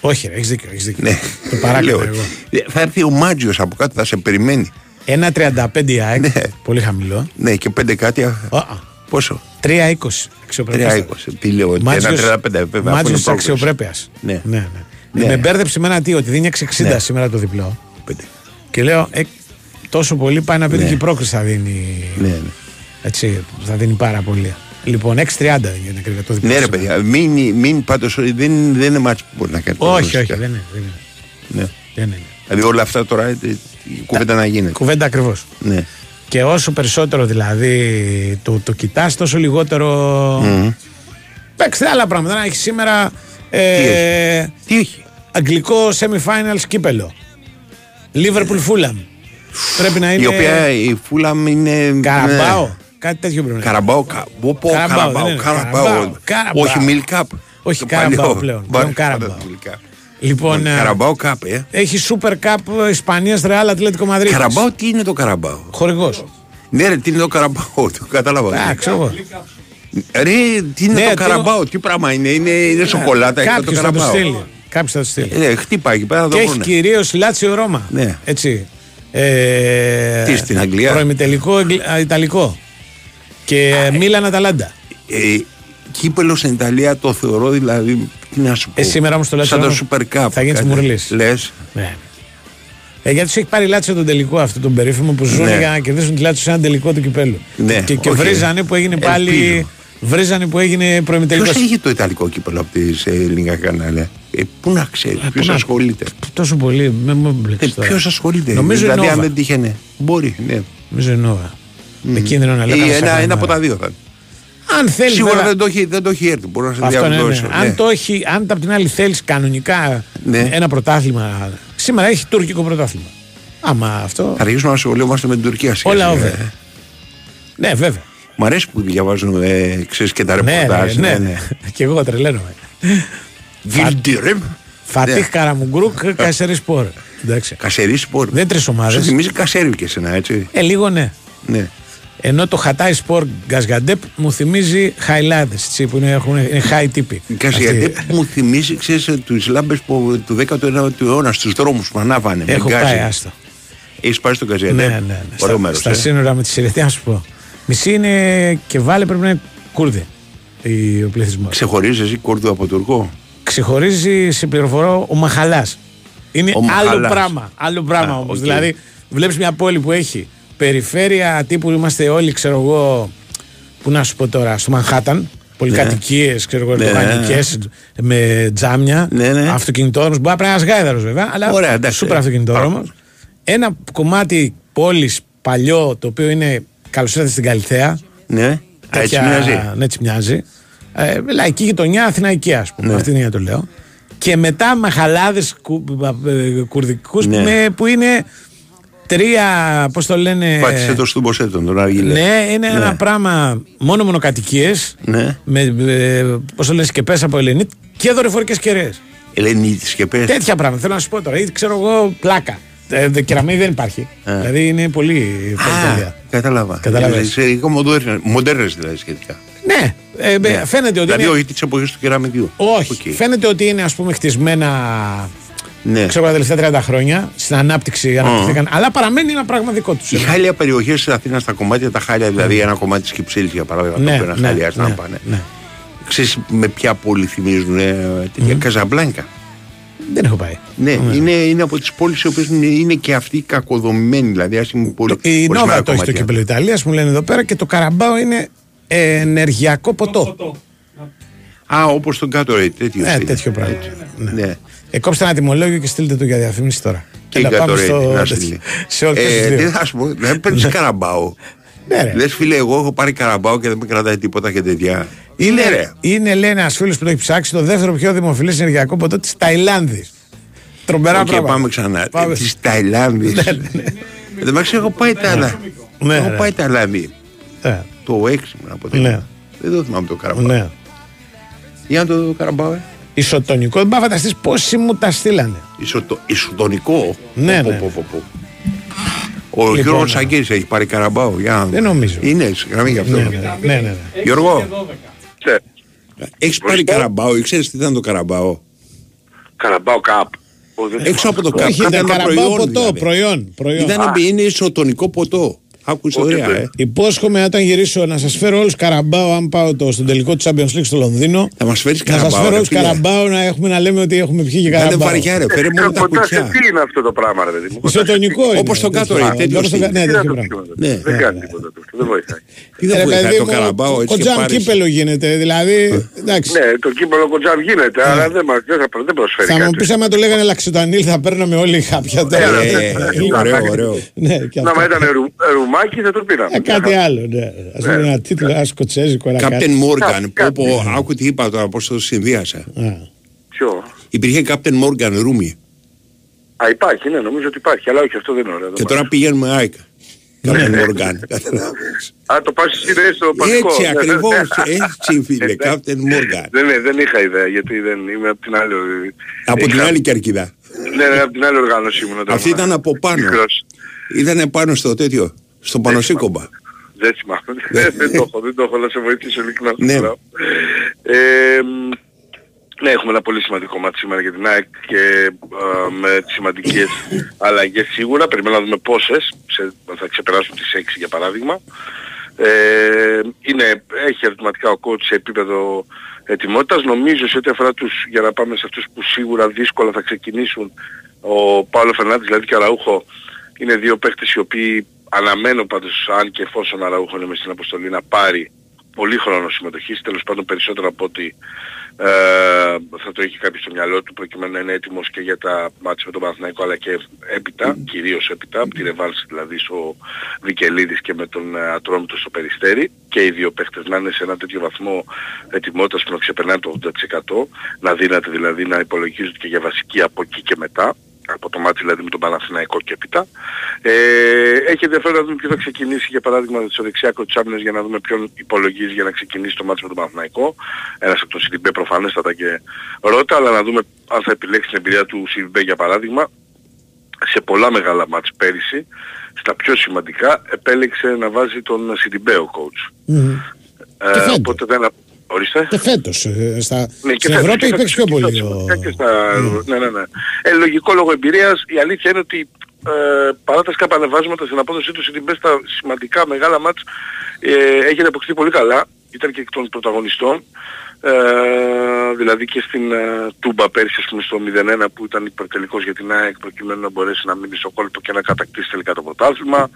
Όχι, ρε, έχεις δίκιο. Έχεις δίκιο. Ναι. Το παράκανα Λέω, εγώ. ε, Θα έρθει ο Μάτζιος από κάτω, θα σε περιμένει. 1,35 η ΑΕΚ. Ναι. Πολύ χαμηλό. Ναι, και 5 κάτι. α, Α, α. Πόσο; 3,20. 3,20. Αξιοπρεπέστατο. Τι λέω, ότι Μάτζιος- 1,35 βέβαια. αφού είναι Μάτζιος της πρόκριση. αξιοπρέπειας. Ναι. ναι, ναι. Ναι. Με μπέρδεψε με ένα τι, ότι δίνει 6,60 Ναι. σήμερα το διπλό. Πέντε. Και λέω, ε, τόσο πολύ πάει να πει Ναι. και η πρόκριση θα δίνει. Ναι, ναι. Έτσι, θα δίνει πάρα πολύ. Λοιπόν, 6,30 για να κρύβει το διπλό. Ναι, ρε σήμερα. παιδιά, μην, μην πάντως, δεν, δεν είναι μάτς που μπορεί να κάνει. Όχι, προγνωστικά. όχι, δεν είναι. Δεν είναι. Ναι. Δεν είναι. Δηλαδή όλα αυτά τώρα ε, η κουβέντα να γίνεται. Κουβέντα ακριβώς. Ναι. Και όσο περισσότερο δηλαδή το, το κοιτάς, τόσο λιγότερο. Μμμ. Παίξτε άλλα πράγματα. Να έχει σήμερα ε, Τι έχει; αγγλικό semi-finals κύπελο. Liverpool Fulham. Πρέπει να είναι. Η οποία η Φούλαμ είναι. Καραμπάο. Ναι. Κάτι τέτοιο πρέπει να είναι. Καραμπάο. κα- Πω, πω, Καραμπάο, Καραμπάο. δεν είναι. Καραμπάο. Καραμπάο, Καραμπάο. Όχι Milk Cup. Όχι, Το Καραμπάο παλιό. πλέον. Μπα- Πλέον πάντα Καραμπάο. το Milk Cup. Λοιπόν, ε, Καραμπάο Cup, ε. έχει Super Cup Ισπανίας Ρεάλ Ατλέτικο Μαδρίτης. Καραμπάο, τι είναι το Καραμπάο; Χορηγός. Ναι, ρε, τι είναι το Καραμπάο, το κατάλαβα. Α, ξέρω εγώ. Ρε, τι είναι Ναι, το τι- Καραμπάο, τι πράγμα είναι, είναι, είναι σοκολάτα, έχει το Κάποιος θα το Καραμπάο. στείλει. Κάποιος θα το στείλει. Ε, χτύπα εκεί πέρα, θα το Και έχει βρούνε. κυρίως Λάτσιο Ρώμα. Ναι. Έτσι. Ε, Τι, στην Αγγλία; Προημιτελικό Αγγλ- α, Ιταλικό. Και Μίλαν Αταλάντα. Ε, κύπελος στην Ιταλία το θεωρώ δηλαδή Τι να σου πω. Ε, σήμερα όμως το Λάτσιο Σαν το όμως Super Cup. θα γίνεις της κάτι. Μουρλής. Λες. Ναι. Ε, γιατί σου έχει πάρει λάτσιο τον τελικό αυτό τον περίφημο που ζουν Ναι. για να κερδίσουν τη λάτσιο σε ένα τελικό του κυπέλου. Ναι, και, και όχι. βρίζανε που έγινε πάλι. Ελπίζω. Βρίζανε που έγινε προημιτελικό. Ποιος είχε το Ιταλικό κύπελο από τις ε, ελληνικά κανάλια; Ε, πού να ξέρει, πού ποιος να- ασχολείται; Τόσο πολύ. Με μου Ε, μπλέξεις τώρα. ποιος ασχολείται; Νομίζω η δηλαδή αν Nova. δεν τύχαινε. Μπορεί, ναι. Νομίζω η Νόβα. Με κίνδυνο να λέει. Ή κανένας ένα, σακρανό. ένα από τα δύο θα είναι. Αν θέλεις. Σίγουρα βέβαια, δεν το, έχει, δεν το έχει έρθει. Μπορώ να σε Αυτό ναι, ναι. διαβεβαιώσω. Αν ναι. το έχει, αν απ' την άλλη θέλεις κανονικά Ναι. ένα πρωτάθλημα. Σήμερα έχει τουρκικό πρωτάθλημα. Άμα αυτό. Θα αρχίσουμε να ασχολούμαστε με την Τουρκία σιγά Όλα σιγά, over. ε. Ναι, βέβαια. Μ' αρέσει που διαβάζουν ε, ξέρεις, και τα Ναι, ναι, ρεπορτάζ. ναι, ναι. Και εγώ τρελαίνομαι. Βιλντιρεμ. Φατίχ Ναι. Καραμουγκρούκ, Κασερή Σπορ. Εντάξει. Κασερί σπορ. Δεν τρεις Σου ομάδε. θυμίζει Κασέρι και εσένα, έτσι. Ε, λίγο ναι. Ναι. Ενώ το Χατάι Σπορ Γκασγαντέπ μου θυμίζει χαϊλάδες που είναι, έχουν, είναι high τύποι. Η Κασιαντέπ Αυτοί. μου θυμίζει, ξέρεις, τους λάμπες που, του 19ου αιώνα στους δρόμους που ανάβανε. με Έχω γκάζι. πάει, άστο. Έχεις πάει στον Ναι, Καζιαντέπ. ναι, ναι. Ωραίο Στα, μέρος, στα ε. σύνορα με τη Συριακή, να σου πω. Μισή είναι και βάλε πρέπει να είναι Κούρδοι η- ο πληθυσμός. Ξεχωρίζεις εσύ Κούρδο από Τουρκό; Ξεχωρίζει, σε πληροφορώ, ο Μαχαλάς. Είναι Ο άλλο Μαχαλάς. πράγμα. Άλλο πράγμα Α, όμως. οκ. Δηλαδή, βλέπεις μια πόλη που έχει περιφέρεια τύπου είμαστε όλοι, ξέρω εγώ, που να σου πω τώρα, στο Μανχάταν. Πολυκατοικίες, ξέρω εγώ, Ναι, ερντογανικές, με τζάμια, Ναι, ναι. αυτοκινητόδρομο. Μπορεί να είναι ένα γάιδαρος βέβαια, αλλά Ωραία, εντάξει. σούπερ αυτοκινητόδρομος. Πράγμα. Ένα κομμάτι πόλης παλιό, το οποίο είναι καλώς ήρθατε στην Καλλιθέα. Ναι. Α, έτσι Τέτοια- μοιάζει. Ναι, έτσι μοιάζει. Ε, λαϊκή γειτονιά, αθηναϊκή, ας πούμε. Ναι. Αυτή είναι για το λέω. Και μετά μαχαλάδες κου, ε, κουρδικούς Ναι. που είναι τρία, πώς το λένε. Πάτησε το στον Ποσέτον, τον Αργιλέ. Ναι, είναι ένα πράγμα μόνο μονοκατοικίες. Ναι. Με, ε, πώς το λένε, σκεπές από Ελληνίτ και δορυφορικές κεραίες. Ελενίτης και πες. Τέτοια πράγματα θέλω να σου πω τώρα. Ή ξέρω εγώ, πλάκα. Ε, δε- κεραμίδι δεν υπάρχει. Δηλαδή είναι πολύ. Α, πολύ κατάλαβα. Κατάλαβες. Σε λίγο μοντέρνες- μοντέρνες δηλαδή σχετικά. Ναι, ε, ε, φαίνεται ότι Δηλαδή είναι. όχι της εποχής του κεραμιδιού. Όχι. Οκ. Φαίνεται ότι είναι ας πούμε χτισμένα Ναι. ξέρω εγώ, τα τελευταία 30 χρόνια στην ανάπτυξη αναπτυχθήκαν, αλλά παραμένει ένα πράγμα δικό τους. Οι χάλια περιοχές της Αθήνας, στα κομμάτια τα χάλια, δηλαδή ένα κομμάτι της Κυψέλης για παράδειγμα, Ναι, το οποίο είναι ναι, χάλια ναι, να πάνε. ναι. Ξέρεις με ποια πόλη θυμίζουν ε, τέτοια Καζαμπλάνκα; Δεν έχω πάει. Ναι, είναι, είναι από τις πόλεις οι οποίες είναι, είναι και αυτοί κακοδομημένοι, δηλαδή άσχημη πόλη. Η ορισμένα Νόβα το έχει το κομμάτια. κύπελο Ιταλίας, μου λένε εδώ πέρα και το Καραμπάο είναι ε, ενεργειακό ποτό. Α, όπως τον Gatorade, τέτοιο. Ε, στυλ. τέτοιο πράγμα. Έτσι. Ναι. Ναι. Ε, κόψτε ένα τιμολόγιο και στείλτε το για διαφήμιση τώρα. Και Έλα, η πάμε Gatorade, στο- να στείλει. σε όλες τις Ε, δύο. τι θα σου πω, δεν παίρνεις καραμπάο. Ναι, ρε. Λες φίλε, εγώ έχω πάρει καραμπάο και δεν με κρατάει τίποτα και τέτοια. Είναι, Ναι, ρε. είναι λέει ένας φίλος που το έχει ψάξει το δεύτερο πιο δημοφιλές ενεργειακό ποτό της Ταϊλάνδης. Τρομερά Οκ, πράγματα. πάμε ξανά. Πάμε. Της Ταϊλάνδης. Δεν με ξέρω, έχω πάει Ταϊλάνδη. Ναι, Έχω ναι. πάει Ταϊλάνδη. Ε, Το 6 ήμουν από τότε. Ναι. Δεν το θυμάμαι το Carabao. ναι. Για να το δω Carabao. Ε. Ισοτονικό, δεν πάει να φανταστείς πόσοι μου τα στείλανε. Ισοτο, ισοτονικό; Ναι, Πω, ναι. πω, πω, πω. Ο Λοιπόν, Γιώργος ναι. Σαγκύρης έχει πάρει Carabao. Για να δω. Δεν νομίζω. Είναι, σε γραμμή γι' αυτό. Ναι, ναι, ναι. ναι, ναι. Γιώργο, Ναι. έχεις πάρει καραμπάο ή ξέρεις τι ήταν το καραμπάο; Καραμπάο Καπ. Ο, δεν Έξω από το Όχι, καπ. ήταν καραμπάο ποτό, προϊόν. προϊόν. Ήταν, είναι ισοτονικό ποτό. Άκου ιστορία, Ούτε ε. Υπόσχομαι όταν γυρίσω να σας φέρω όλους καραμπάο, αν πάω το, στον τελικό του Champions League στο Λονδίνο. Θα μας φέρεις Να σας καραμπάο. φέρω ρε όλους φίλε. καραμπάο να έχουμε να λέμε ότι έχουμε πιει και Δεν είναι καραμπάο. βαριά ρε, φέρε μόνο τα Ποτέ κουτιά. τι είναι αυτό το πράγμα ρε παιδί μου. Ισοτονικό είναι. Όπως το κάτω, τέτοιο. ρε, τέτοιος Όπως το στυλ. κα- Ναι, Τι να τέτοιο το πράγμα. πούμε, Ναι. Δεν κάνει τίποτα το αυτό, δεν βοηθάει. Τι δεν Ρε βοηθάει παιδί το μου, καραμπάο έτσι και Κοτζάμ πάρεις. κύπελο γίνεται. Δηλαδή, εντάξει. Ναι, το κύπελο κοντζάμ γίνεται, αλλά δεν μας δεν θα- δεν προσφέρει Θα μου κάτι. πεις άμα το λέγανε Λαξιτανίλ θα παίρναμε όλοι κάποια τώρα. Ε, Ωραίο, ωραίο. Ναι, και Να αυτό. μα ήταν ρου- ρουμάκι θα το πήραμε. Ε, κάτι άλλο, ναι. Ας πούμε ένα τίτλο, ένα σκοτσέζικο, ένα κάτι. Captain Morgan, πω Κάτι. πω, άκου τι είπα τώρα, πώς το συνδύασα. Α. Ποιο; Υπήρχε Captain Morgan Ρούμι Α, υπάρχει, ναι, νομίζω ότι υπάρχει, αλλά όχι αυτό δεν είναι ωραίο. και δεν τώρα μ' πηγαίνουμε ΑΕΚ. Ναι, Captain Morgan. καταλάβεις. αρέσει. Α, το πας εσύ είναι στο πασικό. Έτσι Ναι, ακριβώς, ναι. έτσι φίλε, Εντάξει. Captain Morgan. Δεν, ναι, δεν είχα ιδέα γιατί δεν είμαι από την άλλη. Από την είχα- άλλη κερκίδα. Ναι, ναι, από την άλλη οργάνωση ήμουν. όταν Αυτή ήμουν ήταν από πάνω. μικρός. Ήταν πάνω στο τέτοιο, στο Πανοσύκομπα. Δεν θυμάμαι. Δεν δεν το έχω, δεν το έχω να σε βοηθήσω ειλικρινά. Ναι. Ναι. Ε, μ, ναι, έχουμε ένα πολύ σημαντικό μάτι σήμερα για την ΑΕΚ και ε, με τις σημαντικές αλλαγές σίγουρα. Περιμένουμε να δούμε πόσες. Σε, θα ξεπεράσουν τις 6 για παράδειγμα. Ε, είναι, έχει ερωτηματικά ο coach σε επίπεδο ετοιμότητας. Νομίζω σε ό,τι αφορά τους, για να πάμε σε αυτούς που σίγουρα δύσκολα θα ξεκινήσουν, ο Παύλο Φερνάντης δηλαδή και ο Αραούχο είναι δύο παίχτες οι οποίοι αναμένω πάντως αν και εφόσον ο Αραούχο είναι μες στην αποστολή να πάρει πολύ χρόνο συμμετοχής, τέλος πάντων περισσότερο από ότι ε, θα το έχει κάποιος στο μυαλό του προκειμένου να είναι έτοιμος και για τα μάτια με τον Παναθηναϊκό αλλά και έπειτα, κυρίως έπειτα, από τη ρεβάλση δηλαδή στο Βικελίδης και με τον ε, Ατρόμητο στο Περιστέρι. Και οι δύο παίχτες να είναι σε ένα τέτοιο βαθμό ετοιμότητας που να ξεπερνάει το 80% να δύναται δηλαδή να υπολογίζονται και για βασική από εκεί και μετά από το μάτι δηλαδή με τον Παναθηναϊκό και έπειτα. Ε, έχει ενδιαφέρον να δούμε ποιος θα ξεκινήσει για παράδειγμα στο δεξιά κοτσάμινες για να δούμε ποιον υπολογίζει για να ξεκινήσει το ματς με τον Παναθηναϊκό. Ένας από τον Σιντιμπέ προφανέστατα και Ρότα, αλλά να δούμε αν θα επιλέξει την εμπειρία του Σιντιμπέ για παράδειγμα. Σε πολλά μεγάλα ματς πέρυσι, στα πιο σημαντικά, επέλεξε να βάζει τον Σιντιμπέ ο coach. Mm-hmm. Ε, οπότε δεν, Ορίστε. Και φέτος. Ε, στα... Ναι, και στην Ευρώπη έχει παίξει πιο πολύ. Και στα... Mm. Ναι, ναι, ναι. Ε, λογικό λόγο εμπειρίας. Η αλήθεια είναι ότι ε, παρά τα σκαπανεβάσματα στην απόδοσή τους στην στα σημαντικά μεγάλα μάτς ε, έχει αποκτήσει πολύ καλά. Ήταν και εκ των πρωταγωνιστών. Ε, δηλαδή και στην ε, Τούμπα πέρσι ας πούμε στο 0-1 που ήταν υπερτελικός για την ΑΕΚ προκειμένου να μπορέσει να μείνει στο κόλπο και να κατακτήσει τελικά το πρωτάθλημα.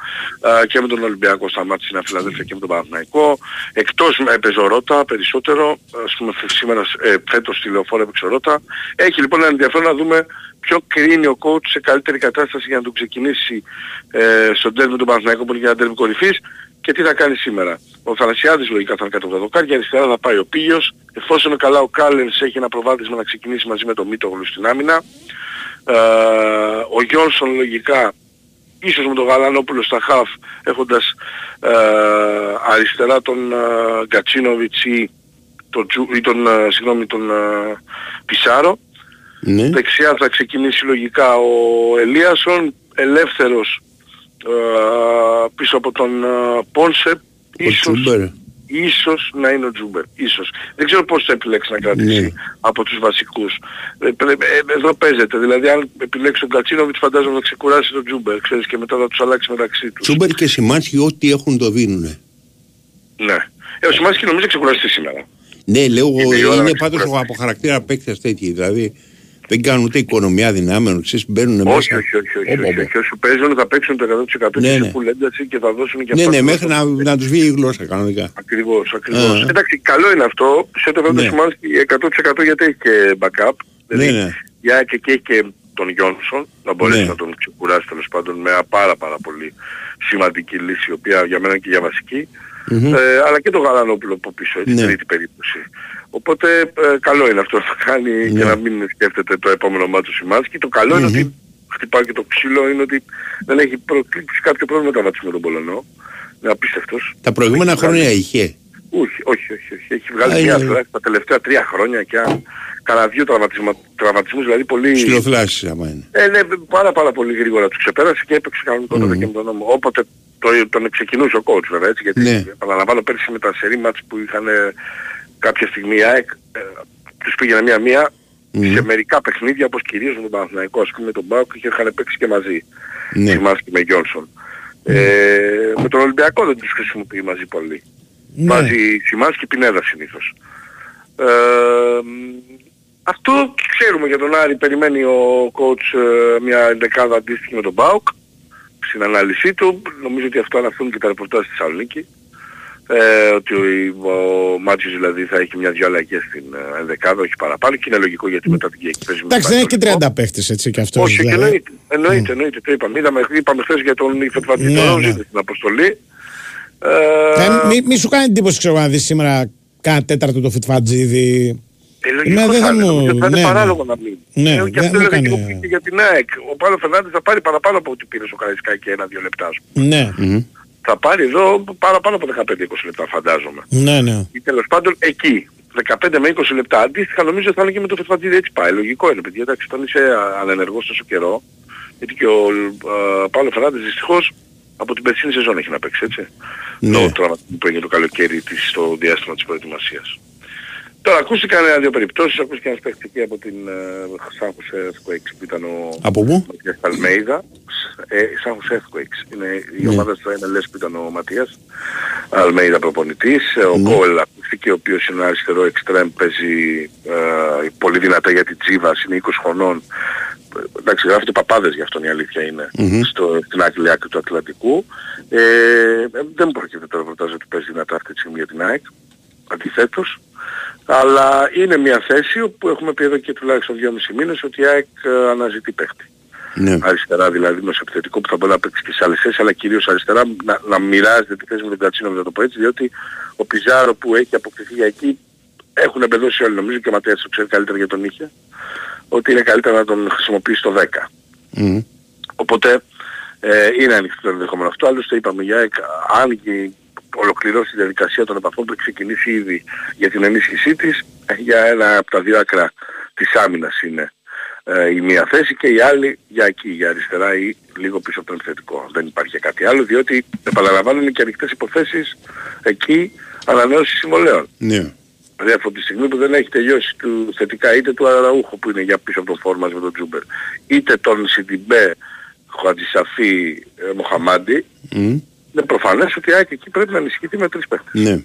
Ε, και με τον Ολυμπιακό στα μάτια στην Αφιλαδέλφια και με τον Παναθηναϊκό. Εκτός με έπαιζε ο Ρώτα περισσότερο. Ας πούμε σήμερα ε, φέτος στη Λεωφόρα έπαιξε ο Ρώτα έχει λοιπόν ένα ενδιαφέρον να δούμε ποιο κρίνει ο coach σε καλύτερη κατάσταση για να τον ξεκινήσει ε, στον τέρμι του Παναθηναϊκού που είναι για ένα τέρμι κορυφής και τι θα κάνει σήμερα. Ο Θανασιάδης λογικά θα είναι κάτω από τα δοκάρια, αριστερά θα πάει ο Πίγιος, εφόσον είναι καλά ο Κάλενς έχει ένα προβάδισμα να ξεκινήσει μαζί με τον Μίτογλου στην άμυνα. Ε, ο Γιόνσον λογικά ίσως με τον Γαλανόπουλο στα χαφ έχοντας ε, αριστερά τον ε, Γκατσίνοβιτς ή τον, ή τον, ε, συγγνώμη, τον ε, Πιζάρο. Ναι. Δεξιά θα ξεκινήσει λογικά ο Ελίασον, ελεύθερος ε, πίσω από τον ε, Πόνσε ίσως, ίσως να είναι ο Τσούμπερ. Ίσως. Δεν ξέρω πώς θα επιλέξει να κρατήσει ναι. από τους βασικούς. Ε, εδώ παίζεται. Δηλαδή αν επιλέξει τον Γκατσίνοβιτς φαντάζομαι να ξεκουράσει τον Τσούμπερ. Ξέρεις και μετά θα τους αλλάξει μεταξύ τους. Τζούμπερ και Σιμάνσκι ό,τι έχουν το δίνουνε. Ναι. Ε, ο Σιμάνσκι νομίζω ξεκουράσει σήμερα. Ναι, λέω, είναι, είναι πάντως από χαρακτήρα παίκτες τέτοιοι. Δηλαδή δεν κάνουν ούτε οικονομία δυνάμεων, ξέρεις, μπαίνουν μέσα. Όχι, όχι, όχι, όχι, όχι, όχι, όσοι παίζουν θα παίξουν το 100% ναι, ναι. ένταση και θα δώσουν και Ναι, ναι, μέχρι να, να τους βγει η γλώσσα κανονικά. Ακριβώς, ακριβώς. Uh. Εντάξει, καλό είναι αυτό, σε το βέβαια ναι. 100% γιατί έχει και backup, δηλαδή ναι, ναι. για και, και έχει και τον Γιόνσον, να μπορέσει ναι. να τον ξεκουράσει τέλος πάντων με πάρα πάρα πολύ σημαντική λύση, η οποία για μένα και για βασική. Mm-hmm. Ε, αλλά και το Γαλανόπουλο από πίσω, έτσι, ναι. τρίτη περίπτωση. Οπότε ε, καλό είναι αυτό να κάνει ναι. και να μην σκέφτεται το επόμενο μάτσο Σιμάνσκι. Το καλό είναι ότι χτυπάει και το ξύλο είναι ότι δεν έχει προκλήξει κάποιο πρόβλημα τα μάτια με τον Πολωνό. Είναι απίστευτος. Τα προηγούμενα χρόνια είχε. Όχι, όχι, όχι, όχι. Έχει βγάλει μια φορά τα τελευταία τρία χρόνια και αν κανένα δύο τραυματισμα... τραυματισμούς, δηλαδή πολύ... Σκυλοφλάσεις άμα είναι. Ε, ναι, πάρα πάρα πολύ γρήγορα τους ξεπέρασε και έπαιξε κανονικότατα mm. και με τον νόμο. Όποτε το, τον ξεκινούσε ο coach βέβαια, έτσι, γιατί ναι. επαναλαμβάνω πέρσι με τα σερή μάτς που είχαν κάποια στιγμή η ΑΕΚ ε, τους πήγαινε μία-μία mm. σε μερικά παιχνίδια όπως κυρίως με τον Παναθηναϊκό ας πούμε με τον Μπάουκ και είχαν παίξει και μαζί. Ναι. Θυμάσαι και με Γιόνσον. Mm. Ε, με τον Ολυμπιακό δεν τους χρησιμοποιεί μαζί πολύ. Ναι. Βάζει Σιμάς και Πινέδα συνήθως. Ε, αυτό ξέρουμε για τον Άρη περιμένει ο coach ε, μια δεκάδα αντίστοιχη με τον Μπάουκ στην ανάλυση του. Νομίζω ότι αυτό αναφέρουν και τα ρεπορτάζ στη Θεσσαλονίκη ε, ότι ο, ο Μάτσιος δηλαδή θα έχει μια-δυο αλλαγές στην ε, ενδεκάδα, όχι παραπάνω και είναι λογικό γιατί μετά την Κυριακή παίζει Εντάξει δεν έχει και 30 παίχτες έτσι και αυτός. Όχι, δηλαδή. εννοείται, εννοείται, εννοείται, το είπαμε. Είδαμε, είπαμε χθες για τον Ιφετβατή ναι, ναι. στην αποστολή. Ε, ε, μη, μη, σου κάνει εντύπωση ξέρω να δεις σήμερα κάνα τέταρτο το Φιτφατζίδη. Ε, λογικό θα, θα, μου... θα είναι ναι, παράλογο να μην. Ναι, ε, και αυτό έλεγα και για την ΑΕΚ. Ο Πάλος Φερνάντης θα πάρει παραπάνω από ό,τι πήρε ο Καραϊσκάκη ένα-δύο λεπτά. Ναι. Mm-hmm θα πάρει εδώ παραπάνω από 15-20 λεπτά φαντάζομαι. Ναι, ναι. Ή τέλος πάντων εκεί. 15 με 20 λεπτά. Αντίστοιχα νομίζω θα είναι και με το Φετφαντίδη έτσι πάει. Λογικό είναι παιδιά. Εντάξει, όταν είσαι ανενεργός τόσο καιρό, γιατί και ο uh, Παύλο Φερνάντες δυστυχώς από την περσίνη σεζόν έχει να παίξει έτσι. Ναι. Το τραυματισμό που έγινε το καλοκαίρι της, στο διάστημα της προετοιμασίας. Τώρα ακούστηκαν ένα-δύο περιπτώσεις, ακούστηκε ένας παίκτης από την San Jose Earthquakes που ήταν ο από πού; Ματίας Αλμέιδα. Ε, San Jose Earthquakes. Είναι, η ναι. ομάδα του MLS που ήταν ο Ματίας. Αλμέιδα προπονητής. Ο ναι. Κόλ ακούστηκε, ο οποίος είναι αριστερό εξτρέμ, παίζει ε, πολύ δυνατά για την Τζίβας, είναι 20 χρονών. Εντάξει, γράφεται παπάδες για αυτόν η αλήθεια είναι, mm-hmm. στο, στην άκρη άκρη του Ατλαντικού. Ε, δεν μου προκύπτει το ρεπορτάζ ότι παίζει δυνατά αυτή τη στιγμή για την ΑΕΚ. Αντιθέτως, αλλά είναι μια θέση που έχουμε πει εδώ και τουλάχιστον 2,5 μήνες ότι η ΑΕΚ ε, αναζητεί παίχτη. Ναι. Αριστερά δηλαδή με επιθετικό που θα μπορεί να παίξει και σε άλλες θέσεις, αλλά κυρίως αριστερά να, να μοιράζεται τη θέση με τον Κατσίνο, να το πω έτσι, διότι ο Πιζάρο που έχει αποκτηθεί για εκεί έχουν εμπεδώσει όλοι νομίζω και ο Ματέας το ξέρει καλύτερα για τον είχε, ότι είναι καλύτερα να τον χρησιμοποιήσει στο 10. Mm. Οπότε ε, είναι ανοιχτό το ενδεχόμενο αυτό. Άλλωστε είπαμε για ΑΕΚ, αν ολοκληρώσει τη διαδικασία των επαφών που έχει ξεκινήσει ήδη για την ενίσχυσή της, ε, για ένα από τα δύο άκρα της άμυνας είναι ε, η μία θέση και η άλλη για εκεί, για αριστερά ή λίγο πίσω από τον επιθετικό. Δεν υπάρχει κάτι άλλο, διότι επαναλαμβάνουν και ανοιχτές υποθέσεις εκεί ανανέωσης συμβολέων. Ναι. Δηλαδή από τη στιγμή που δεν έχει τελειώσει του θετικά είτε του Αραούχο που είναι για πίσω από τον φόρμα με τον Τζούμπερ, είτε τον Σιντιμπέ Χουαντισαφή ε, Μοχαμάντι, mm είναι προφανές ότι η ΑΕΚ εκεί πρέπει να ενισχυθεί με τρεις παίχτες. Ναι.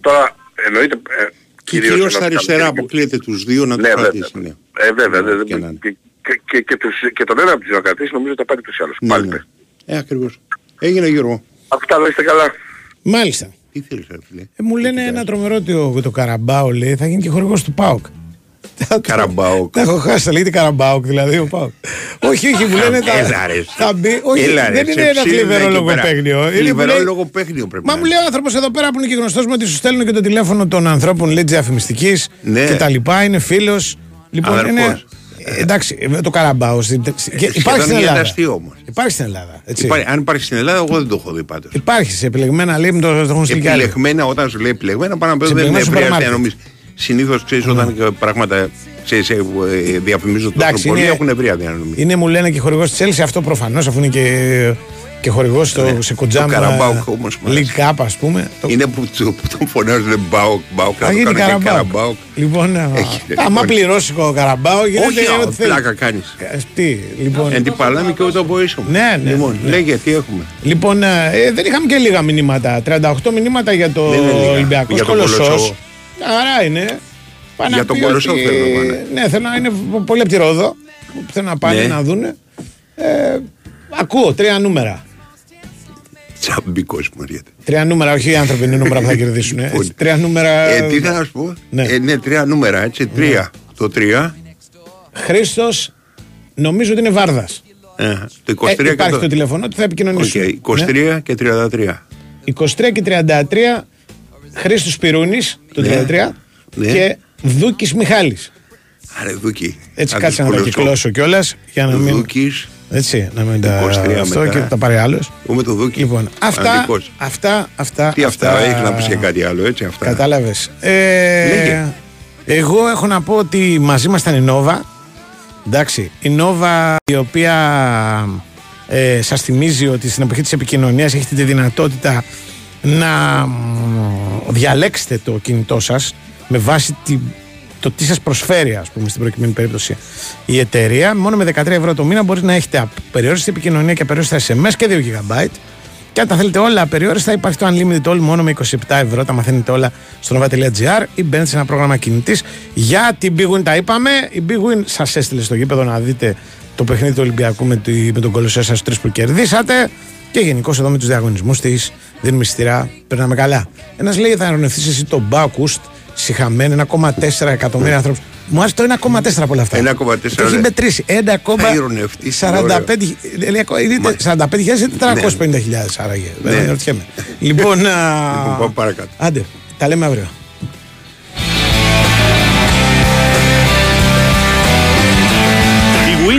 Τώρα εννοείται... Ε, και κυρίως αριστερά αποκλείεται τους δύο να ναι, τους κρατήσει. Ναι. Ε, βέβαια. Ναι, και, και, και, και, τους, και τον ένα από τους να κρατήσει νομίζω ότι θα πάρει τους άλλους. Ναι, Πάλι ναι. Ε, ακριβώς. Έγινε Γιώργο. Αυτά να είστε καλά. Μάλιστα. Τι θέλεις φίλε; Ε, μου λένε ένα τρομερό ότι ο, το Καραμπάο λέει θα γίνει και χορηγός του ΠΑΟΚ. Καραμπάουκ. Τα έχω χάσει, λέγεται Καραμπάουκ δηλαδή ο Πάουκ. Όχι, όχι, μου λένε θα μπει. Όχι, δεν είναι ένα θλιβερό λογοπαίγνιο. Θλιβερό λογοπαίγνιο πρέπει Μα μου λέει ο άνθρωπος εδώ πέρα που είναι και γνωστός μου ότι σου στέλνουν και το τηλέφωνο των ανθρώπων λέει διαφημιστικής ναι. και τα λοιπά. Είναι φίλος. Λοιπόν, είναι. Εντάξει, το Καραμπάο. Υπάρχει στην Ελλάδα. Υπάρχει στην Ελλάδα. Αν υπάρχει στην Ελλάδα, εγώ δεν το έχω δει πάντως. Υπάρχει σε επιλεγμένα, λέει, το έχουν στείλει. Επιλεγμένα, όταν σου λέει επιλεγμένα, πάνω να πει δεν χρειάζεται να συνήθως ξέρεις mm. όταν πράγματα ξέρεις, ε, ε, διαφημίζουν τόσο πολύ έχουν ευρεία διανομή. Είναι μου λένε και χορηγός της Έλση αυτό προφανώς αφού είναι και και χορηγός ναι. σε κοντζάμα. Καραμπάουκ όμως. Λικάπ, ας πούμε. Είναι που, που τον φωνάζουν Μπάουκ, Μπάουκ. Θα γίνει Καραμπάουκ. Λοιπόν, άμα πληρώσει ο Καραμπάουκ, γίνεται ό,τι θέλει. Πλάκα κάνεις. Ε, τι, λοιπόν. Εν πάλαμε και ούτω βοήσουμε. Ναι, ναι. Λοιπόν, ναι. λέγε τι έχουμε. Λοιπόν, δεν είχαμε και λίγα μηνύματα. 38 μηνύματα για το Ολυμπιακό Κολοσσό. Άρα είναι. Για τον Κολοσσό θέλω να Ναι, θέλω να είναι πολύ από τη Ρόδο. Θέλω να πάνε ναι. να δουν. Ε, ακούω τρία νούμερα. Τσαμπικός μου έρχεται. Τρία νούμερα, όχι οι άνθρωποι είναι νούμερα που θα κερδίσουν. Έτσι, λοιπόν, τρία νούμερα. Ε, τι θα σου πω; Ναι. Ε, ναι, τρία νούμερα, έτσι. Τρία. Ναι. Το τρία. Χρήστος, νομίζω ότι είναι Βάρδας. Ε, το 23 ε, υπάρχει το... το τηλέφωνο, θα επικοινωνήσουμε. Okay, 23 ναι. και 33. 23 και 33 Χρήστος Πυρούνης, το ναι. 33. Ναι. Και Δούκης Μιχάλης. Άρε Δούκη. Έτσι κάτσε να τα κυκλώσω κιόλας για να μην. Δούκης, έτσι, να μην τα. Αυτό και τα πάρει άλλος. με το Δούκη; Λοιπόν, αυτά. Αυτά, αυτά. Τι αυτά, αυτά έχεις να πεις και κάτι άλλο, έτσι. Αυτά. Κατάλαβες. Ε, εγώ έχω να πω ότι μαζί μας ήταν η Νόβα. Εντάξει, η Νόβα η οποία ε, σας θυμίζει ότι στην εποχή της επικοινωνίας έχετε τη δυνατότητα να διαλέξετε το κινητό σας με βάση τη, το τι σας προσφέρει, ας πούμε, στην προκειμένη περίπτωση η εταιρεία. Μόνο με 13 ευρώ το μήνα μπορεί να έχετε απεριόριστη επικοινωνία και απεριόριστα SMS και 2 GB. Και αν τα θέλετε όλα απεριόριστα, υπάρχει το Unlimited All μόνο με 27 ευρώ. Τα μαθαίνετε όλα στο nova.gr ή μπαίνετε σε ένα πρόγραμμα κινητής. Για την Big Win τα είπαμε. Η Big Win σας έστειλε στο γήπεδο να δείτε το παιχνίδι του Ολυμπιακού με, τη, με τον κολοσσό σας τρεις που κερδίσατε. Και γενικώς εδώ με τους διαγωνισμούς της δίνουμε στηρά. Περνάμε καλά. Ένας λέει θα ernευθεί εσύ τον Μπάκουστ συχαμένοι, 1,4 εκατομμύρια άνθρωπου. Μου άρεσε το 1,4 από όλα αυτά. 1,4. Το έχει μετρήσει. 1,45 45.000 ή 450.000 άραγε. Δεν ρωτιέμαι. Λοιπόν, λοιπόν, πάμε παρακάτω. Άντε, τα λέμε αύριο.